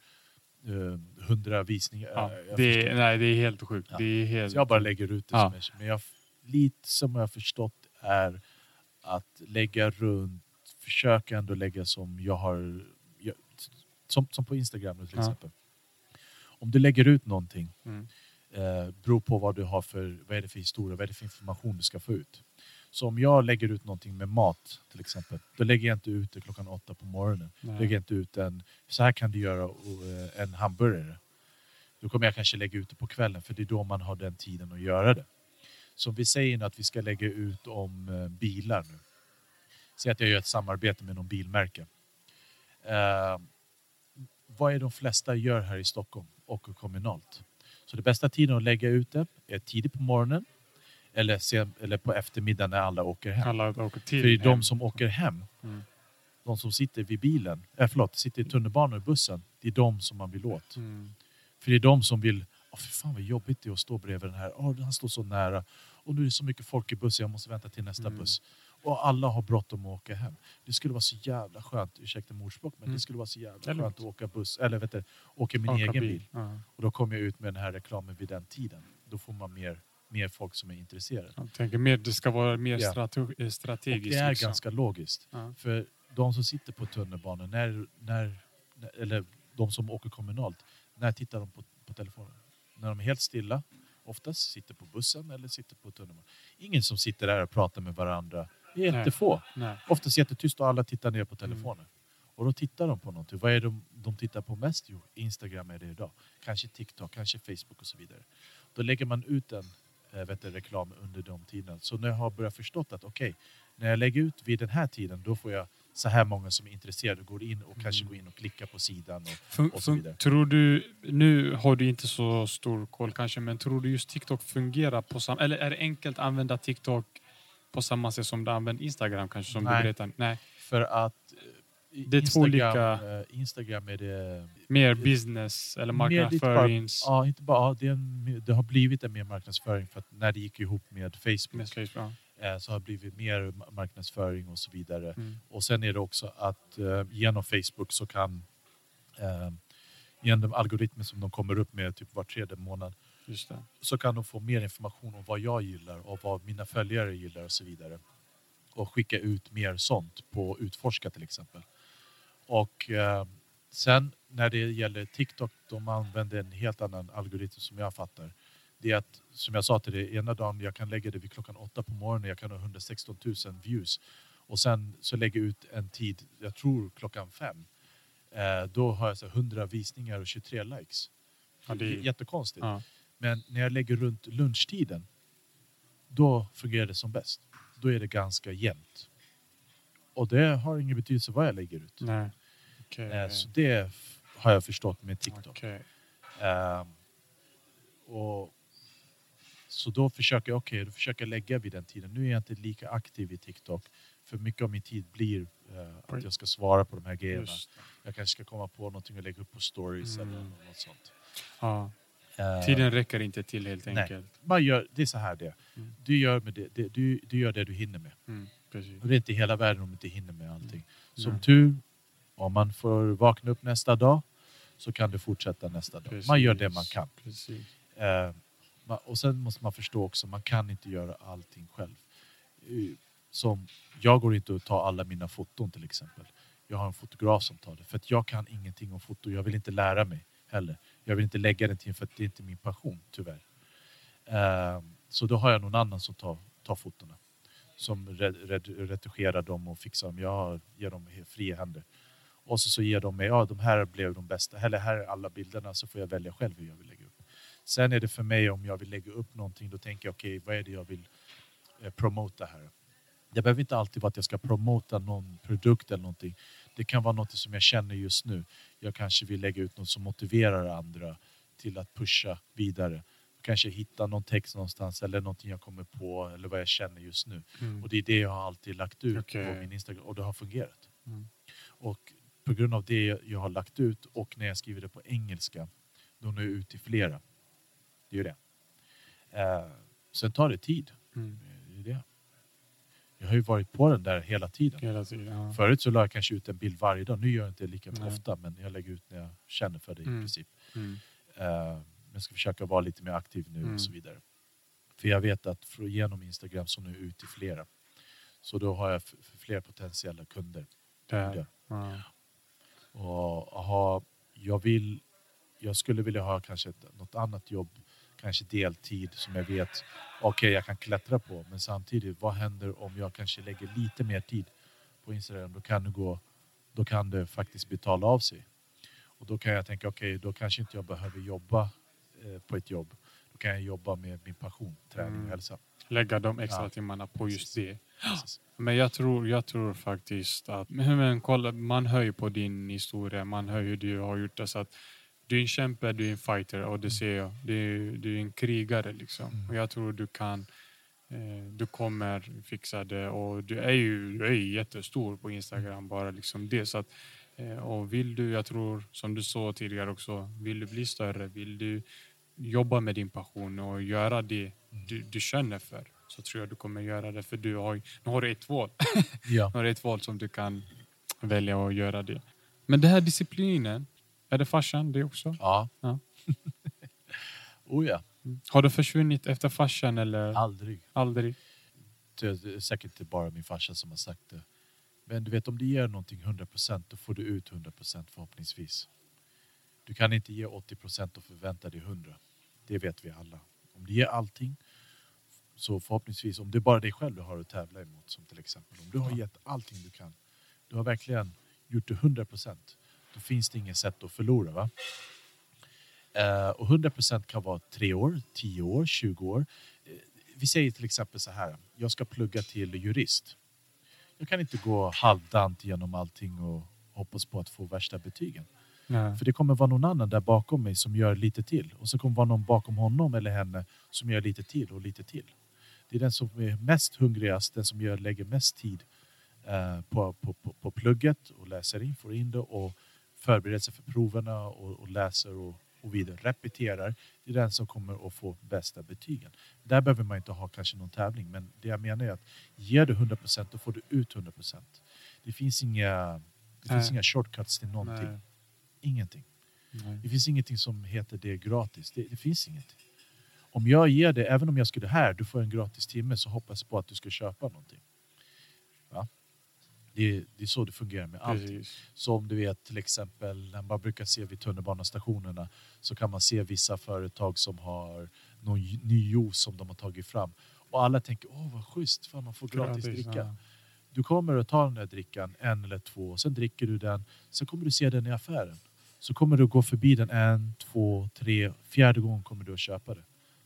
eh, 100 visningar.
Ja.
Eh,
Det, är, nej, det är helt sjukt.
Ja.
Det är helt...
Så jag bara lägger ut det
Ja.
som känner. Men jag, lite som jag förstått är att lägga runt, försöka ändå lägga som jag har, jag, som, som på Instagram nu till
Ja.
exempel. Om du lägger ut någonting
Mm.
eh, beror på vad du har för, vad är det för historia, vad är det för information du ska få ut. Så om jag lägger ut någonting med mat till exempel, då lägger jag inte ut det klockan åtta på morgonen.
Nej.
Lägger jag inte ut en, så här kan du göra eh, en hamburgare. Då kommer jag kanske lägga ut det på kvällen för det är då man har den tiden att göra det. Så vi säger nu att vi ska lägga ut om eh, bilar nu. Säg att jag gör ett samarbete med någon bilmärke. Eh, vad är de flesta gör här i Stockholm och kommunalt? Så det bästa tiden att lägga ut det är tidigt på morgonen eller, sen, eller på eftermiddagen när alla åker hem.
Alla åker
För det är de som åker hem,
Mm.
de som sitter vid bilen, äh, förlåt, sitter i tunnelbanan och bussen, det är de som man vill åt.
Mm.
För det är de som vill, åh för fan vad jobbigt det är att stå bredvid den här, åh han står så nära, och nu är det så mycket folk i bussen, jag måste vänta till nästa
Mm.
buss. Och alla har bråttom att åka hem. Det skulle vara så jävla skönt, ursäkta morspråk, men
Mm.
det skulle vara så jävla
är
skönt att åka buss, eller vet du, åka min
Åka
egen bil.
Ja.
Och då kommer jag ut med den här reklamen vid den tiden. Då får man mer, mer folk som är intresserade.
Jag tänker mer, det ska vara mer
Ja.
eh,
Och
strategiskt.
det är
liksom.
ganska logiskt.
Ja.
För de som sitter på tunnelbanan, när, när, när, eller de som åker kommunalt, När tittar de på, på telefonen? När de är helt stilla, oftast sitter på bussen eller sitter på tunnelbanan. Ingen som sitter där och pratar med varandra. Det är jättefå.
Nej.
Oftast jättetyst och alla tittar ner på telefonen. Och då tittar de på någonting. Vad är det de, de tittar på mest? Jo, Instagram är det idag. Kanske TikTok, kanske Facebook och så vidare. Då lägger man ut en eh, vet du, reklam under de tiderna. Så när jag har börjat förstått att okej, när jag lägger ut vid den här tiden då får jag så här många som är intresserade går in och kanske går in och klickar på sidan. Och, och så vidare.
tror du, nu har du inte så stor koll kanske, men tror du just TikTok fungerar på samma... Eller är det enkelt att använda TikTok på samma sätt som du använder Instagram kanske? Som
Nej.
du berättade? Nej.
för att eh,
Det är två
Instagram,
olika-
eh, Instagram är det...
Mer business eller
bara-
marknadsförings...
Ja, inte bara, det, en, det har blivit en mer marknadsföring för att när det gick ihop med Facebook
med Facebook, ja.
Eh, så har det blivit mer ma- marknadsföring och så vidare.
Mm.
Och sen är det också att eh, genom Facebook så kan eh, genom algoritmer som de kommer upp med typ var tredje månad så kan de få mer information om vad jag gillar och vad mina följare gillar och så vidare. Och skicka ut mer sånt på Utforska till exempel. Och eh, sen när det gäller TikTok, de använder en helt annan algoritm som jag fattar. Det är att, som jag sa till dig, ena dagen jag kan lägga det vid klockan åtta på morgonen, jag kan ha 116 000 views. Och sen så lägger jag ut en tid, jag tror klockan fem. Eh, då har jag så här 100 visningar och 23 likes.
Ja, det är-
Jättekonstigt.
Ja.
Men när jag lägger runt lunchtiden, då fungerar det som bäst. Då är det ganska jämnt. Och det har ingen betydelse vad jag lägger ut.
Nej. Okej.
Eh, Så det har jag förstått med TikTok.
Okej.
Ehm, och så då försöker jag, okej, då försöker jag lägga vid den tiden. Nu är jag inte lika aktiv i TikTok. För mycket av min tid blir eh, att jag ska svara på de här grejerna. Jag kanske ska komma på någonting och lägga upp på stories eller
Mm.
något sånt.
Ja.
Eh,
Tiden räcker inte till helt
Nej.
enkelt.
man gör, det är så här det.
Mm.
Du gör, med det, det, du, du gör det du hinner med.
Mm, precis.
Och det är inte hela världen om du inte hinner med allting. Som
Nej.
tur, om man får vakna upp nästa dag så kan du fortsätta nästa dag. Man gör det
Precis.
man kan.
Precis.
Och sen måste man förstå också, man kan inte göra allting själv. Eh, som, jag går inte och tar alla mina foton till exempel. Jag har en fotograf som tar det. För att jag kan ingenting om foto. Jag vill inte lära mig heller. Jag vill inte lägga den till för att det är inte min passion, tyvärr. Eh, så då har jag någon annan som tar, tar fotona. Som retuscherar dem och fixar dem. Jag ger dem fria händer. Och så, så ger de mig, ja de här blev de bästa. Eller här är alla bilderna så får jag välja själv hur jag vill lägga. Sen är det för mig om jag vill lägga upp någonting, då tänker jag okej, vad är det jag vill eh, promota här? Det behöver inte alltid vara att jag ska promota någon produkt eller någonting. Det kan vara något som jag känner just nu. Jag kanske vill lägga ut något som motiverar andra till att pusha vidare. Kanske hitta någon text någonstans eller någonting jag kommer på eller vad jag känner just nu.
Mm.
Och det är det jag har alltid lagt ut
Okej.
på min Instagram och det har fungerat.
Mm.
Och på grund av det jag har lagt ut och när jag skriver det på engelska, då når jag ut till flera. Det är ju det. Eh, sen tar det tid.
Mm.
Det är det. Jag har ju varit på den där hela tiden.
Hela tiden. Ja.
Förut så la jag kanske ut en bild varje dag. Nu gör jag inte lika
Nej.
ofta, men jag lägger ut när jag känner för det i
Mm.
princip.
Mm.
Eh, jag ska försöka vara lite mer aktiv nu
Mm.
och så vidare. För jag vet att genom Instagram så jag ut till flera. Så då har jag fler potentiella kunder.
Ja.
Och ha, jag, vill, jag skulle vilja ha kanske ett, något annat jobb, kanske deltid som jag vet, okej jag kan klättra på. Men samtidigt, vad händer om jag kanske lägger lite mer tid på Instagram? Då kan det, gå, då kan det faktiskt betala av sig. Och då kan jag tänka, okej då kanske inte jag behöver jobba eh, på ett jobb. Då kan jag jobba med min passion, träning och
Mm.
hälsa.
Lägga de extra
Ja.
timmarna på just
Precis.
det.
Precis.
Men jag tror, jag tror faktiskt att... Men, men kolla, man hör ju på din historia, man hör hur du har gjort det. Så att du är en kämpe, du är en fighter och det ser jag. Du, är- du är en krigare liksom.
Mm.
Och jag tror du kan... Eh, du kommer fixa det och du är ju, du är ju jättestor på Instagram bara liksom det. Så att, eh, och vill du, jag tror som du sa tidigare också, vill du bli större, vill du jobba med din passion och göra det du, du känner för så tror jag du kommer göra det för du har, nu har du ett val.
Ja.
Nu har du ett val som du kan välja att göra det. Men det här disciplinen, är det farsan det också?
Ja.
Ja.
oh ja,
Har det försvunnit efter farsan eller
aldrig.
aldrig?
Det är säkert inte bara min farsa som har sagt det. Men du vet om du ger någonting 100% då får du ut 100% förhoppningsvis. Du kan inte ge 80 procent och förvänta dig 100. Det vet vi alla. Om du ger allting så förhoppningsvis, om det är bara dig själv du har att tävla emot som till exempel. Om du har gett allting du kan. Du har verkligen gjort det 100 procent. Då finns det inget sätt att förlora. Va? Eh, och 100 procent kan vara 3 år, 10 år, 20 år. Eh, vi säger till exempel så här. Jag ska plugga till jurist. Jag kan inte gå halvdant genom allting och hoppas på att få värsta betygen.
Nej.
För det kommer vara någon annan där bakom mig som gör lite till. Och så kommer vara någon bakom honom eller henne som gör lite till och lite till. Det är den som är mest hungrigast, den som gör, lägger mest tid eh, på, på, på, på plugget och läser in, får in det och förbereder sig för proverna och, och läser och, och vidare repeterar. Det är den som kommer att få bästa betygen. Där behöver man inte ha kanske någon tävling men det jag menar är att ger du 100% då får du ut 100%. Det finns inga, det finns inga shortcuts till någonting.
Nej.
Ingenting.
Nej.
Det finns ingenting som heter det gratis. Det, det finns inget. Om jag ger det, även om jag skulle här, du får en gratis timme så hoppas jag på att du ska köpa någonting. Det, det är så det fungerar med allt.
Precis.
Så om du vet till exempel när man brukar se vid tunnelbanestationerna så kan man se vissa företag som har någon ny juice som de har tagit fram. Och alla tänker, åh vad schysst, fan man får gratis
Gratis,
dricka.
ja.
Du kommer att ta den där drickan, en eller två, sen dricker du den, sen kommer du se den i affären. Så kommer du gå förbi den en, två, tre, fjärde gången kommer du att köpa det.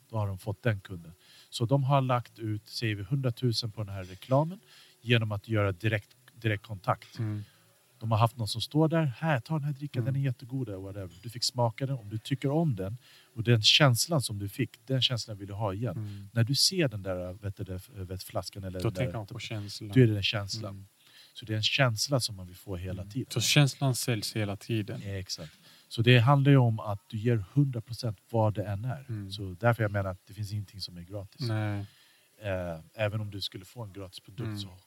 Då har de fått den kunden. Så de har lagt ut, säger vi, 100 000 på den här reklamen genom att göra direkt, direkt kontakt.
Mm.
De har haft någon som står där, här ta den här drickan,
Mm.
den är jättegod. eller Whatever. Du fick smaka den, om du tycker om den och den känslan som du fick, den känslan vill du ha igen.
Mm.
När du ser den där vet du, det, vet, flaskan eller
Då
den
tänker man på känslan.
då är det en känsla.
Mm.
Så det är en känsla som man vill få hela tiden.
Så känslan säljs hela tiden.
Ja, exakt. Så det handlar ju om att du ger 100% vad det än är.
Mm.
Så därför jag menar att det finns ingenting som är gratis.
Nej.
Eh, även om du skulle få en gratis produkt
Mm.
så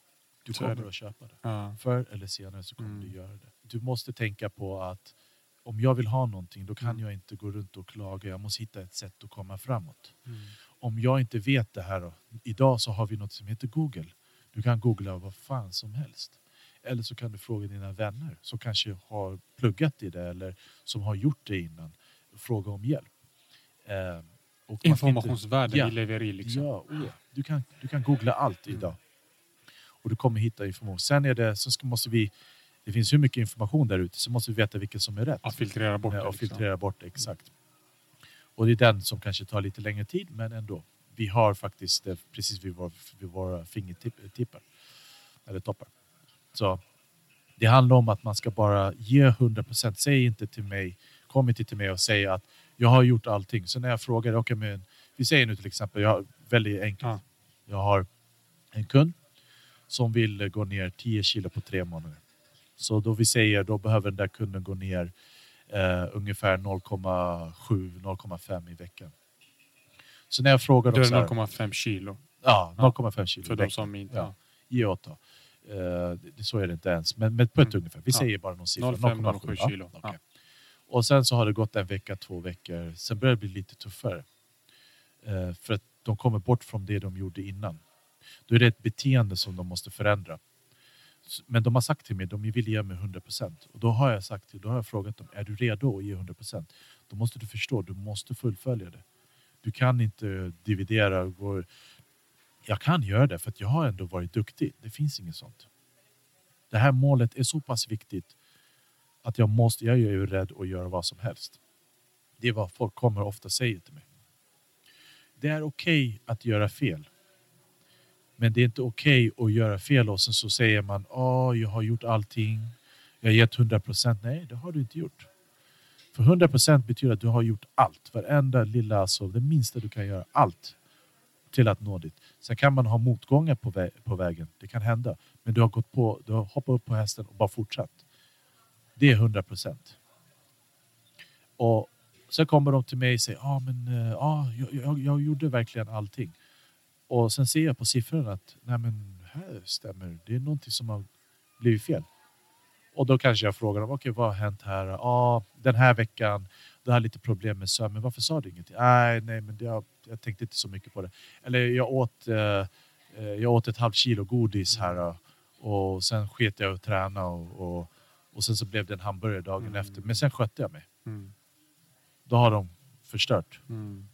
du kommer att köpa det.
Ja.
Förr eller senare så kommer
Mm.
du göra det. Du måste tänka på att om jag vill ha någonting då kan
Mm.
jag inte gå runt och klaga. Jag måste hitta ett sätt att komma framåt.
Mm.
Om jag inte vet det här då, idag så har vi något som heter Google. Du kan googla vad fan som helst. Eller så kan du fråga dina vänner som kanske har pluggat i det eller som har gjort det innan. Fråga om hjälp. Eh,
Informationsvärlden
Ja.
vi lever i. Liksom.
Ja, ja. Du, kan, du kan googla allt
Mm.
idag. Och du kommer hitta information. Sen är det, så ska, måste vi, det finns hur mycket information där ute så måste vi veta vilken som är rätt.
Att filtrera bort det.
och
Liksom.
filtrera bort det, exakt. Och det är den som kanske tar lite längre tid, men ändå. Vi har faktiskt det precis vid, vår, vid våra fingertippar. Eller toppar. Så det handlar om att man ska bara ge 100%. Säg inte till mig, kom inte till mig och säg att jag har gjort allting. Så när jag frågar, okay, men, vi säger nu till exempel, jag väldigt enkelt.
Ja.
Jag har en kund som vill gå ner 10 kilo på tre månader. Så då vi säger, då behöver den där kunden gå ner eh, ungefär 0,7-0,5 i veckan. Så när jag frågar
Då
dem
är
så
det
här,
0,5 kilo.
ja, 0,5 kilo
För
i
de som inte...
Ja. Ge åt då. Eh, så är det inte ens, men, men på ett
Mm.
ungefär. Vi
Ja.
säger bara någon siffra.
0,5-0,7
Ja,
kilo. Ja.
Och sen så har det gått en vecka, två veckor. Sen börjar det bli lite tuffare. Eh, för att de kommer bort från det de gjorde innan. Då är det ett beteende som de måste förändra. Men de har sagt till mig, de vill ge mig 100%. Och då har jag sagt, då har jag frågat dem, är du redo att ge 100%? Då måste du förstå, du måste fullfölja det. Du kan inte dividera. och gå- Jag kan göra det för att jag har ändå varit duktig. Det finns inget sånt. Det här målet är så pass viktigt att jag måste, jag är ju rädd att göra vad som helst. Det är vad folk kommer och ofta säger till mig. Det är okej att göra fel. Men det är inte okej okay att göra fel och sen så säger man åh, jag har gjort allting. Jag har gett 100 procent. Nej, det har du inte gjort. För 100 procent betyder att du har gjort allt. Varenda lilla, alltså det minsta du kan göra. Allt. Till att nå dit. Sen kan man ha motgångar på, vä- på vägen. Det kan hända. Men du har gått på, du har hoppat upp på hästen och bara fortsatt. Det är 100 procent. Och sen kommer de till mig och säger ah, men, eh, ah, jag, jag, jag gjorde verkligen allting. Och sen ser jag på siffrorna att nej men här stämmer, det är någonting som har blivit fel. Och då kanske jag frågar dem, okej vad har hänt här? Ja, ah, den här veckan, du har lite problem med sömn, men varför sa du ingenting? Nej, nej men det, jag, tänkte inte så mycket på det. Eller jag åt, eh, eh, jag åt ett halvt kilo godis här och sen sket jag att träna och, och, och sen så blev det en hamburgare dagen
Mm.
efter. Men sen skötte jag mig.
Mm.
då har de förstört.
Mm.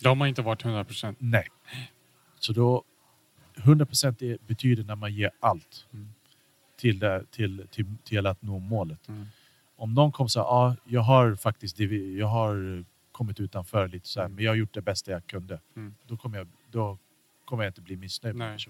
De har inte varit 100 procent.
Nej. Så då 100% det betyder när man ger allt
Mm.
till, det, till, till, till att nå målet.
Mm.
Om någon kommer säga ah, jag har faktiskt jag har kommit utanför lite så här,
Mm.
men jag har gjort det bästa jag kunde.
Mm.
Då, kommer jag, då kommer jag inte bli missnöjd med.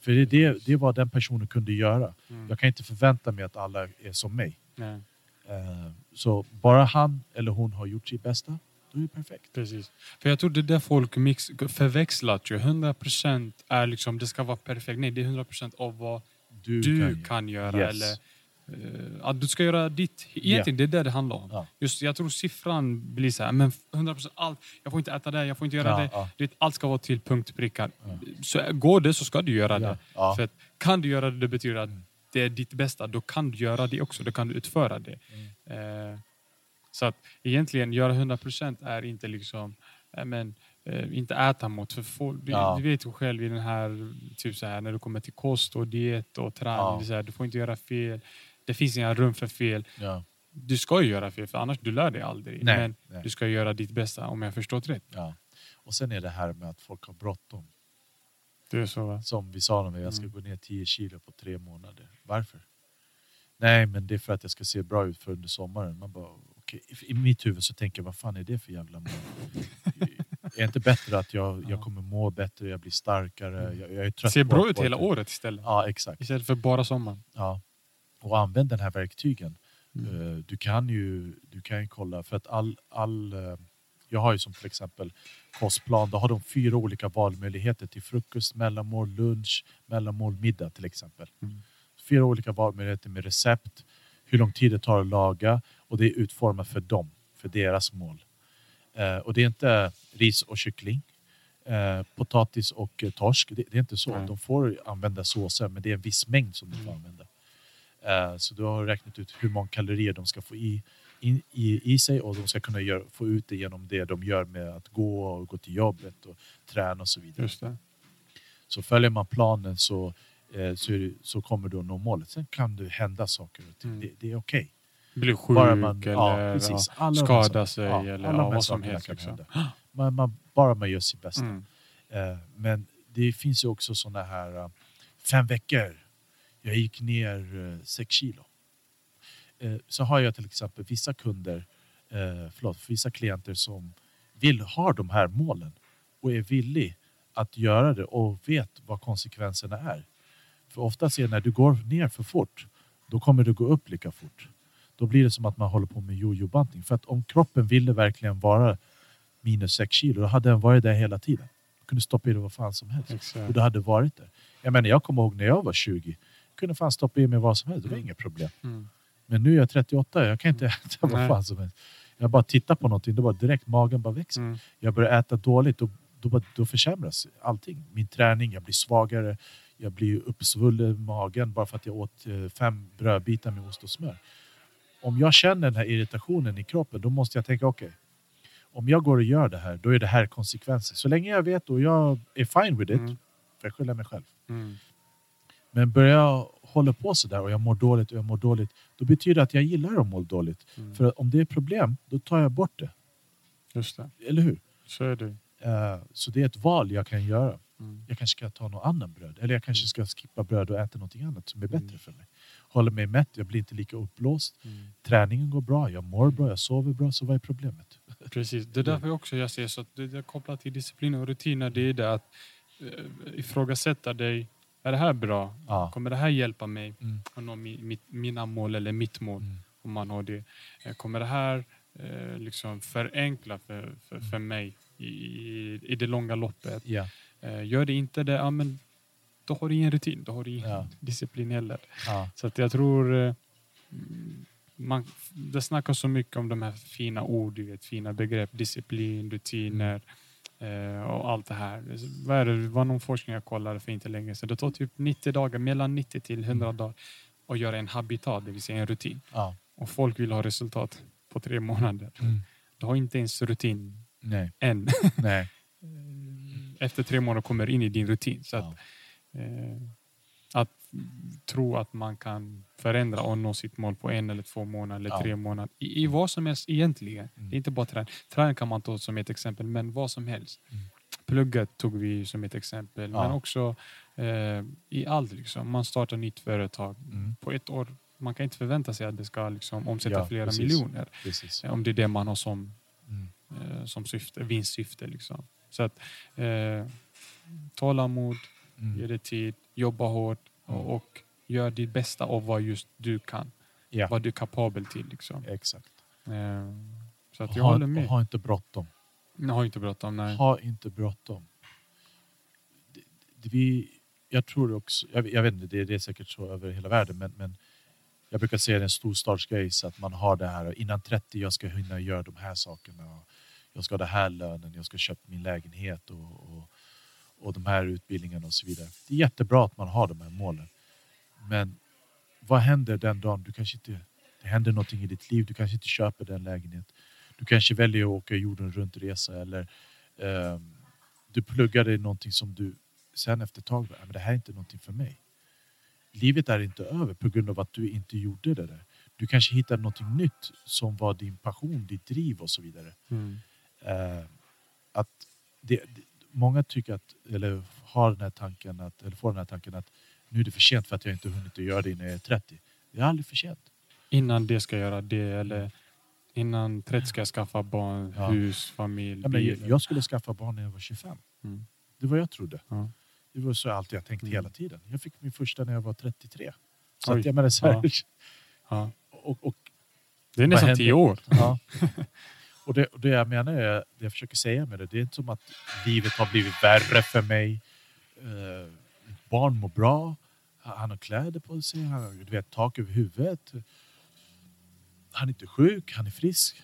För det, det, det vad den personen kunde göra.
Mm.
Jag kan inte förvänta mig att alla är som mig.
Nej,
Eh, så bara han eller hon har gjort sitt bästa, då är det perfekt.
precis. För jag tror det är där folk mix, förväxlat ju. 100 procent är liksom, det ska vara perfekt. Nej, det är 100 procent av vad
Du,
du
kan,
kan,
göra. Yes.
Eller, eh, att du ska göra ditt. Egentligen, det är det det handlar om.
Ja.
Just, jag tror siffran blir så här, men 100 procent allt. Jag får inte äta det, jag får inte göra
Ja,
det.
ja.
Du vet, allt ska vara till punkt prickar. Så går det så ska du göra det. För att, kan du göra det, det betyder att
Mm.
det är ditt bästa. Då kan du göra det också. Då kan du utföra det.
Mm.
Eh, så att egentligen göra 100 procent är inte liksom eh, men, eh, inte äta mot. För folk, du,
Ja.
du vet ju själv i den här, typ så här, när du kommer till kost och diet och träning.
Ja.
Så här, du får inte göra fel. Det finns inga rum för fel.
Ja.
Du ska ju göra fel för annars du lär dig aldrig.
Nej,
men
nej.
du ska göra ditt bästa om jag förstått rätt.
Ja. Och sen är det här med att folk har bråttom.
Det är så va?
Som vi sa, om jag ska
Mm.
gå ner 10 kilo på tre månader. Varför? Nej, men det är för att jag ska se bra ut för under sommaren. Man bara, I mitt huvud så tänker jag, vad fan är det för jävla mål? är det inte bättre att jag, jag
Ja.
kommer må bättre, jag blir starkare, jag, jag är trött
Se
på
bra ut hela året istället.
Ja, exakt.
Istället för bara sommaren.
Ja. Och använd den här verktygen.
Mm.
Eh, Du kan ju du kan ju kolla, för att all, all eh, jag har ju som till exempel kostplan, då har de fyra olika valmöjligheter till frukost, mellanmål, lunch, mellanmål, middag till exempel.
Mm.
Fyra olika valmöjligheter med recept, hur lång tid det tar att laga och det är utformat för dem, för deras mål. Eh, och det är inte ris och kyckling, eh, potatis och eh, torsk, det, är inte så.
Nej.
De får använda såser men det är en viss mängd som de får
Mm.
använda. Så du har räknat ut hur många kalorier de ska få i, in, i, i sig och de ska kunna gör, få ut det genom det de gör med att gå och gå till jobbet och träna och så vidare. Så följer man planen så, så, så kommer du att nå målet. Sen kan det hända saker och ting.
Mm.
Det, det är okej.
Blir sjuk
Bara man-
eller
ja,
ja,
precis. Alla de här
skada
sakerna.
sig
Ja,
eller
alla
vad som helst. Liksom.
Man, man, bara man gör sitt bästa.
Mm.
Eh, Men det finns ju också såna här eh, fem veckor. Jag gick ner eh, sex kilo. Så har jag till exempel vissa kunder, eh, förlåt, vissa klienter som vill ha de här målen och är villig att göra det och vet vad konsekvenserna är. För oftast är när du går ner för fort, då kommer du gå upp lika fort. Då blir det som att man håller på med jojo-bantning. För att om kroppen ville verkligen vara minus 6 kilo, då hade den varit där hela tiden. Du kunde stoppa i det vad fan som helst. Och
Exakt.
du hade varit där. Jag menar, jag kommer ihåg när jag var 20, kunde fan stoppa i mig vad som helst, det var
Mm.
inga problem.
Mm.
Men nu är jag 38, jag kan inte äta vad
Nej.
fan som helst. Jag bara tittar på någonting, då bara direkt magen bara växer.
Mm.
Jag börjar äta dåligt, då, då, bara- då försämras allting. Min träning, jag blir svagare, jag blir uppsvullen i magen bara för att jag åt eh, fem brödbitar med ost och smör. Om jag känner den här irritationen i kroppen, då måste jag tänka okej. om jag går och gör det här, då är det här konsekvenser. Så länge jag vet och jag är fine with it,
Mm.
får jag skylla mig själv.
Mm.
Men börjar jag hålla på sådär och jag mår dåligt och jag mår dåligt, då betyder det att jag gillar att må dåligt.
Mm.
För om det är problem, då tar jag bort det.
Just det.
Eller hur?
Så är det.
Eh, så det är ett val jag kan göra.
Mm.
Jag kanske ska ta någon annan bröd. Eller jag kanske ska skippa bröd och äta någonting annat som är bättre
Mm.
för mig. Håller mig mätt, jag blir inte lika uppblåst.
Mm.
Träningen går bra, jag mår bra, jag sover bra. Så vad är problemet?
Precis, det är därför också jag ser så att det är kopplat till disciplin och rutiner. Det är det att eh, ifrågasätta dig. Är det här bra?
Ja.
Kommer det här hjälpa mig
Mm.
att nå mi, mitt, mina mål eller mitt mål?
Mm.
Om man har det. Eh, Kommer det här eh, liksom förenkla för, för, för mig i, i, det långa loppet? Eh, gör det inte det, ja, men då har du ingen rutin. Då har du ingen
Ja.
disciplin heller.
Ja.
Så att jag tror eh, mm, man, det snackas så mycket om de här fina ord, du vet, fina begrepp, disciplin, rutiner eh, och allt det här. Vad är det, det var någon forskning jag kollade för inte länge sedan. Det tar typ 90 dagar, mellan 90 till 100
Mm.
dagar att göra en habitat, det vill säga en rutin.
Ja.
Och folk vill ha resultat på tre månader.
Mm.
Du har inte ens rutin
Nej.
än.
Nej.
Efter tre månader kommer du in i din rutin. Så att, att tro att man kan förändra och nå sitt mål på en eller två månader eller
Ja.
tre månader. I, I vad som helst egentligen.
Mm.
Det är inte bara träning. Träning kan man ta som ett exempel, men vad som helst.
Mm.
Plugget tog vi som ett exempel,
Ja.
men också eh, i allt. Liksom. Man startar nytt företag.
Mm.
På ett år, man kan inte förvänta sig att det ska liksom, omsätta
Ja,
flera
precis.
miljoner.
Precis.
eh, Om det är det man har som
Mm.
eh, som syfte, vinstsyfte. Liksom. Så att eh, tålamod, ge
Mm.
det tid, jobba hårt
Mm.
och, och gör ditt bästa av vad just du kan.
Ja,
Vad du är kapabel till. Liksom.
exakt.
Eh, så att jag
Ha,
håller med.
ha inte bråttom.
Har inte bråttom. Nej.
Ha inte bråttom. Det- det- Vi, jag tror också, jag, vet- jag vet inte, det, det är säkert så över hela världen, men, men jag brukar säga det är en storstadsgrej så att man har det här innan 30 jag ska hinna göra de här sakerna. Jag ska ha den här lönen, jag ska köpa min lägenhet och, och, och de här utbildningarna och så vidare. Det är jättebra att man har de här målen. Men vad händer den dagen du kanske inte, det händer någonting i ditt liv, du kanske inte köper den lägenhet. Du kanske väljer att åka jorden runt resa eller ehm, du pluggar i någonting som du sen efter ett tag, "Nej, men det här är inte någonting för mig. Livet är inte över på grund av att du inte gjorde det där. Du kanske hittar någonting nytt som var din passion, ditt driv och så vidare.
Mm.
Eh, att det, många tycker att, eller har den här tanken att, eller får den här tanken att nu är det för sent för att jag inte hunnit att göra det innan jag är 30. Det är aldrig för sent.
Innan det ska göra det eller innan 30 ska jag skaffa barn,
Ja.
hus, familj,
Ja,
bil.
jag, skulle skaffa barn när jag var 25.
Mm.
Det var jag trodde.
Ja.
Det var så alltid jag tänkt
Mm.
hela tiden. Jag fick min första när jag var 33. Så
Oj.
att jag menar så här,
Ja.
och, och,
Det är nästan tio år.
ja. och, det, det jag menar är, det jag försöker säga med det, det är inte som att livet har blivit värre för mig. Uh, barn mår bra, han har kläder på sig, han har du vet, tak över huvudet. Han är inte sjuk, han är frisk.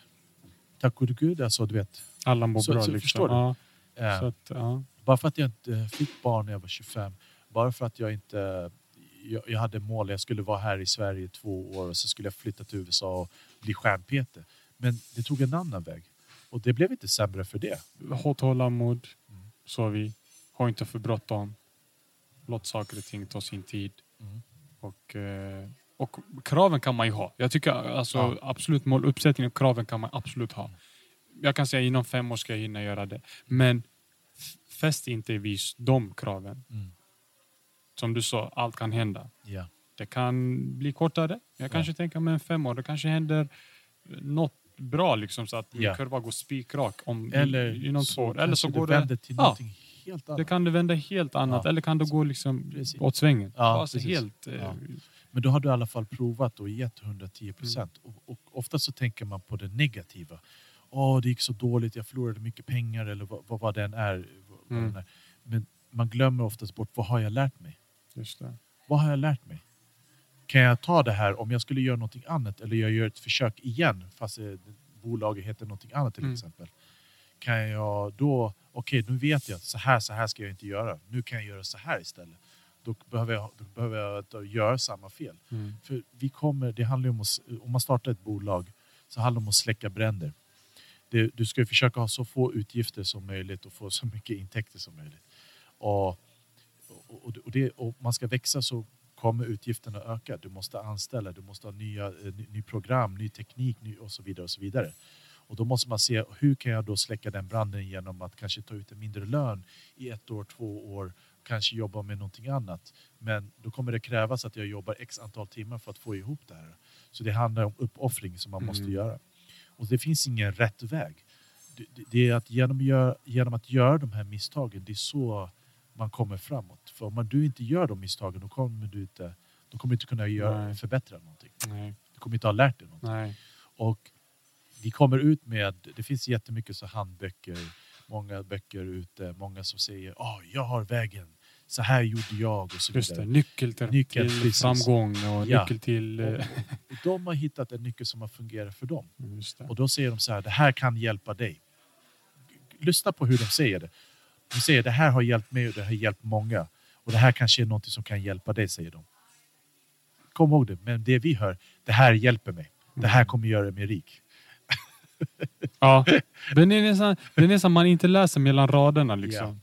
Tack gode gud. Alltså, du vet,
Alla mår
Så-
bra.
så
liksom.
förstår du?
Ja, så att, ja.
Bara för att jag inte fick barn när jag var 25, bara för att jag inte... Jag, jag hade mål, jag skulle vara här i Sverige i två år och så skulle jag flytta till USA och bli stjärnpete. Men det tog en annan väg. Och det blev inte sämre för det.
Ha tålamod,
Mm.
sa vi. Ha inte för bråttom. Låt saker och ting ta sin tid.
Mm.
Och, eh, och kraven kan man ju ha. Jag tycker alltså,
Ja.
absolut måluppsättning och kraven kan man absolut ha. Jag kan säga inom fem år ska jag hinna göra det. Men fäst inte vid de kraven.
Mm.
Som du sa, allt kan hända.
Ja.
Det kan bli kortare. Jag kanske tänker med fem år, det kanske händer något bra liksom så att
Ja.
kurva går spikrak om
Eller,
inom två år. Eller så går
det
det...
vänder till
Ja.
helt annat.
Det kan det vända helt annat
Ja.
eller kan det gå liksom
Precis.
åt svängen.
Ja,
alltså helt... Eh,
Ja. Men då har du i alla fall provat och gett 110 procent.
Mm.
Och, och ofta så tänker man på det negativa. Åh, det gick så dåligt, jag förlorade mycket pengar eller vad, vad, vad den är. Vad,
Mm.
den är. Men man glömmer oftast bort, vad har jag lärt mig? Vad har jag lärt mig? Kan jag ta det här om jag skulle göra någonting annat eller jag gör ett försök igen fast eh, bolaget heter någonting annat till
Mm.
exempel. Kan jag då, okej nu vet jag så här, så här ska jag inte göra. Nu kan jag göra så här istället. Då behöver jag, då behöver jag inte göra samma fel.
Mm.
För vi kommer, det handlar om att, om man startar ett bolag så handlar det om att släcka bränder. Det, du ska ju försöka ha så få utgifter som möjligt och få så mycket intäkter som möjligt. Och, och, och, det, och man ska växa så kommer utgifterna öka. Du måste anställa, du måste ha nya, eh, ny, program, ny teknik ny, och så vidare. Och så vidare. Och då måste man se hur kan jag då släcka den branden genom att kanske ta ut en mindre lön i ett år, två år, kanske jobba med någonting annat. Men då kommer det krävas att jag jobbar x antal timmar för att få ihop det här. Så det handlar om uppoffring som man måste
Mm.
göra. Och det finns ingen rätt väg. Det, det- det är att genom, genom att göra de här misstagen, det är så man kommer framåt. För om du inte gör de misstagen, då kommer du inte, då kommer du inte kunna göra,
Nej.
förbättra någonting.
Nej.
Du kommer inte ha lärt dig någonting.
Nej.
Och vi kommer ut med, det finns jättemycket så handböcker, många böcker ute, många som säger oh, jag har vägen, så här gjorde jag och så
Just det.
vidare.
Nyckel till,
Nyckel,
till framgång och
Ja.
nyckel till...
Och,
eh,
och de har hittat en nyckel som har fungerat för dem. Och då säger de så här, det här kan hjälpa dig. Lyssna på hur de säger det. De säger det här har hjälpt mig och det har hjälpt många. Och det här kanske är något som kan hjälpa dig, säger de. Kom ihåg det, men det vi hör, det här hjälper mig. Det här kommer göra mig rik.
Ja, den är, nästan, den är nästan man inte läser mellan raderna liksom.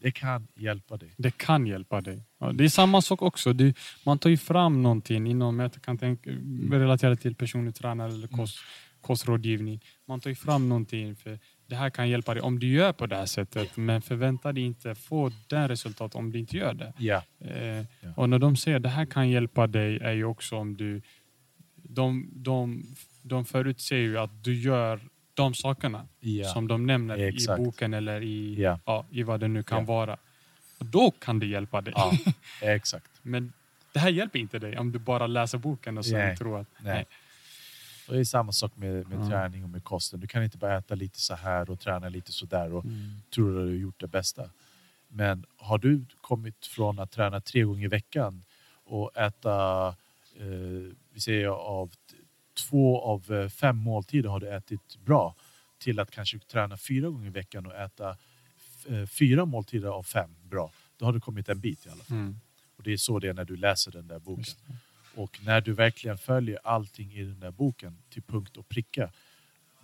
Det kan hjälpa dig.
Det kan hjälpa dig. Ja, det är samma sak också. Du, man tar ju fram någonting inom, jag kan tänka, relatera till personlig tränare eller kost, kostrådgivning. Man tar ju fram någonting för det här kan hjälpa dig om du gör på det här sättet. Men förvänta dig inte få det resultat om du inte gör det.
Ja,
Eh, Och när de säger det här kan hjälpa dig är ju också om du... De, de, de förutser ju att du gör de sakerna
ja.
som de nämner
Exakt.
i boken eller i,
Ja.
ja, i vad det nu kan vara. Och då kan det hjälpa dig.
ja exakt.
Men det här hjälper inte dig om du bara läser boken och sen
Nej.
tror att...
Nej.
Nej.
Och det är samma sak med, med
Ja.
träning och med kosten. Du kan inte bara äta lite så här och träna lite så där och
Mm.
tro att du har gjort det bästa. Men har du kommit från att träna tre gånger i veckan och äta, eh, vi säger av två av eh, fem måltider har du ätit bra till att kanske träna fyra gånger i veckan och äta eh, fyra måltider av fem bra. Då har du kommit en bit i alla fall.
Mm.
Och det är så det är när du läser den där boken. Och när du verkligen följer allting i den där boken till punkt och pricka,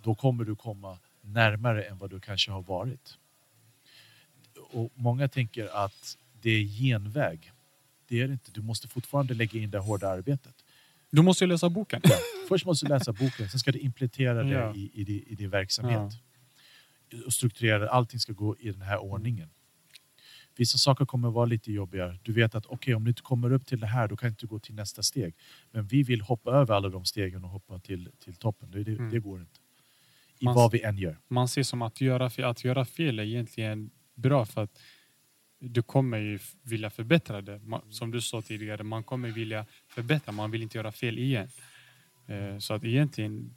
då kommer du komma närmare än vad du kanske har varit. Och många tänker att det är genväg. Det är det inte. Du måste fortfarande lägga in det hårda arbetet.
Du måste ju läsa boken.
Ja. Först måste du läsa boken, sen ska du implementera det
Ja.
i, i, din- i din verksamhet. Och strukturera. Allting ska gå i den här ordningen. Vissa saker kommer vara lite jobbigare. Du vet att okej, om du inte kommer upp till det här, då kan du inte gå till nästa steg. Men vi vill hoppa över alla de stegen och hoppa till, till toppen. Det,
Mm.
det går inte. I
Man-
vad vi än gör.
Man ser som att göra, att göra fel är egentligen bra för att du kommer ju vilja förbättra det. Ma- Som du sa tidigare, man kommer vilja förbättra, man vill inte göra fel igen. Eh, Så att egentligen,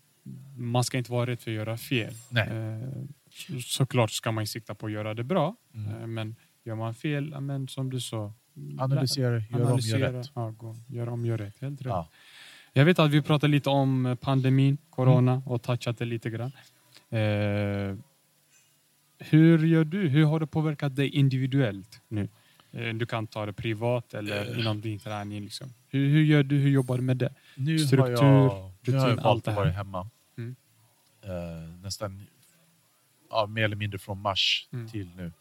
man ska inte vara rädd för att göra fel.
Nej.
Eh, så- Såklart ska man sikta på att göra det bra,
Mm.
eh, men gör man fel, men som du sa,
Analysera, gör om, gör
analysera,
rätt.
Ja, gå, gör om, gör rätt. Helt rätt.
Ja.
Jag vet att vi pratade lite om eh, pandemin, corona
Mm.
och touchat det lite grann. Eh, hur gör du? Hur har det påverkat dig individuellt nu? Eh, du kan ta det privat eller
Eh.
inom din träning. Liksom. Hur, hur gör du? Hur jobbar du med det?
Nu
Struktur,
har jag, nu har
rutin,
jag
allt
valt
det
att
här.
vara hemma.
Mm.
Eh, nästan ja, mer eller mindre från mars
Mm.
till nu.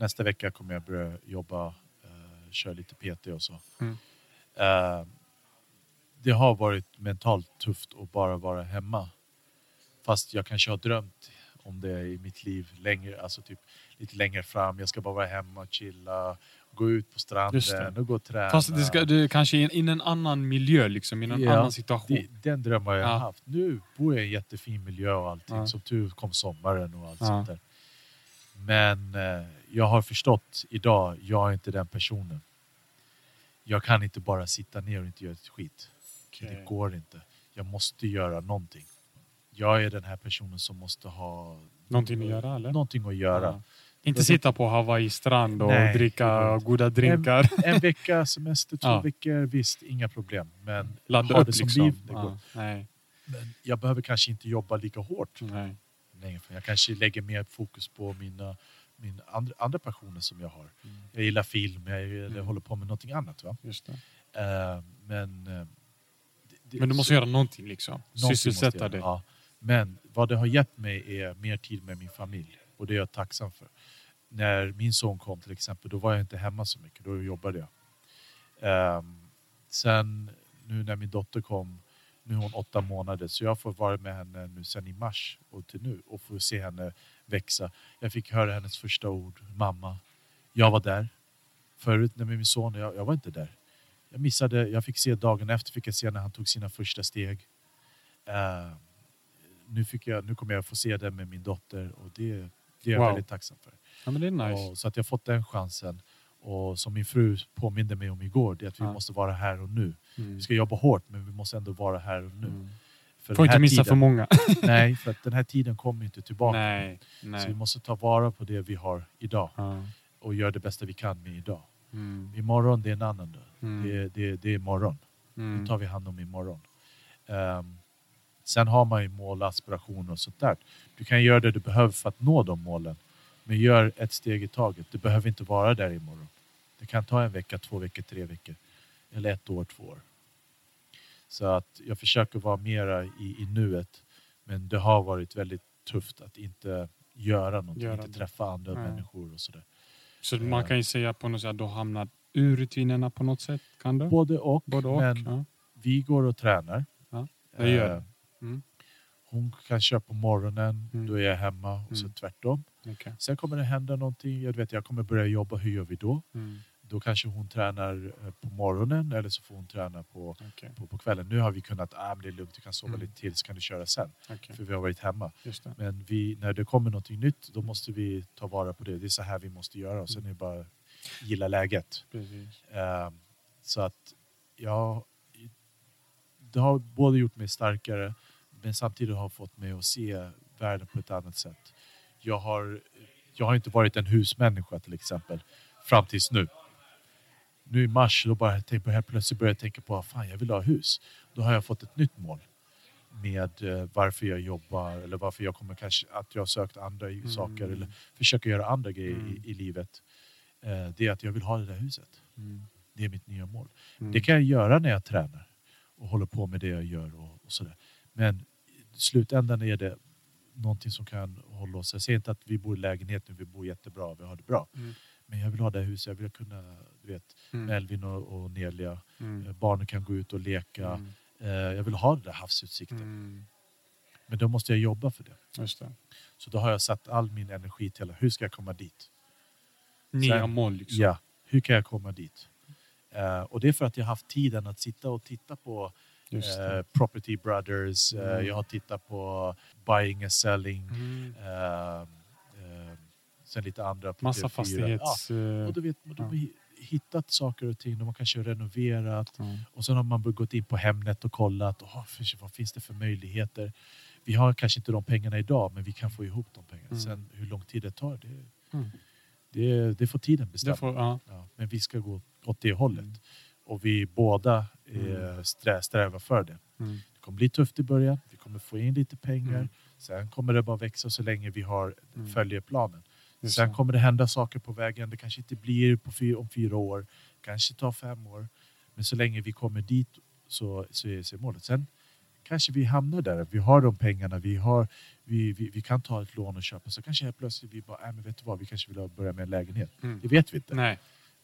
Nästa vecka kommer jag börja jobba, uh, köra lite PT och så.
Mm.
Eh, det har varit mentalt tufft att bara vara hemma. Fast jag kanske har drömt om det i mitt liv längre, alltså typ lite längre fram. Jag ska bara vara hemma och chilla, gå ut på stranden
det.
och gå och träna.
Fast det ska, du, kanske i en, en annan miljö, liksom, i en
Ja,
annan situation.
Det, den drömmen har jag
Ja.
haft. Nu bor jag i en jättefin miljö och allting.
Ja.
Som tur kom sommaren och allt sånt där. Men eh, jag har förstått idag, jag är inte den personen. Jag kan inte bara sitta ner och inte göra ett skit.
Okej.
Det går inte. Jag måste göra någonting. Jag är den här personen som måste ha
Någonting att göra, eller?
någonting att göra.
Ja. Inte sitta på Hawaii strand och
Nej,
dricka goda drinkar.
En vecka semester, två
Ja.
veckor, visst, inga problem. Men
Ladda
ha det som
liksom.
liv, det går.
ja. Nej,
Men jag behöver kanske inte jobba lika hårt.
nej.
Nej, för jag kanske lägger mer fokus på mina, mina andra, andra passioner som jag har.
Mm.
Jag gillar film, jag, jag
Mm.
håller på med någonting annat. Va?
Just det.
Eh, men, eh, det-
Men du måste
så-
göra någonting liksom.
någonting
Sysselsätta dig.
Ja. Men vad det har gett mig är mer tid med min familj och det är jag tacksam för. När min son kom till exempel, då var jag inte hemma så mycket, då jobbade jag. Ehm, sen nu när min dotter kom, nu är hon åtta månader, så jag får vara med henne nu sen i mars och till nu och få se henne växa. Jag fick höra hennes första ord, mamma. Jag var där. Förut när min son, jag, jag var inte där. Jag missade, jag fick se dagen efter, fick jag se när han tog sina första steg. Ehm, nu, fick jag, nu kommer jag få se det med min dotter och det, det är jag
Wow.
väldigt tacksam för.
Ja, men det är nice.
Och, så att jag fått den chansen. Och som min fru påminde mig om igår, det är att vi
Ja.
måste vara här och nu.
Mm.
Vi ska jobba hårt men vi måste ändå vara här och nu.
Mm.
För
Får inte missa
tiden,
för många.
Nej, för att den här tiden kommer inte tillbaka.
nej,
Så vi
nej.
måste ta vara på det vi har idag
Ja.
och göra det bästa vi kan med idag.
Mm.
Imorgon det är en annan dag.
Mm.
Det, det, det är imorgon.
Mm.
Det tar vi hand om imorgon. Um, sen har man ju mål, aspirationer och sånt där. Du kan göra det du behöver för att nå de målen. Men gör ett steg i taget. Du behöver inte vara där imorgon. Det kan ta en vecka, två veckor, tre veckor. Eller ett år, två år. Så att jag försöker vara mera i, i nuet. Men det har varit väldigt tufft att inte göra någonting,
Göra
inte träffa andra
Ja.
människor och sådär.
Så man kan ju säga på något sätt att du hamnat ur rutinerna på något sätt? Kan du?
Både och.
Både och.
Men
ja.
vi går och tränar.
det gör
Eh,
Mm.
Hon kan köra på morgonen,
Mm.
då är jag hemma och så
Mm.
tvärtom.
Okej.
Sen kommer det hända någonting. Jag vet, jag kommer börja jobba. Hur gör vi då?
Mm.
Då kanske hon tränar eh, på morgonen eller så får hon träna på,
Okej.
på, på kvällen. Nu har vi kunnat, ah, men det är lugnt, du kan sova
Mm.
lite till så kan du köra sen.
Okej.
För vi har varit hemma. Men vi, när det kommer någonting nytt, då måste vi ta vara på det. Det är så här vi måste göra och sen är det bara gilla läget. Eh, så att jag, det har både gjort mig starkare men samtidigt har fått mig att se världen på ett annat sätt. Jag har, jag har inte varit en husmänniska till exempel fram tills nu. Nu i mars då bara jag på helt plötsligt började jag tänka på att jag vill ha hus. Då har jag fått ett nytt mål med eh, varför jag jobbar eller varför jag kommer kanske att jag har sökt andra saker eller försöker göra andra grejer
Mm.
i, i livet. Eh, det är att jag vill ha det där huset.
Mm.
Det är mitt nya mål.
Mm.
Det kan jag göra när jag tränar och håller på med det jag gör och, och sådär. Men i slutändan är det någonting som kan hålla oss. Jag säger inte att vi bor i lägenhet nu, vi bor jättebra, vi har det bra.
Mm.
Men jag vill ha det huset, jag vill kunna, du vet,
Mm.
Melvin och, och Nelia,
Mm.
eh, barnen kan gå ut och leka.
Mm.
Eh, jag vill ha den där havsutsikten.
Mm.
Men då måste jag jobba för det.
Just det.
Så då har jag satt all min energi till hur ska jag komma dit?
Nya
Sen-
mål liksom.
Ja, hur kan jag komma dit? Eh, och det är för att jag har haft tiden att sitta och titta på eh. Property Brothers, eh,
Mm.
jag har tittat på Buying and Selling,
Mm.
eh, eh, sen lite andra. på
Massa
TV4.
fastighets...
Ja,
eh,
och vet, de
ja.
har hi- hittat saker och ting, de har kanske renoverat
ja.
och sen har man gått in på Hemnet och kollat, oh, vad finns det för möjligheter? Vi har kanske inte de pengarna idag, men vi kan få ihop de pengarna.
Mm.
Sen hur lång tid det tar, det,
Mm.
det, det får tiden bestämma.
Får, ja.
Ja, men vi ska gå åt det hållet. Och vi båda eh, strä, strävar för det.
Mm.
Det kommer bli tufft i början. Vi kommer få in lite pengar.
Mm.
Sen kommer det bara växa så länge vi har,
Mm.
följer planen.
Just
Sen
det.
kommer det hända saker på vägen. Det kanske inte blir på fyra, om fyra år. Kanske tar fem år. Men så länge vi kommer dit så, så är så är målet. Sen kanske vi hamnar där. Vi har de pengarna. Vi, har, vi, vi, vi kan ta ett lån och köpa. Så kanske helt plötsligt vi bara, äh, men vet du vad, vi kanske vill börja med en lägenhet.
Mm.
Det vet vi inte.
Nej.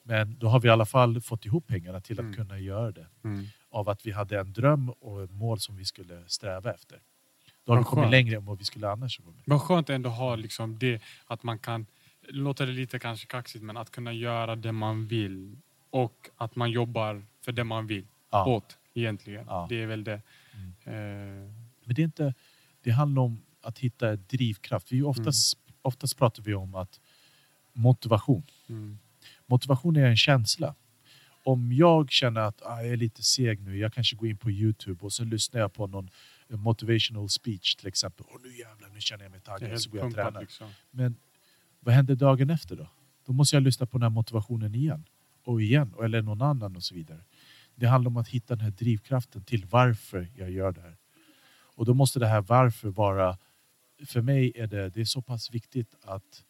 Men då har vi i alla fall fått ihop pengarna till att
Mm.
kunna göra det.
Mm.
Av att vi hade en dröm och ett mål som vi skulle sträva efter. Då har vi kommit längre än vad vi skulle annars.
Vad skönt ändå att ha liksom det att man kan, låter det lite kanske kaxigt, men att kunna göra det man vill och att man jobbar för det man vill
Ja.
åt egentligen.
Ja.
Det är väl det.
Mm.
Eh,
Men det, är inte, det handlar om att hitta drivkraft. Vi oftast,
Mm.
oftast pratar vi om att motivation.
mm.
Motivation är en känsla. Om jag känner att ah, jag är lite seg nu, jag kanske går in på Youtube och så lyssnar jag på någon motivational speech till exempel. Och nu jävlar, nu känner jag mig taggad så går jag och tränar.
liksom.
Men vad händer dagen efter då? Då måste jag lyssna på den här motivationen igen. Och igen, eller någon annan och så vidare. Det handlar om att hitta den här drivkraften till varför jag gör det här. Och då måste det här varför vara, för mig är det, det är så pass viktigt att,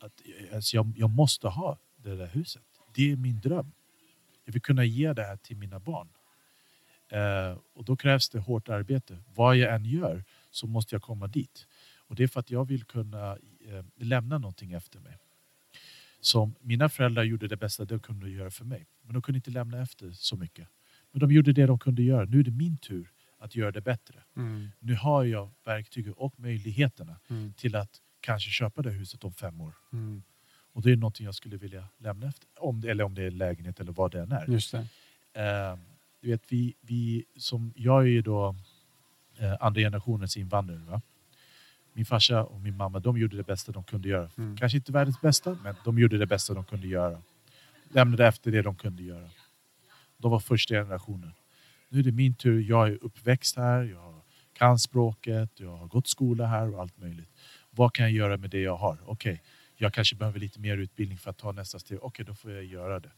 att alltså jag, jag måste ha det där huset. Det är min dröm. Jag vill kunna ge det här till mina barn. Eh, och då krävs det hårt arbete. Vad jag än gör så måste jag komma dit. Och det är för att jag vill kunna eh, lämna någonting efter mig. Som mina föräldrar gjorde det bästa de kunde göra för mig. Men de kunde inte lämna efter så mycket. Men de gjorde det de kunde göra. Nu är det min tur att göra det bättre.
Mm.
Nu har jag verktygen och möjligheterna
Mm.
till att kanske köpa det huset om fem år.
Mm.
Och det är någonting jag skulle vilja lämna efter. Om det, eller om det är lägenhet eller vad det än är.
Just det.
Eh, du vet, vi, vi, som, jag är ju då eh, andra generationens invandrare. Va? Min farsa och min mamma de gjorde det bästa de kunde göra.
Mm.
Kanske inte världens bästa, men de gjorde det bästa de kunde göra. Lämnade efter det de kunde göra. De var första generationen. Nu är det min tur. Jag är uppväxt här, jag kan språket, jag har gått skola här och allt möjligt. Vad kan jag göra med det jag har? Okej, jag kanske behöver lite mer utbildning för att ta nästa steg. Okej, då får jag göra det.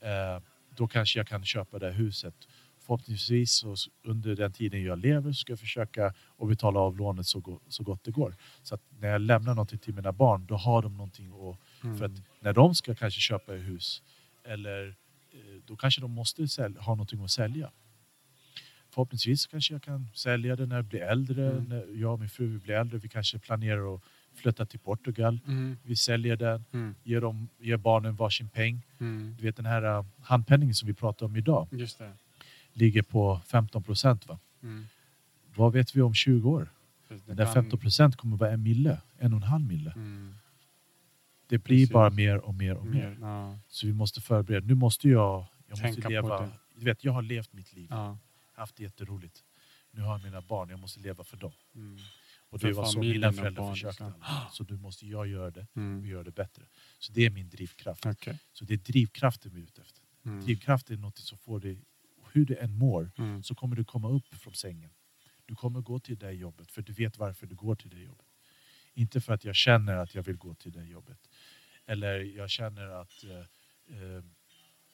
Eh, då kanske jag kan köpa det här huset. Förhoppningsvis så under den tiden jag lever ska jag försöka att betala av lånet så, go- så gott det går. Så att när jag lämnar någonting till mina barn, då har de någonting att...
Mm.
För att när de ska kanske köpa ett hus, eller eh, då kanske de måste ha någonting att sälja. Förhoppningsvis kanske jag kan sälja det när jag blir äldre,
Mm.
när jag och min fru blir äldre. Vi kanske planerar att flyttar till Portugal.
Mm.
Vi säljer den,
Mm.
ger, dem, ger barnen varsin peng.
Mm.
Du vet den här uh, handpenningen som vi pratar om idag ligger på 15 procent. Va?
Mm.
Vad vet vi om 20 år? Den där
kan-
15 procent kommer vara en mille, en och en halv mille.
Mm.
Det blir
Precis.
bara mer och mer och mer.
Ja.
Så vi måste förbereda. Nu måste jag, jag
Tänka
måste leva. Du vet, jag har levt mitt liv,
Ja.
haft det jätteroligt. Nu har jag mina barn, jag måste leva för dem. Och det var så mina
och
föräldrar försökte.
liksom.
Så nu måste jag göra det och
Mm.
göra det bättre. Så det är min drivkraft.
Okej.
Så det är drivkraften vi är ute efter.
Mm.
Drivkraft är något som får dig, hur du än mår,
Mm.
så kommer du komma upp från sängen. Du kommer gå till det jobbet för du vet varför du går till det jobbet. Inte för att jag känner att jag vill gå till det jobbet. Eller jag känner att eh, eh,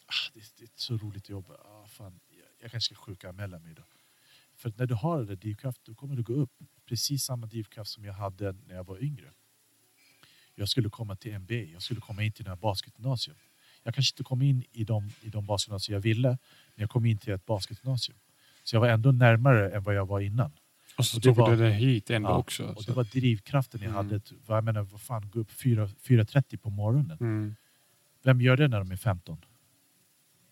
ah, det, det är ett så roligt jobb. Ah, fan, jag, jag kanske ska sjukanmäla mig idag. För när du har den där drivkraften då kommer du gå upp. Precis samma drivkraft som jag hade när jag var yngre. Jag skulle komma till NBA, jag skulle komma in till den här basketgymnasium. Jag kanske inte kom in i de, i de basketgymnasier jag ville, men jag kom in till ett basketgymnasium. Så jag var ändå närmare än vad jag var innan.
Och så
Och det
tog
var-
du det hit ändå
Ja,
också.
Och det var drivkraften jag
Mm.
hade. Jag menar, vad fan, gå upp 4 4.30 på morgonen.
Mm.
Vem gör det när de är 15?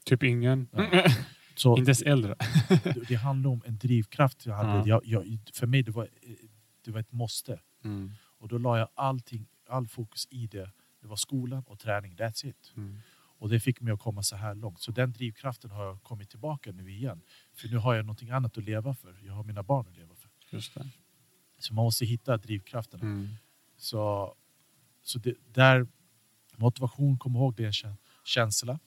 Typ ingen.
Ja. Så
Inte ens äldre.
det, handlar om en drivkraft jag hade.
Ja.
Jag, jag, för mig det var det var ett måste.
Mm.
Och då la jag allting, all fokus i det. Det var skolan och träning, that's it.
Mm.
Och det fick mig att komma så här långt. Så den drivkraften har jag kommit tillbaka nu igen. För nu har jag någonting annat att leva för. Jag har mina barn att leva för.
Just det.
Så man måste hitta drivkrafterna.
Mm.
Så, så det, där, motivation, kom ihåg det är en kä- känsla.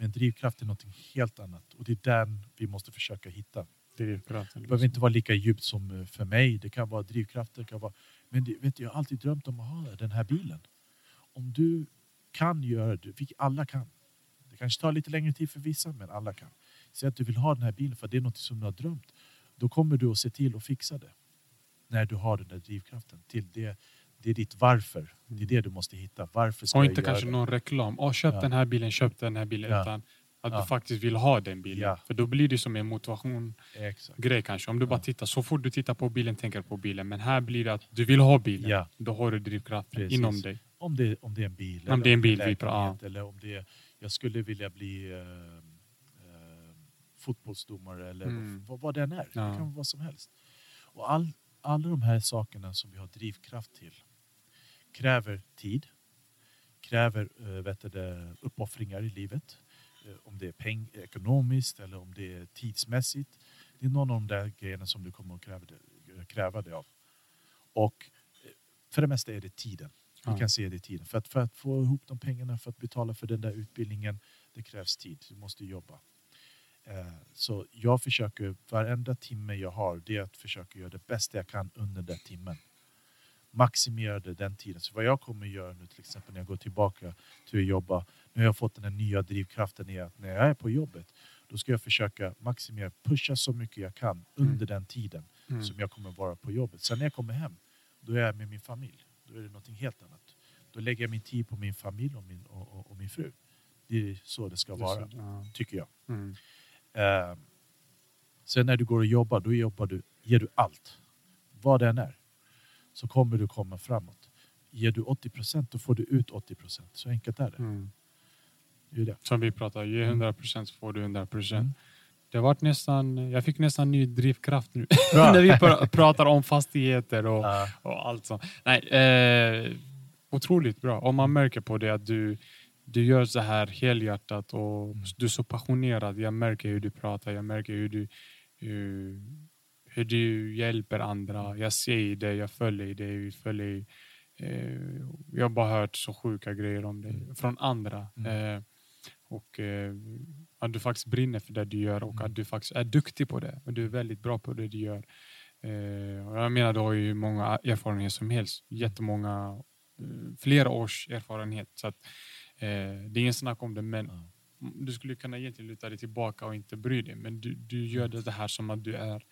Men drivkraft är någonting helt annat. Och det är den vi måste försöka hitta.
Drivkraften.
Det behöver inte vara lika djupt som eh, för mig. Det kan vara drivkrafter. Kan vara, men det, vet du, jag har alltid drömt om att ha den här bilen. Om du kan göra det, vi alla kan. Det kanske tar lite längre tid för vissa, men alla kan. Säg att du vill ha den här bilen för att det är något som du har drömt. Då kommer du att se till att fixa det. När du har den där drivkraften. Till det, det är ditt varför. Det är det du måste hitta. Varför ska
Och
jag
inte
göra
kanske
det?
någon reklam. Åh, köp
Ja.
den här bilen, köp den här bilen.
Ja.
Utan att
Ja.
du faktiskt vill ha den bilen. För då blir det som en motivation
Exakt.
grej kanske. Om du bara tittar, så fort du tittar på bilen tänker på bilen. Men här blir det att du vill ha bilen. Då har du drivkraften
Precis.
inom dig.
Om det, om det är en bil.
Om det är en bil
lägenhet, Eller om det är, jag skulle vilja bli eh, eh, fotbollsdomare eller
Mm.
vad, vad den är. Det kan vara vad som helst. Och all, alla de här sakerna som vi har drivkraft till kräver tid, kräver äh, vet du, det, uppoffringar i livet. Eh, om det är peng, ekonomiskt eller om det är tidsmässigt. Det är någon av de där grejerna som du kommer att kräva det, kräva det av. Och eh, för det mesta är det tiden.
Ja.
kan se det i tiden. För att, för att få ihop de pengarna för att betala för den där utbildningen, det krävs tid. Du måste jobba. Eh, Så jag försöker, varenda timme jag har, det är att försöka göra det bästa jag kan under den timmen. Maximera det den tiden. Så vad jag kommer göra nu till exempel när jag går tillbaka till att jobba, nu har jag fått den här nya drivkraften i att när jag är på jobbet, då ska jag försöka maximera, pusha så mycket jag kan under den tiden
Mm.
som jag kommer vara på jobbet. Sen när jag kommer hem, då är jag med min familj. Då är det någonting helt annat. Då lägger jag min tid på min familj och min, och, och, och min fru. Det är så det ska vara,
ja.
tycker jag.
Mm.
Eh, sen när du går och jobbar, då jobbar du, ger du allt. Vad det än är. Så kommer du komma framåt. Ger du 80 procent, då får du ut 80 procent. Så enkelt är det.
Mm.
det, är det.
Som vi pratar, ge 100 procent så får du 100 procent.
Mm.
Det har varit nästan, jag fick nästan ny drivkraft nu. När vi pr- pratar om fastigheter och,
Ja.
och allt sånt. Nej, eh, otroligt bra. Om man märker på det att du, du gör så här helhjärtat och
Mm.
du är så passionerad. Jag märker hur du pratar, jag märker hur du, hur, hur du hjälper andra. Jag ser det, jag följer dig. Följer, eh, jag har bara hört så sjuka grejer om dig från andra.
Mm.
Eh, och eh, att du faktiskt brinner för det du gör och
Mm.
att du faktiskt är duktig på det. Och du är väldigt bra på det du gör. Eh, jag menar, du har ju många erfarenheter som helst. Jättemånga, eh, flera års erfarenhet. Så att, eh, det är ingen snack om det, men du skulle kunna egentligen luta dig tillbaka och inte bry dig. Men du, du gör det här som att du är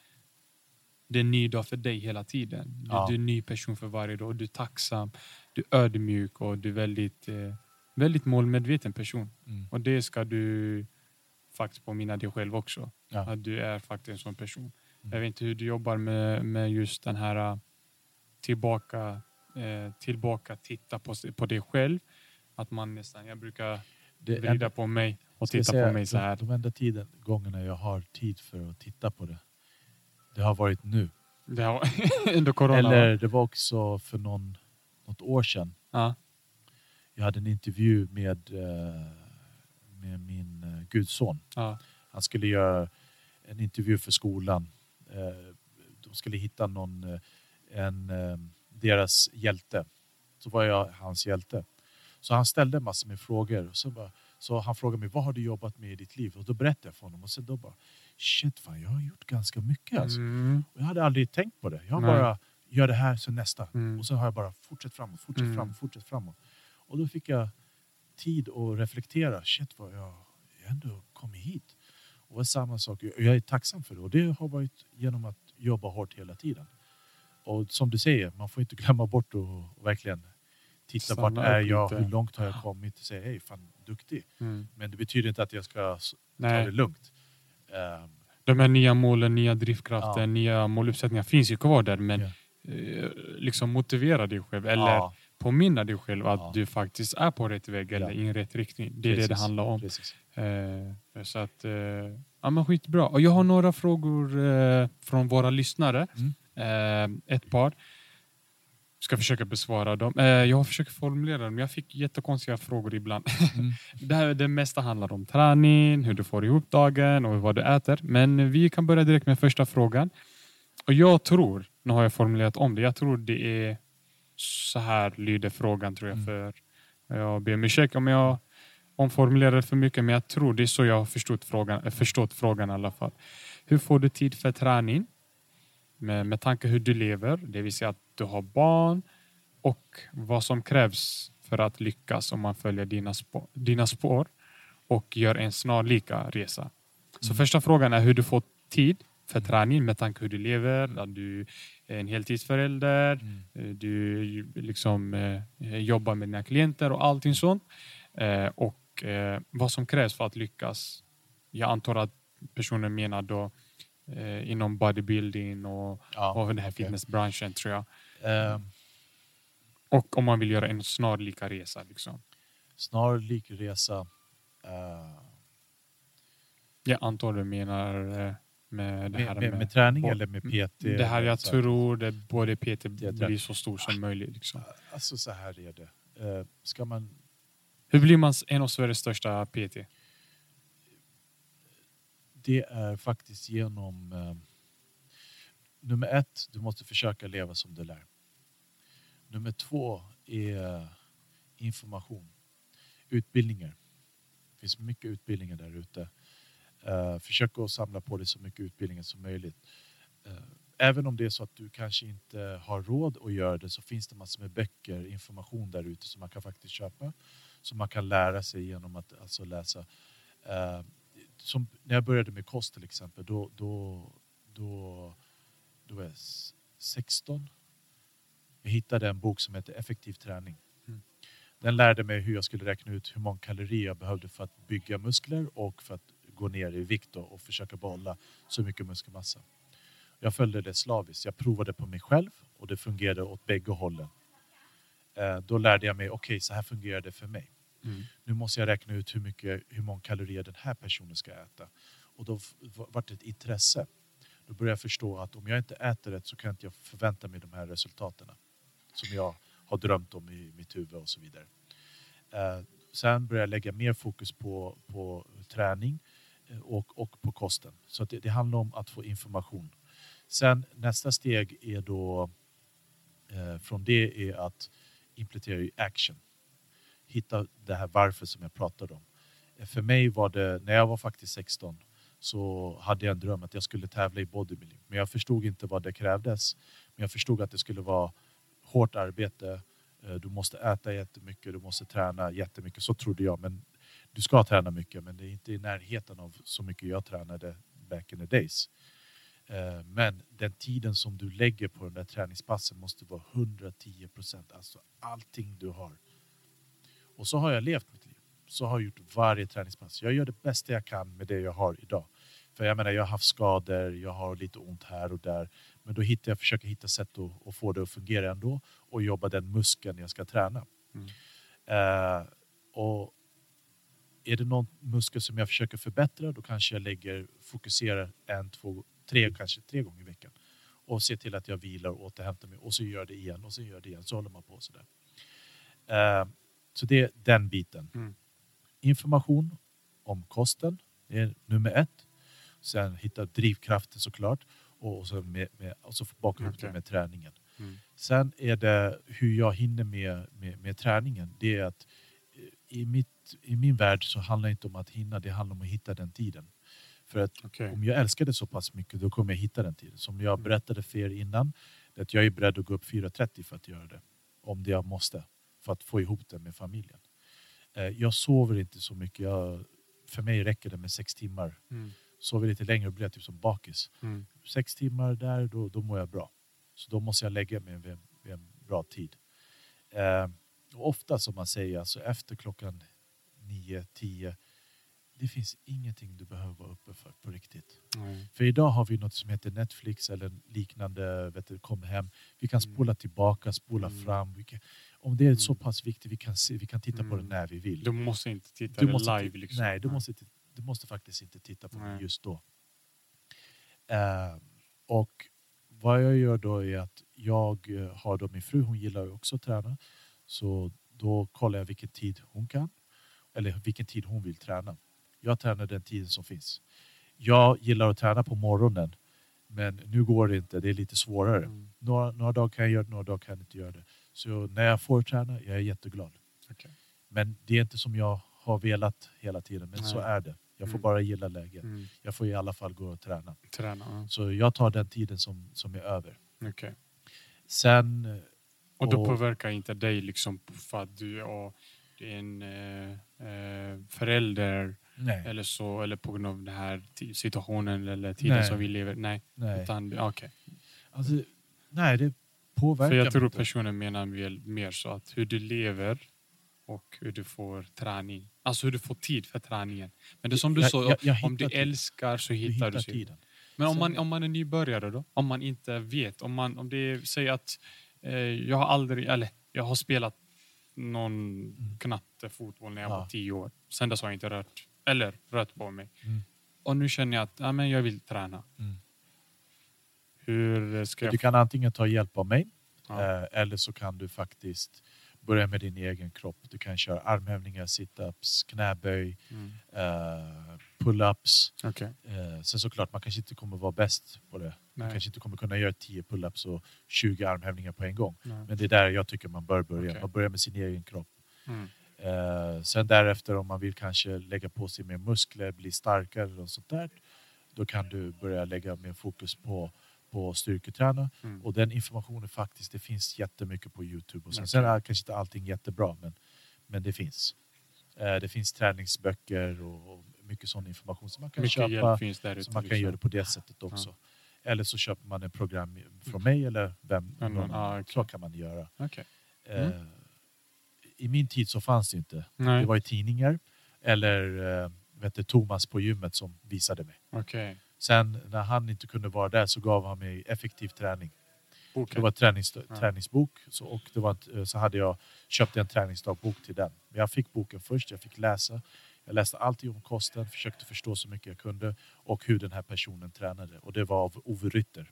det är en ny dag för dig hela tiden. Du,
Ja.
du är en ny person för varje dag. Du är tacksam, du är ödmjuk och du är väldigt, eh, väldigt målmedveten person.
Mm.
Och det ska du faktiskt påminna dig själv också.
Ja.
Att du är faktiskt en sån person.
Mm.
Jag vet inte hur du jobbar med, med just den här äh, tillbaka eh, tillbaka titta på, på dig själv. Att man nästan, jag brukar
Det
vrida på mig och titta
säga,
på mig så här.
De, de enda tiden, gångerna jag har tid för att titta på det, det har varit nu.
Det har, under corona.
Eller det var också för någon, något år sedan.
Ja,
Jag hade en intervju med, eh, med min eh, gudson.
ja,
Han skulle göra en intervju för skolan. Eh, De skulle hitta någon, en, deras hjälte. Så var jag hans hjälte. Så han ställde massor med frågor. Och så, bara, så han frågade mig, vad har du jobbat med i ditt liv? Och då berättade jag för honom. Och sen då bara, shit fan, jag har gjort ganska mycket alltså.
mm,
Och jag hade aldrig tänkt på det. Jag
Nej.
bara, gör det här, så nästa.
mm,
Och så har jag bara fortsatt framåt, fortsatt
Mm.
framåt, fortsatt framåt. Och då fick jag tid att reflektera. Shit vad jag, jag ändå kommit hit. Och det samma sak. Jag är tacksam för det. Och det har varit genom att jobba hårt hela tiden. Och som du säger, man får inte glömma bort att verkligen titta
Stanna
vart är jag,
lite.
hur långt har jag kommit och säga hej, fan duktig.
mm.
Men det betyder inte att jag ska s- ta
Nej.
det lugnt. Ehm,
De här nya målen, nya drivkraften,
Ja.
nya måluppsättningar finns ju kvar där. Men
Ja.
eh, liksom motivera dig själv. Eller
ja,
påminna dig själv att du faktiskt är på rätt väg eller i rätt riktning. Det är det det
precis,
handlar om.
Precis.
Eh, så att, eh, ja men skitbra. Och jag har några frågor från våra lyssnare. Eh, ett par. Ska försöka besvara dem. Eh, jag försöker formulera dem. Jag fick jättekonstiga frågor ibland.
Mm.
det, här, det mesta handlar om träning, hur du får ihop dagen och vad du äter. Men vi kan börja direkt med första frågan. Och jag tror, nu har jag formulerat om det, jag tror det är så här lyder frågan tror jag.
Mm.
För jag ber om ursäkt om jag omformulerar för mycket, men jag tror det är så jag har förstått frågan, eh, förstått frågan i alla fall. Hur får du tid för träning? Med, med tanke hur du lever, det vill säga att du har barn och vad som krävs för att lyckas om man följer dina, spår, dina spår och gör en snarlika resa. Så
Mm.
första frågan är hur du får tid för träning med tanke hur du lever, att du är en heltidsförälder,
Mm.
Eh, Du liksom eh, jobbar med dina klienter och allting sånt. Eh, och eh, vad som krävs för att lyckas. Jag antar att personen menar då eh, inom bodybuilding och,
Ja,
och den här
okej.
fitnessbranschen tror jag.
Ehm,
Och om man vill göra en snarlika resa. Liksom.
snarlik resa. eh,
Jag antar du menar eh, med det här
med, med, träning
på-
eller med PT?
det här jag
så?
tror det både PT blir så stor som möjligt. Liksom.
Alltså så här är det. Eh, ska man,
Hur blir man en av Sveriges största PT?
det är faktiskt genom... Eh, nummer ett, du måste försöka leva som du lär. Nummer två är information. Utbildningar. Det finns mycket utbildningar där ute. Eh, försök att samla på dig så mycket utbildningar som möjligt. Eh, även om det är så att du kanske inte har råd att göra det så finns det massor med böcker, information där ute som man kan faktiskt köpa. Som man kan lära sig genom att alltså läsa. Eh, som när jag började med kost till exempel, då, då, då, då var jag 16. Jag hittade en bok som heter Effektiv träning.
Mm.
Den lärde mig hur jag skulle räkna ut hur många kalorier jag behövde för att bygga muskler och för att gå ner i vikt och försöka behålla så mycket muskelmassa. Jag följde det slaviskt. Jag provade på mig själv och det fungerade åt bägge hållen. Eh, Då lärde jag mig, okej så här fungerar det för mig
Mm.
nu måste jag räkna ut hur, mycket, hur många kalorier den här personen ska äta. Och då vart det ett intresse. Då började jag förstå att om jag inte äter rätt så kan inte jag förvänta mig de här resultaten som jag har drömt om i mitt huvud och så vidare. Eh, sen började jag lägga mer fokus på, på träning eh, och, och på kosten. Så att det, det handlar om att få information. Sen nästa steg är då eh, från det är att implementera action hitta det här varför som jag pratade om. Eh, för mig var det, när jag var faktiskt 16 så hade jag en dröm att jag skulle tävla i bodybuilding. Men jag förstod inte vad det krävdes. Men jag förstod att det skulle vara hårt arbete. Eh, du måste äta jättemycket, du måste träna jättemycket. Så trodde jag. Men du ska träna mycket, men det är inte i närheten av så mycket jag tränade back in the days. Eh, men den tiden som du lägger på den där träningspassen måste vara 110 procent. Alltså allting du har. Och så har jag levt mitt liv. Så har jag gjort varje träningspass. Jag gör det bästa jag kan med det jag har idag. För jag menar, jag har haft skador, jag har lite ont här och där. Men då hittar jag, försöker hitta sätt att, att få det att fungera ändå och jobba den muskeln jag ska träna.
Mm.
Eh, och är det någon muskel som jag försöker förbättra då kanske jag lägger, fokuserar en, två, tre, kanske tre gånger i veckan. Och ser till att jag vilar och återhämtar mig och så gör det igen och så gör det igen. Så håller man på sådär. Eh, så det är den biten.
Mm.
Information om kosten det är nummer ett. Sen hitta drivkraften såklart och så, med, med, och så
Okej.
det med träningen.
Mm.
Sen är det hur jag hinner med, med, med träningen. Det är att eh, i, mitt, i min värld så handlar det inte om att hinna, det handlar om att hitta den tiden. För att
Okej.
om jag älskar det så pass mycket då kommer jag hitta den tiden. Som jag
Mm.
berättade för er innan, att jag är beredd att gå upp 4.30 för att göra det. Om det jag måste. För att få ihop det med familjen. Eh, Jag sover inte så mycket. Jag, för mig räcker det med sex timmar.
Mm.
Sover lite längre och blir jag typ som bakis.
Mm.
Sex timmar där, då, då mår jag bra. Så då måste jag lägga mig vid, vid en bra tid. Eh, och ofta som man säger, alltså efter klockan nio, tio, det finns ingenting du behöver vara uppe för på riktigt.
Nej.
För idag har vi något som heter Netflix eller liknande, vet du, kom hem. Vi kan spola tillbaka, spola
Mm.
fram. Kan, om det är så
Mm.
pass viktigt, vi kan, se, vi kan titta på det
Mm.
när vi vill.
Du måste inte titta
Du måste
live liksom.
Nej, du måste, ti- du måste faktiskt inte titta på
Nej.
just då. Eh, och vad jag gör då är att jag eh, har då min fru, hon gillar också att träna. Så då kollar jag vilken tid hon kan. Eller vilken tid hon vill träna. Jag tränar den tiden som finns. Jag gillar att träna på morgonen. Men nu går det inte, det är lite svårare.
Mm.
Några, några dagar kan jag göra det, några dagar kan jag inte göra det. Så när jag får träna, jag är jätteglad.
Okej.
Men det är inte som jag har velat hela tiden, men så
Nej.
är det. Jag får
Mm.
bara gilla läget.
Mm.
Jag får i alla fall gå och träna.
Träna, ja.
Så jag tar den tiden som, som är över.
Okej.
Sen, eh,
Och då
Och-
påverkar inte dig liksom för att du är, en eh, eh, förälder
nej,
eller så, eller på grund av den här ti- situationen eller tiden
Nej.
som vi lever. Nej,
nej.
utan okej.
Alltså, nej, det påverkar
För jag tror
inte.
personen menar mer så att hur du lever och hur du får träning. Alltså hur du får tid för träningen. Men det som du
Jag-
sa,
jag- jag
om du
hittar tid.
älskar så
Du
hittar du sig.
tiden.
Men om man, om man är nybörjare då? Om man inte vet? Om, man, om det är, säg att eh, jag har aldrig, eller jag har spelat någon knatte fotboll när jag
Ja.
var tio år. Sen dess har jag inte rört, eller rört på mig.
Mm.
Och nu känner jag att ja, men jag vill träna.
Mm.
Hur ska jag...
Du kan antingen ta hjälp av mig
Ja.
eh, eller så kan du faktiskt börja med din egen kropp. Du kan köra armhävningar, situps, knäböj,
Mm.
eh, pull-ups.
Okej.
Eh, sen såklart, man kanske inte kommer vara bäst på det. Man
Nej.
kanske inte kommer kunna göra 10 pull-ups och 20 armhävningar på en gång.
Nej.
Men det är där jag tycker man bör börja.
Okej.
Man börjar med sin egen kropp.
Mm.
Eh, sen därefter om man vill kanske lägga på sig mer muskler, bli starkare och sånt där. Då kan du börja lägga mer fokus på, på styrketräna.
Mm.
Och den informationen faktiskt, det finns jättemycket på Youtube. Och sen,
Okej.
sen är kanske inte allting jättebra, men, men det finns. Eh, det finns träningsböcker och, mycket sån information som man kan
Mycket
köpa.
finns där
Så
ute.
man kan
liksom.
göra det på det sättet också. Eller så köper man en program från mig eller vem.
Ja,
någon,
ah, okej.
Så kan man göra.
Okej.
Eh,
Mm.
I min tid så fanns det inte.
Nej.
Det var i tidningar eller eh, vet du, Thomas på gymmet som visade mig.
Okej.
Sen när han inte kunde vara där så gav han mig effektiv träning. Det
Boken.
var tränings, träningsbok så, och det var, ett- så hade jag köpt en träningsdagbok till den. Men jag fick boken först, jag fick läsa. Jag läste alltid om kosten, försökte förstå så mycket jag kunde och hur den här personen tränade. Och det var av Ove Rytter.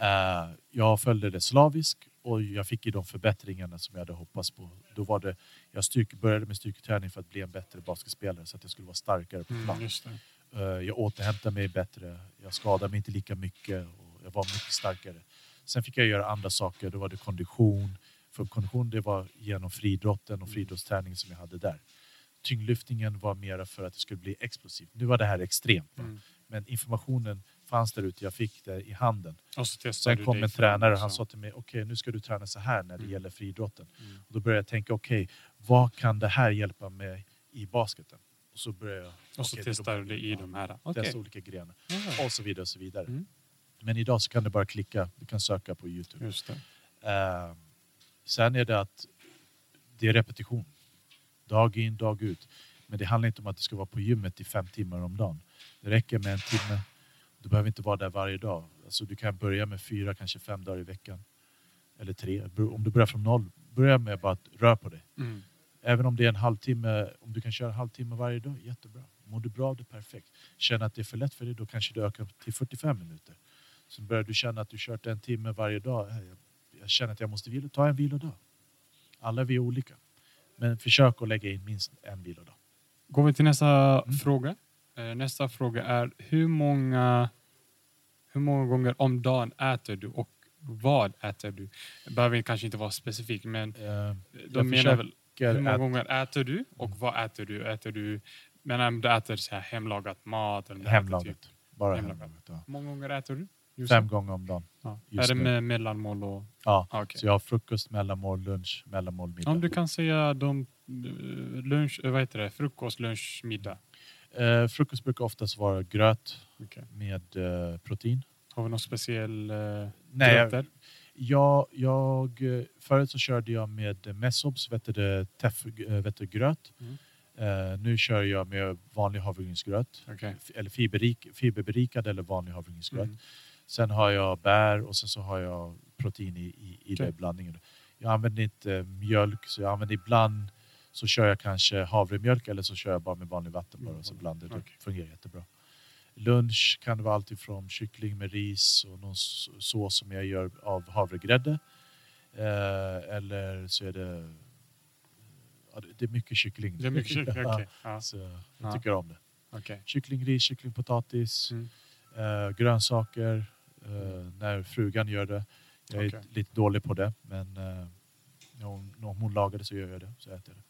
Eh, jag följde det slaviskt och jag fick ju de förbättringarna som jag hade hoppats på. Då var det, jag styrk, började med styrketräning för att bli en bättre basketspelare så att jag skulle vara starkare på plan.
Mm, det.
Eh, Jag återhämtade mig bättre. Jag skadade mig inte lika mycket och jag var mycket starkare. Sen fick jag göra andra saker. Då var det kondition. För kondition det var genom friidrotten och friidrottsträning som jag hade där. Tyngdlyftningen var mera för att det skulle bli explosivt. Nu var det här extremt.
Mm.
Men informationen fanns där ute. Jag fick det i handen.
Och så
Sen kom en tränare och han sa till mig, okej nu ska du träna så här när det
Mm.
gäller friidrotten.
Mm.
Och då började jag tänka, okej vad kan det här hjälpa mig i basketen? Och så började jag
Och så
då-
testar du det i de här. Okej.
testa olika grenar
Ja,
och så vidare och så vidare.
Mm.
Men idag så kan du bara klicka, du kan söka på Youtube.
Just.
Eh, sen är det att det är repetition. Dag in, dag ut. Men det handlar inte om att du ska vara på gymmet i fem timmar om dagen. Det räcker med en timme. Du behöver inte vara där varje dag. Alltså du kan börja med fyra, kanske fem dagar i veckan. Eller tre. Om du börjar från noll, börja med bara att röra på dig.
Mm.
Även om det är en halvtimme, om du kan köra en halvtimme varje dag, jättebra. Mår du bra av det, perfekt. Känner att det är för lätt för dig, då kanske du ökar till 45 minuter. Så börjar du känna att du kört en timme varje dag, "Äh, jag, känner att jag måste vila, ta en vilodag. Alla vi är olika. Men försök att lägga in minst en vilodag.
Går vi till nästa
Mm.
fråga. Eh, Nästa fråga är hur många, hur många gånger om dagen äter du och vad äter du? Det behöver kanske inte vara specifikt men
Eh,
de menar väl hur många gånger äter du och vad äter du? Äter du men om du äter så här hemlagat mat? Eller
Hemlaget.
Typ,
Bara
Hemlagat.
hemlaget. Ja.
hur många gånger äter du? Just
Fem gånger om dagen.
Ja. Är det med mellanmål och...
Ja.
Ah, okej.
Så jag har frukost, mellanmål, lunch, mellanmål, middag.
Om du kan säga de, eh, lunch, eh, vad heter det? frukost, lunch, middag.
Eh, frukost brukar oftast vara gröt
Okej.
med eh, protein.
Har vi någon speciell eh,
Nej,
gröter?
jag, jag, eh, förut så körde jag med Messobs vet du, teff, eh, vet du, gröt.
Mm.
Eh, nu kör jag med vanlig havregrynsgröt. F- Eller fiberrik, fiberberikad eller vanlig havregrynsgröt.
Mm.
Sen har jag bär och sen så har jag protein i, i, i
Okej.
den blandningen. Jag använder inte mjölk så jag använder ibland så kör jag kanske havremjölk eller så kör jag bara med vanlig vatten bara och så
Mm.
blandar det. Det fungerar jättebra. Lunch kan det vara alltid från kyckling med ris och någon sås som jag gör av havregrädde. Eh, eller så är det... Ja, det- är mycket kyckling.
Det är mycket kyckling. Okej. Ja.
så jag
Ja.
tycker om det.
okej.
Kyckling, ris, kyckling, potatis,
Mm.
eh, grönsaker. Eh, när frugan gör det. Jag är
Okej.
lite dålig på det, men eh, när hon, när hon lagar det så gör jag det. Så äter jag det.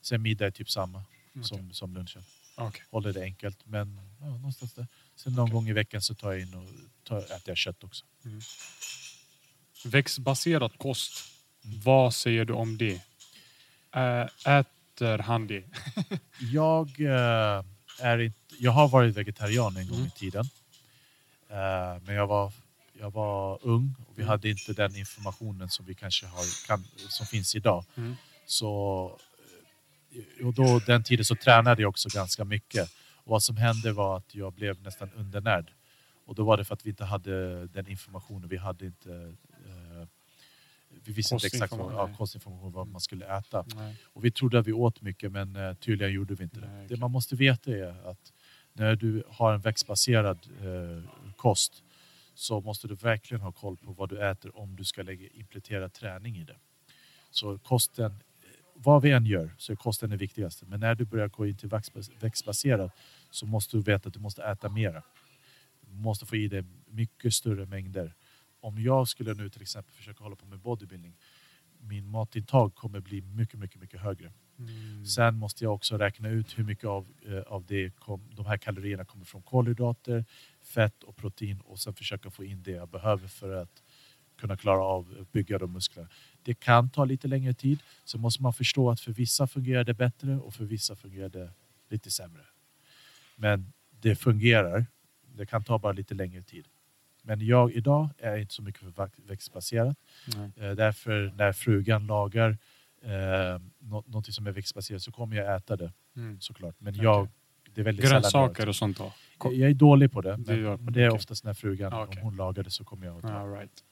Sen middag är typ samma
Okej.
som, som lunchen.
Okej.
Håller det enkelt, men ja, någonstans där. Sen någon
Okej.
gång i veckan så tar jag in och tar, äter jag kött också.
Växtbaserad kost.
Mm.
Vad säger du om det? Äter han det?
Jag, eh, är inte, jag har varit vegetarian en gång
Mm.
i tiden. Eh, men jag var, jag var ung och vi
Mm.
hade inte den informationen som vi kanske har, kan, som finns idag.
Mm.
Så och då, den tiden så tränade jag också ganska mycket. Och vad som hände var att jag blev nästan undernärd. Och då var det för att vi inte hade den informationen. Vi hade inte eh, vi visste inte exakt vad, ja, kostinformation vad man skulle äta.
Nej.
Och vi trodde att vi åt mycket men eh, tydligen gjorde vi inte det.
Nej,
Det
okej.
man måste veta är att när du har en växtbaserad eh, kost så måste du verkligen ha koll på vad du äter om du ska lägga, implementera träning i det. Så kosten, vad vi än gör så är kosten det viktigaste. Men när du börjar gå in till växtbas- växtbaserad så måste du veta att du måste äta mera. Du måste få i dig mycket större mängder. Om jag skulle nu till exempel försöka hålla på med bodybuilding min matintag kommer bli mycket, mycket, mycket högre.
Mm.
Sen måste jag också räkna ut hur mycket av, eh, av det kom, de här kalorierna kommer från kolhydrater, fett och protein och sen försöka få in det jag behöver för att kunna klara av att bygga de musklerna. Det kan ta lite längre tid, så måste man förstå att för vissa fungerar det bättre och för vissa fungerar det lite sämre. Men det fungerar. Det kan ta bara lite längre tid. Men jag idag är inte så mycket för växtbaserat.
Nej.
Eh, därför när frugan lagar eh, nå- någonting som är växtbaserat så kommer jag äta det
Mm.
såklart. Men
Okej.
jag, det är väldigt
Grönsaker och sånt då?
jag, är dålig på det.
Gör
Men det
det,
är
okej.
oftast när frugan,
Ah, okej.
om hon lagar det så kommer jag att ta.
All right.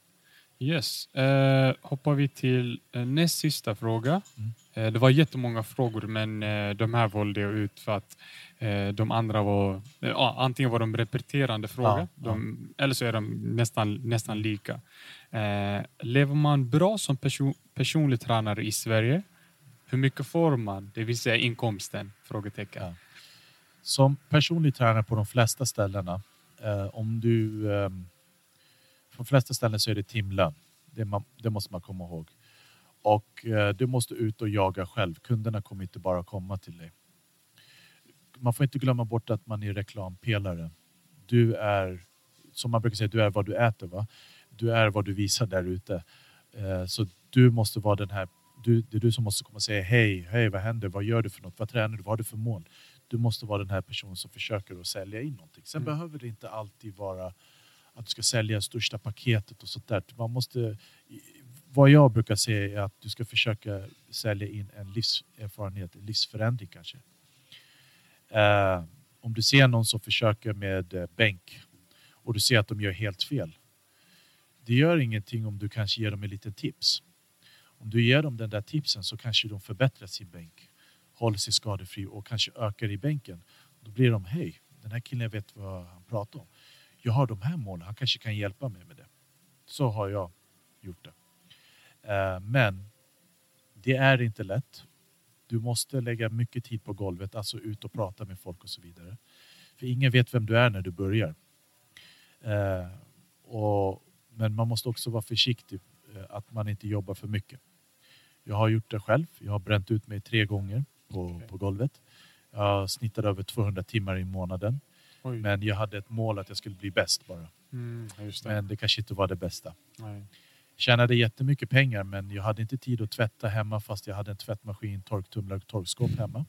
Yes. Eh, hoppar vi till eh, näst sista fråga.
Mm.
Eh, det var jättemånga frågor men eh, de här valde jag ut för att eh, de andra var eh, ja, antingen var de repeterande frågor
Ja,
de, eller så är de nästan, nästan lika. Lever man bra som person, personlig tränare i Sverige? Hur mycket får man? Det vill säga inkomsten? Frågetecken.
Ja. Som personlig tränare på de flesta ställena, om du... På de flesta ställen så är det timlön. Det, man, det måste man komma ihåg. Och eh, du måste ut och jaga själv. Kunderna kommer inte bara komma till dig. Man får inte glömma bort att man är reklampelare. Du är, som man brukar säga, du är vad du äter. Va? Du är vad du visar där ute. Eh, så du måste vara den här du, det är du som måste komma och säga hej, hej, vad händer, vad gör du för något, vad tränar du, vad har du för mål? Du måste vara den här personen som försöker att sälja in någonting. Sen
Mm.
behöver det inte alltid vara att du ska sälja största paketet och sånt där. Man måste, vad jag brukar säga är att du ska försöka sälja in en livserfarenhet, en livsförändring kanske. Eh, Om du ser någon som försöker med eh, bänk och du ser att de gör helt fel. Det gör ingenting om du kanske ger dem en liten tips. Om du ger dem den där tipsen så kanske de förbättrar sin bänk, håller sig skadefri och kanske ökar i bänken. Då blir de, hej, den här killen vet vad han pratar om. Jag har de här målen, han kanske kan hjälpa mig med det. Så har jag gjort det. Eh, men det är inte lätt. Du måste lägga mycket tid på golvet, alltså ut och prata med folk och så vidare. För ingen vet vem du är när du börjar. Eh, och, men man måste också vara försiktig eh, att man inte jobbar för mycket. Jag har gjort det själv. Jag har bränt ut mig tre gånger på,
Okej.
på golvet. Jag snittade över 200 timmar i månaden.
Oj.
Men jag hade ett mål att jag skulle bli bäst bara.
Mm, det.
Men det kanske inte var det bästa.
Nej.
Tjänade jättemycket pengar men jag hade inte tid att tvätta hemma fast jag hade en tvättmaskin, torktumlare och torkskåp hemma.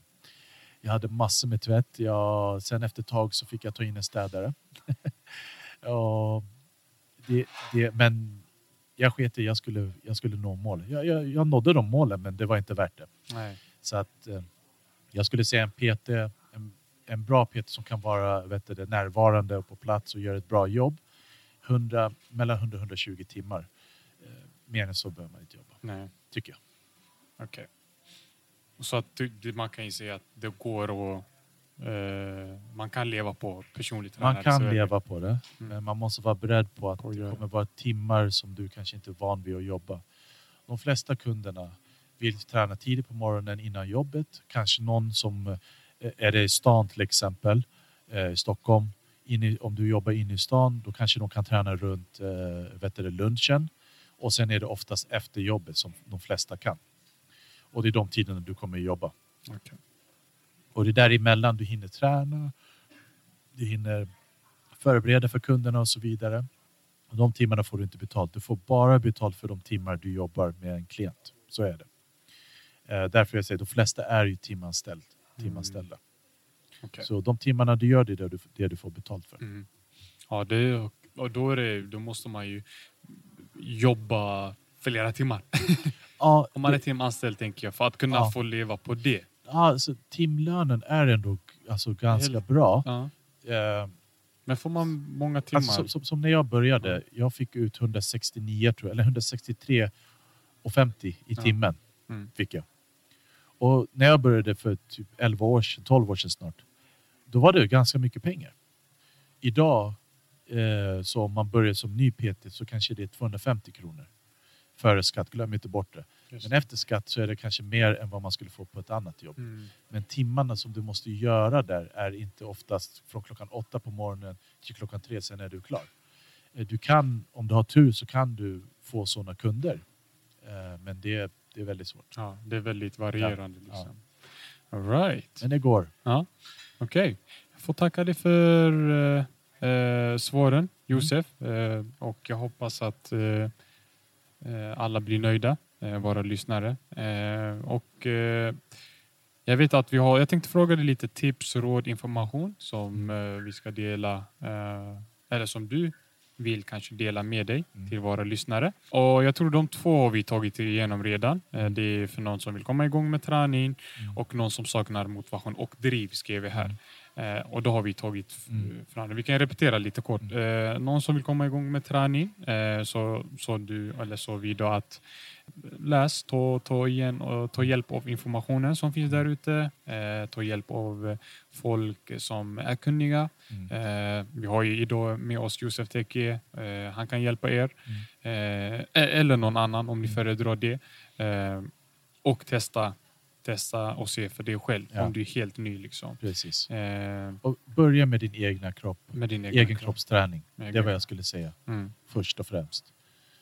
Jag hade massor med tvätt. Jag, sen efter ett tag så fick jag ta in en städare. och det, det, men jag sket i, jag skulle, jag skulle nå mål. Jag, jag, jag nådde de målen men det var inte värt det.
Nej.
Så att eh, jag skulle säga en PT, en, bra PT som kan vara vet du, närvarande och på plats och göra ett bra jobb. 100, mellan 100 och 120 timmar. Eh, mer än så behöver man inte jobba,
Nej.
tycker jag.
Okej. Så att du, man kan ju säga att det går att eh, man kan leva på personligt
Man
tränare i
kan leva på det,
Mm.
men man måste vara beredd på att det kommer vara timmar som du kanske inte är van vid att jobba. De flesta kunderna vill träna tidigt på morgonen innan jobbet. Kanske någon som är det i stan till exempel, eh, i Stockholm. I, om du jobbar inne i stan, då kanske de kan träna runt eh, vet du, det, lunchen. Och sen är det oftast efter jobbet som de flesta kan. Och det är de tiderna du kommer att jobba.
Okej.
Och det är däremellan du hinner träna, du hinner förbereda för kunderna och så vidare. Och de timmarna får du inte betalt. Du får bara betalt för de timmar du jobbar med en klient. Så är det. Eh, därför jag säger de flesta är ju timanställd, timanställda.
Okej.
Så de timmarna du gör det är det du, det du får betalt för.
Mm. Ja, det, och då, är det, då måste man ju jobba flera timmar.
Ja,
Om man är timanställd tänker jag, för att kunna
Ja.
få leva på det.
ja, alltså, timlönen är ändå alltså, ganska
Helt-
bra.
Ja.
Eh,
Men får man många timmar?
Alltså, som, som, när jag började, jag fick ut 169 tror jag, eller 163 och 50 i timmen.
Mm.
Fick jag. Och när jag började för typ 11 år sedan, 12 år sedan snart, då var det ganska mycket pengar. Idag, eh, så om man börjar som ny PT så kanske det är 250 kronor. Före skatt, glöm inte bort det.
Just
Men efter skatt så är det kanske mer än vad man skulle få på ett annat jobb.
Mm.
Men timmarna som du måste göra där är inte oftast från klockan åtta på morgonen till klockan tre, sen är du klar. Eh, Du kan, om du har tur så kan du få sådana kunder. Eh, Men det, det är väldigt svårt.
Ja, det är väldigt varierande.
Ja.
Liksom. All right.
Men det går.
Ja, Okej. Jag får tacka dig för eh, eh, svaren, Josef. Eh, och jag hoppas att eh, eh, alla blir nöjda, eh, våra lyssnare. Och jag vet att vi har, jag tänkte fråga dig lite tips, råd, information som eh, vi ska dela, eller som du vill kanske dela med dig
Mm.
till våra lyssnare. Och jag tror de två har vi tagit igenom redan. Eh, Det är för någon som vill komma igång med träning
Mm.
och någon som saknar motivation och driv skrev vi här. Eh, och då har vi tagit f-
Mm.
fram det. Vi kan repetera lite kort. Eh, någon som vill komma igång med träning eh, så, så du eller så vi då att läs, ta, ta, igen och ta hjälp av informationen som finns där ute. Eh, ta hjälp av eh, folk som är kunniga.
Mm.
Eh, vi har ju idag med oss Josef Teke. Eh, han kan hjälpa er. Eh, e- eller någon annan om ni föredrar det. Eh, och testa, testa och se för dig själv
Ja.
om du är helt ny. Liksom.
Precis.
Eh,
Och börja med din egna kropp.
med din egen,
Egen
kropp.
kroppsträning.
Egen
Det är vad jag skulle säga.
Mm.
Först och främst.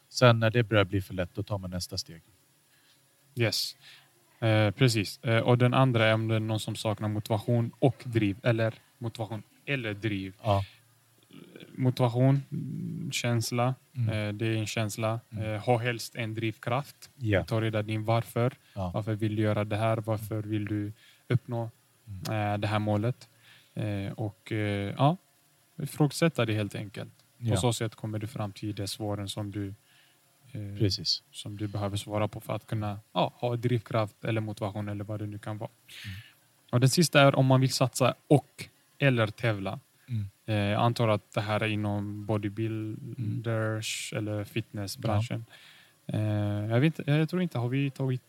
Sen när det börjar bli för lätt, då tar man nästa steg.
Yes. Eh, precis. Eh, och den andra är om det är någon som saknar motivation och driv. Eller motivation eller driv.
Ja.
Motivation, mm, känsla.
Mm.
Eh, det är en känsla.
Mm.
Eh, ha helst en drivkraft.
Ja.
Ta reda din varför.
Ja.
Varför vill du göra det här? Varför vill du uppnå
Mm.
eh, det här målet? Och ja, ifrågasätta det helt enkelt. På
Ja.
så sätt kommer du fram till de svaren som du,
Precis.
som du behöver svara på för att kunna ja, ha drivkraft eller motivation eller vad det nu kan vara.
Mm.
Och den sista är om man vill satsa och eller tävla.
Mm.
Eh, Jag antar att det här är inom bodybuilders eller fitnessbranschen. Eh, Jag, vet, jag tror inte, har vi tagit...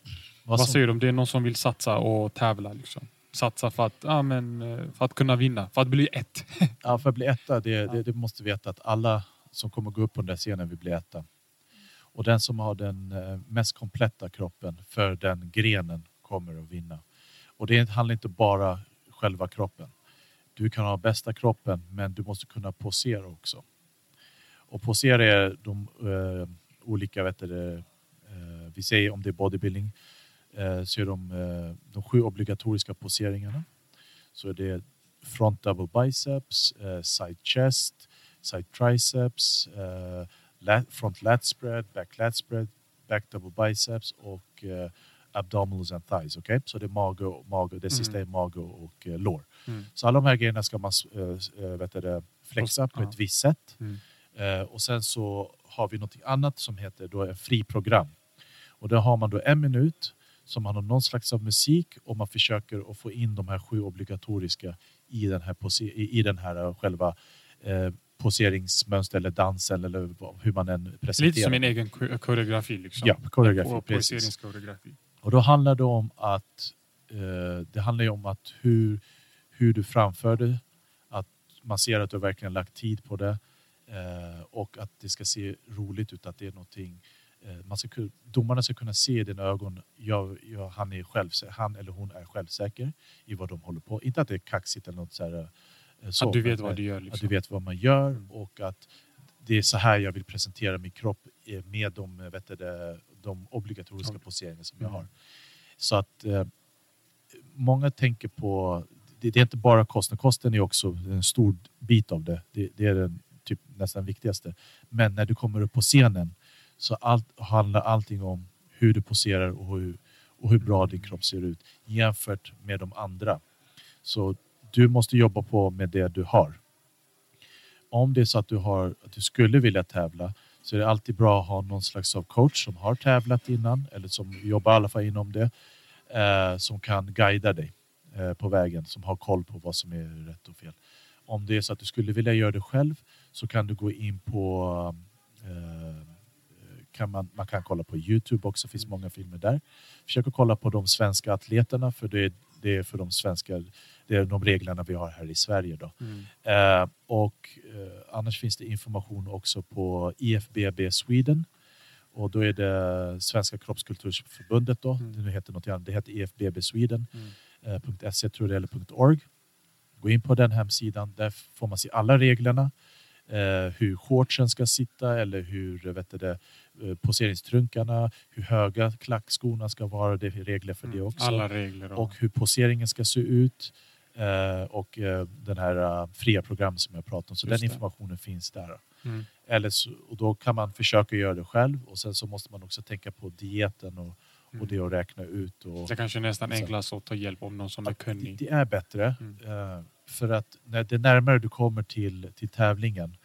Vad,
som-
säger du om det är någon som vill satsa och tävla? Liksom? Satsa för att, ja, men, eh, för att kunna vinna, för att bli ett.
Ja, för att bli etta, det, det, det måste veta att alla som kommer gå upp på den där scenen vill bli etta. Och den som har den mest kompletta kroppen för den grenen kommer att vinna. Och det handlar inte bara själva kroppen. Du kan ha bästa kroppen, men du måste kunna posera också. Och posera är de eh, olika, vet du, eh, vi säger om det är bodybuilding, eh, så är de, eh, de sju obligatoriska poseringarna. Så är det front double biceps, eh, side chest, side triceps, eh, lat, front lat spread, back lat spread, back double biceps och abdominals and thighs. Okay? Så det är mage, och- mage det sista är mage och eh, lår.
Mm.
Så alla de här grejerna ska man eh, eh, vet det, flexa på
Ja.
ett visst sätt.
Mm.
Eh, och sen så har vi något annat som heter då en fri program. Och där har man då en minut som man har någon slags av musik och man försöker att få in de här sju obligatoriska i den här, i, den här eh, själva eh, poseringsmönster eller dansen eller hur man än presenterar.
Lite som en egen ko- koreografi. Liksom.
Ja, koreografi,
Och
precis.
poseringskoreografi.
Och då handlar det om att eh, det handlar ju om att hur, hur du framför det, att man ser att du verkligen lagt tid på det eh, och att det ska se roligt ut, att det är någonting eh, man ska, domarna ska kunna se i dina ögon, ja, ja, han, är självsä- han eller hon är självsäker i vad de håller på. Inte att det är kaxigt eller något så här, så,
Att du vet vad du gör.
att
Liksom.
du vet vad man gör och att det är så här jag vill presentera min kropp eh, med de, eh, vet du, de obligatoriska
Ja.
poseringar som jag
Mm.
har. Så att eh, många tänker på, det, det är inte bara kosten, kosten är också en stor bit av det. Det, det är den typ nästan viktigaste. Men när du kommer upp på scenen så allt, handlar allting om hur du poserar och hur, och hur bra din kropp ser ut jämfört med de andra. Så du måste jobba på med det du har. Om det är så att du, har, att du skulle vilja tävla så är det alltid bra att ha någon slags av coach som har tävlat innan eller som jobbar i alla fall inom det eh, som kan guida dig eh, på vägen, som har koll på vad som är rätt och fel. Om det är så att du skulle vilja göra det själv så kan du gå in på eh, kan man, man kan kolla på Youtube också, det finns många filmer där. Försök att kolla på de svenska atleterna för det är, det är för de svenska, det är de reglerna vi har här i Sverige. Då.
Mm.
Eh, och eh, annars finns det information också på IFBB Sweden. Och då är det Svenska kroppskulturförbundet då.
Mm.
Det heter något annat. Det heter IFBB Sweden.
Mm.
Eh, .se tror jag eller .org. Gå in på den hemsidan. Där får man se alla reglerna. Eh, hur shortsen ska sitta eller hur vet du det, eh, poseringstrunkarna, hur höga klackskorna ska vara. Det är regler för det
Mm.
också
Alla regler. Och,
och hur poseringen ska se ut eh, och eh, den här eh, fria programmet som jag pratade om. Så
Just
den
det.
informationen finns där.
mm.
Eller så, och då kan man försöka göra det själv och sen så måste man också tänka på dieten och,
Mm.
och det att räkna ut. Och,
Det kanske är nästan enklast att ta hjälp av någon som är
det,
kunnig.
det är bättre
Mm.
För att när det närmare du kommer till, till tävlingen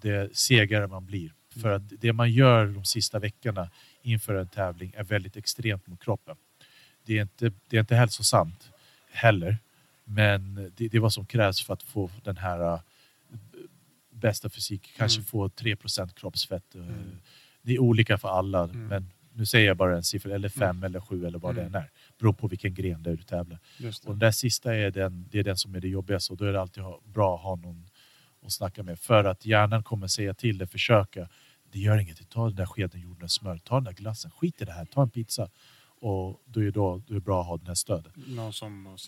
det segare man blir. För
Mm.
att det man gör de sista veckorna inför en tävling är väldigt extremt mot kroppen. Det är inte, det är inte hälsosamt heller. Men det, det är vad som krävs för att få den här äh, bästa fysik. Kanske
Mm.
få 3 kroppsfett. eh,
Mm.
Det är olika för alla.
Mm.
Men nu säger jag bara en siffra. Eller fem eller sju eller vad
Mm.
än är. Beror på vilken gren där du tävlar. Och den där sista är den, det är den som är det jobbigaste och då är det alltid bra att ha någon att snacka med. För att hjärnan kommer säga till dig, försöka. Det gör inget, ta den där skeden jordnötssmör, smör, ta den där glassen, skit i det här, ta en pizza. Och då är då, då är det bra att ha den här stödet.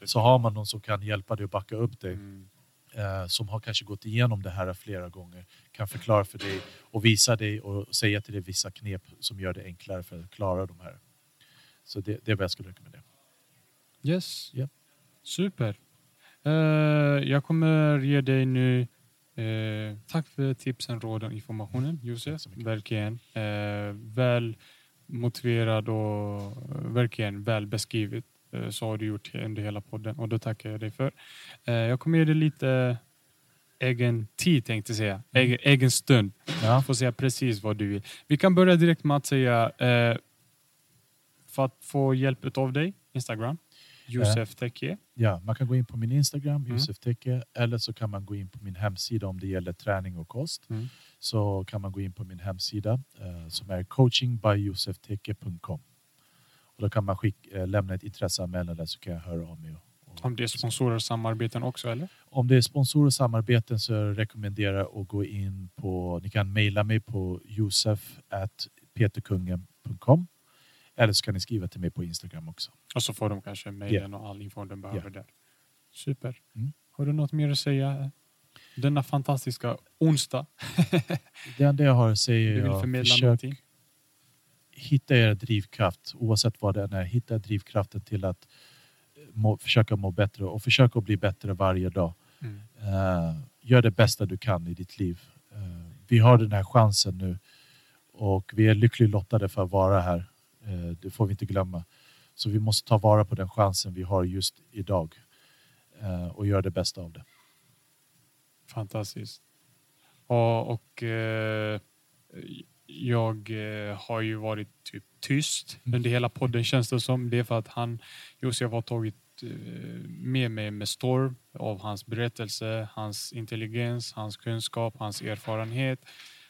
Så har man någon som kan hjälpa dig och backa upp dig,
Mm.
Eh, som har kanske gått igenom det här flera gånger, kan förklara för dig och visa dig och säga till dig vissa knep som gör det enklare för att klara de här. Så det, det är vad jag skulle rekommendera.
Yes.
Ja.
Super. Eh, jag kommer ge dig nu eh, tack för tipsen, råden och informationen Josef.
Så mycket.
Verkligen. Eh, väl motiverad och eh, verkligen väl beskrivet. Eh, så har du gjort under hela podden och det tackar jag dig för. Eh, jag kommer ge dig lite egen tid tänkte jag säga. Egen, egen stund.
Ja.
Får säga precis vad du vill. Vi kan börja direkt med att säga eh, för att få hjälp av dig, Instagram. Josef Teke.
Ja, man kan gå in på min Instagram,
Mm.
Josef Teke, eller så kan man gå in på min hemsida om det gäller träning och kost.
Mm.
Så kan man gå in på min hemsida som är coachingbyjosefteke.com. Och då kan man skick, eh, lämna ett intresseanmälan där så kan jag höra av mig. Och, och,
Om det är sponsorer och samarbeten också eller?
om det är sponsorer och samarbeten så rekommenderar jag att gå in på, ni kan mejla mig på josef.peterkungen.com eller så kan ni skriva till mig på Instagram också.
Och så får de kanske mejlen och all info de behöver där. Super.
Mm.
Har du något mer att säga? Denna fantastiska onsdag.
Det enda jag har att säga är att försök
någonting?
Hitta er drivkraft oavsett vad det än är. Hitta drivkraften till att må, försöka må bättre och försöka bli bättre varje dag.
Mm.
Eh, gör det bästa du kan i ditt liv. Eh, vi har den här chansen nu och vi är lyckligt lottade för att vara här. Eh, det får vi inte glömma. Så vi måste ta vara på den chansen vi har just idag eh, och göra det bästa av det.
Fantastiskt. Och, och eh, jag eh, har ju varit typ tyst under hela podden känns det som. Det är för att han, Josef har tagit eh, med mig med storm av hans berättelse, hans intelligens, hans kunskap, hans erfarenhet,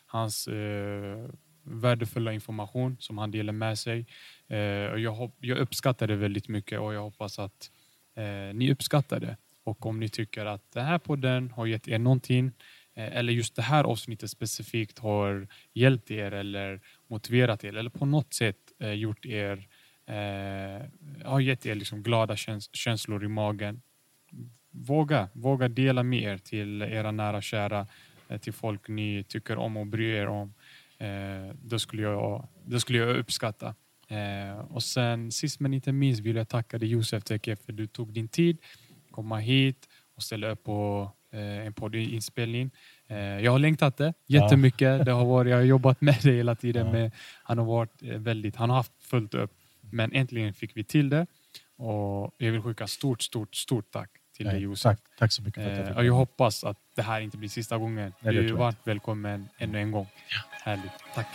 hans eh, värdefulla information som han delar med sig. Eh, och jag, jag uppskattar det väldigt mycket och jag hoppas att eh, ni uppskattar det. Och om ni tycker att den här podden har gett er någonting eh, Eh, eller just det här avsnittet specifikt har hjälpt er eller motiverat er eller på något sätt eh, gjort er eh, har gett er liksom glada käns- känslor i magen. Våga, våga dela med er till era nära och kära, eh, till folk ni tycker om och bryr er om. Eh, det, skulle jag, det skulle jag uppskatta. Eh, och sen sist men inte minst vill jag tacka dig Josef Teke för du tog din tid komma hit och ställa upp på en poddinspelning. Eh, jag har längtat det jättemycket. Det har varit, jag har jobbat med det hela tiden.
Ja.
Med, han har varit eh, väldigt, han har haft fullt upp. Men äntligen fick vi till det. Och jag vill skicka stort, stort, stort tack till dig Josef.
tack, tack så mycket för att jag
Eh, jag hoppas att det här inte blir sista gången.
Nej,
du är varmt välkommen ännu en gång. Härligt. Tack.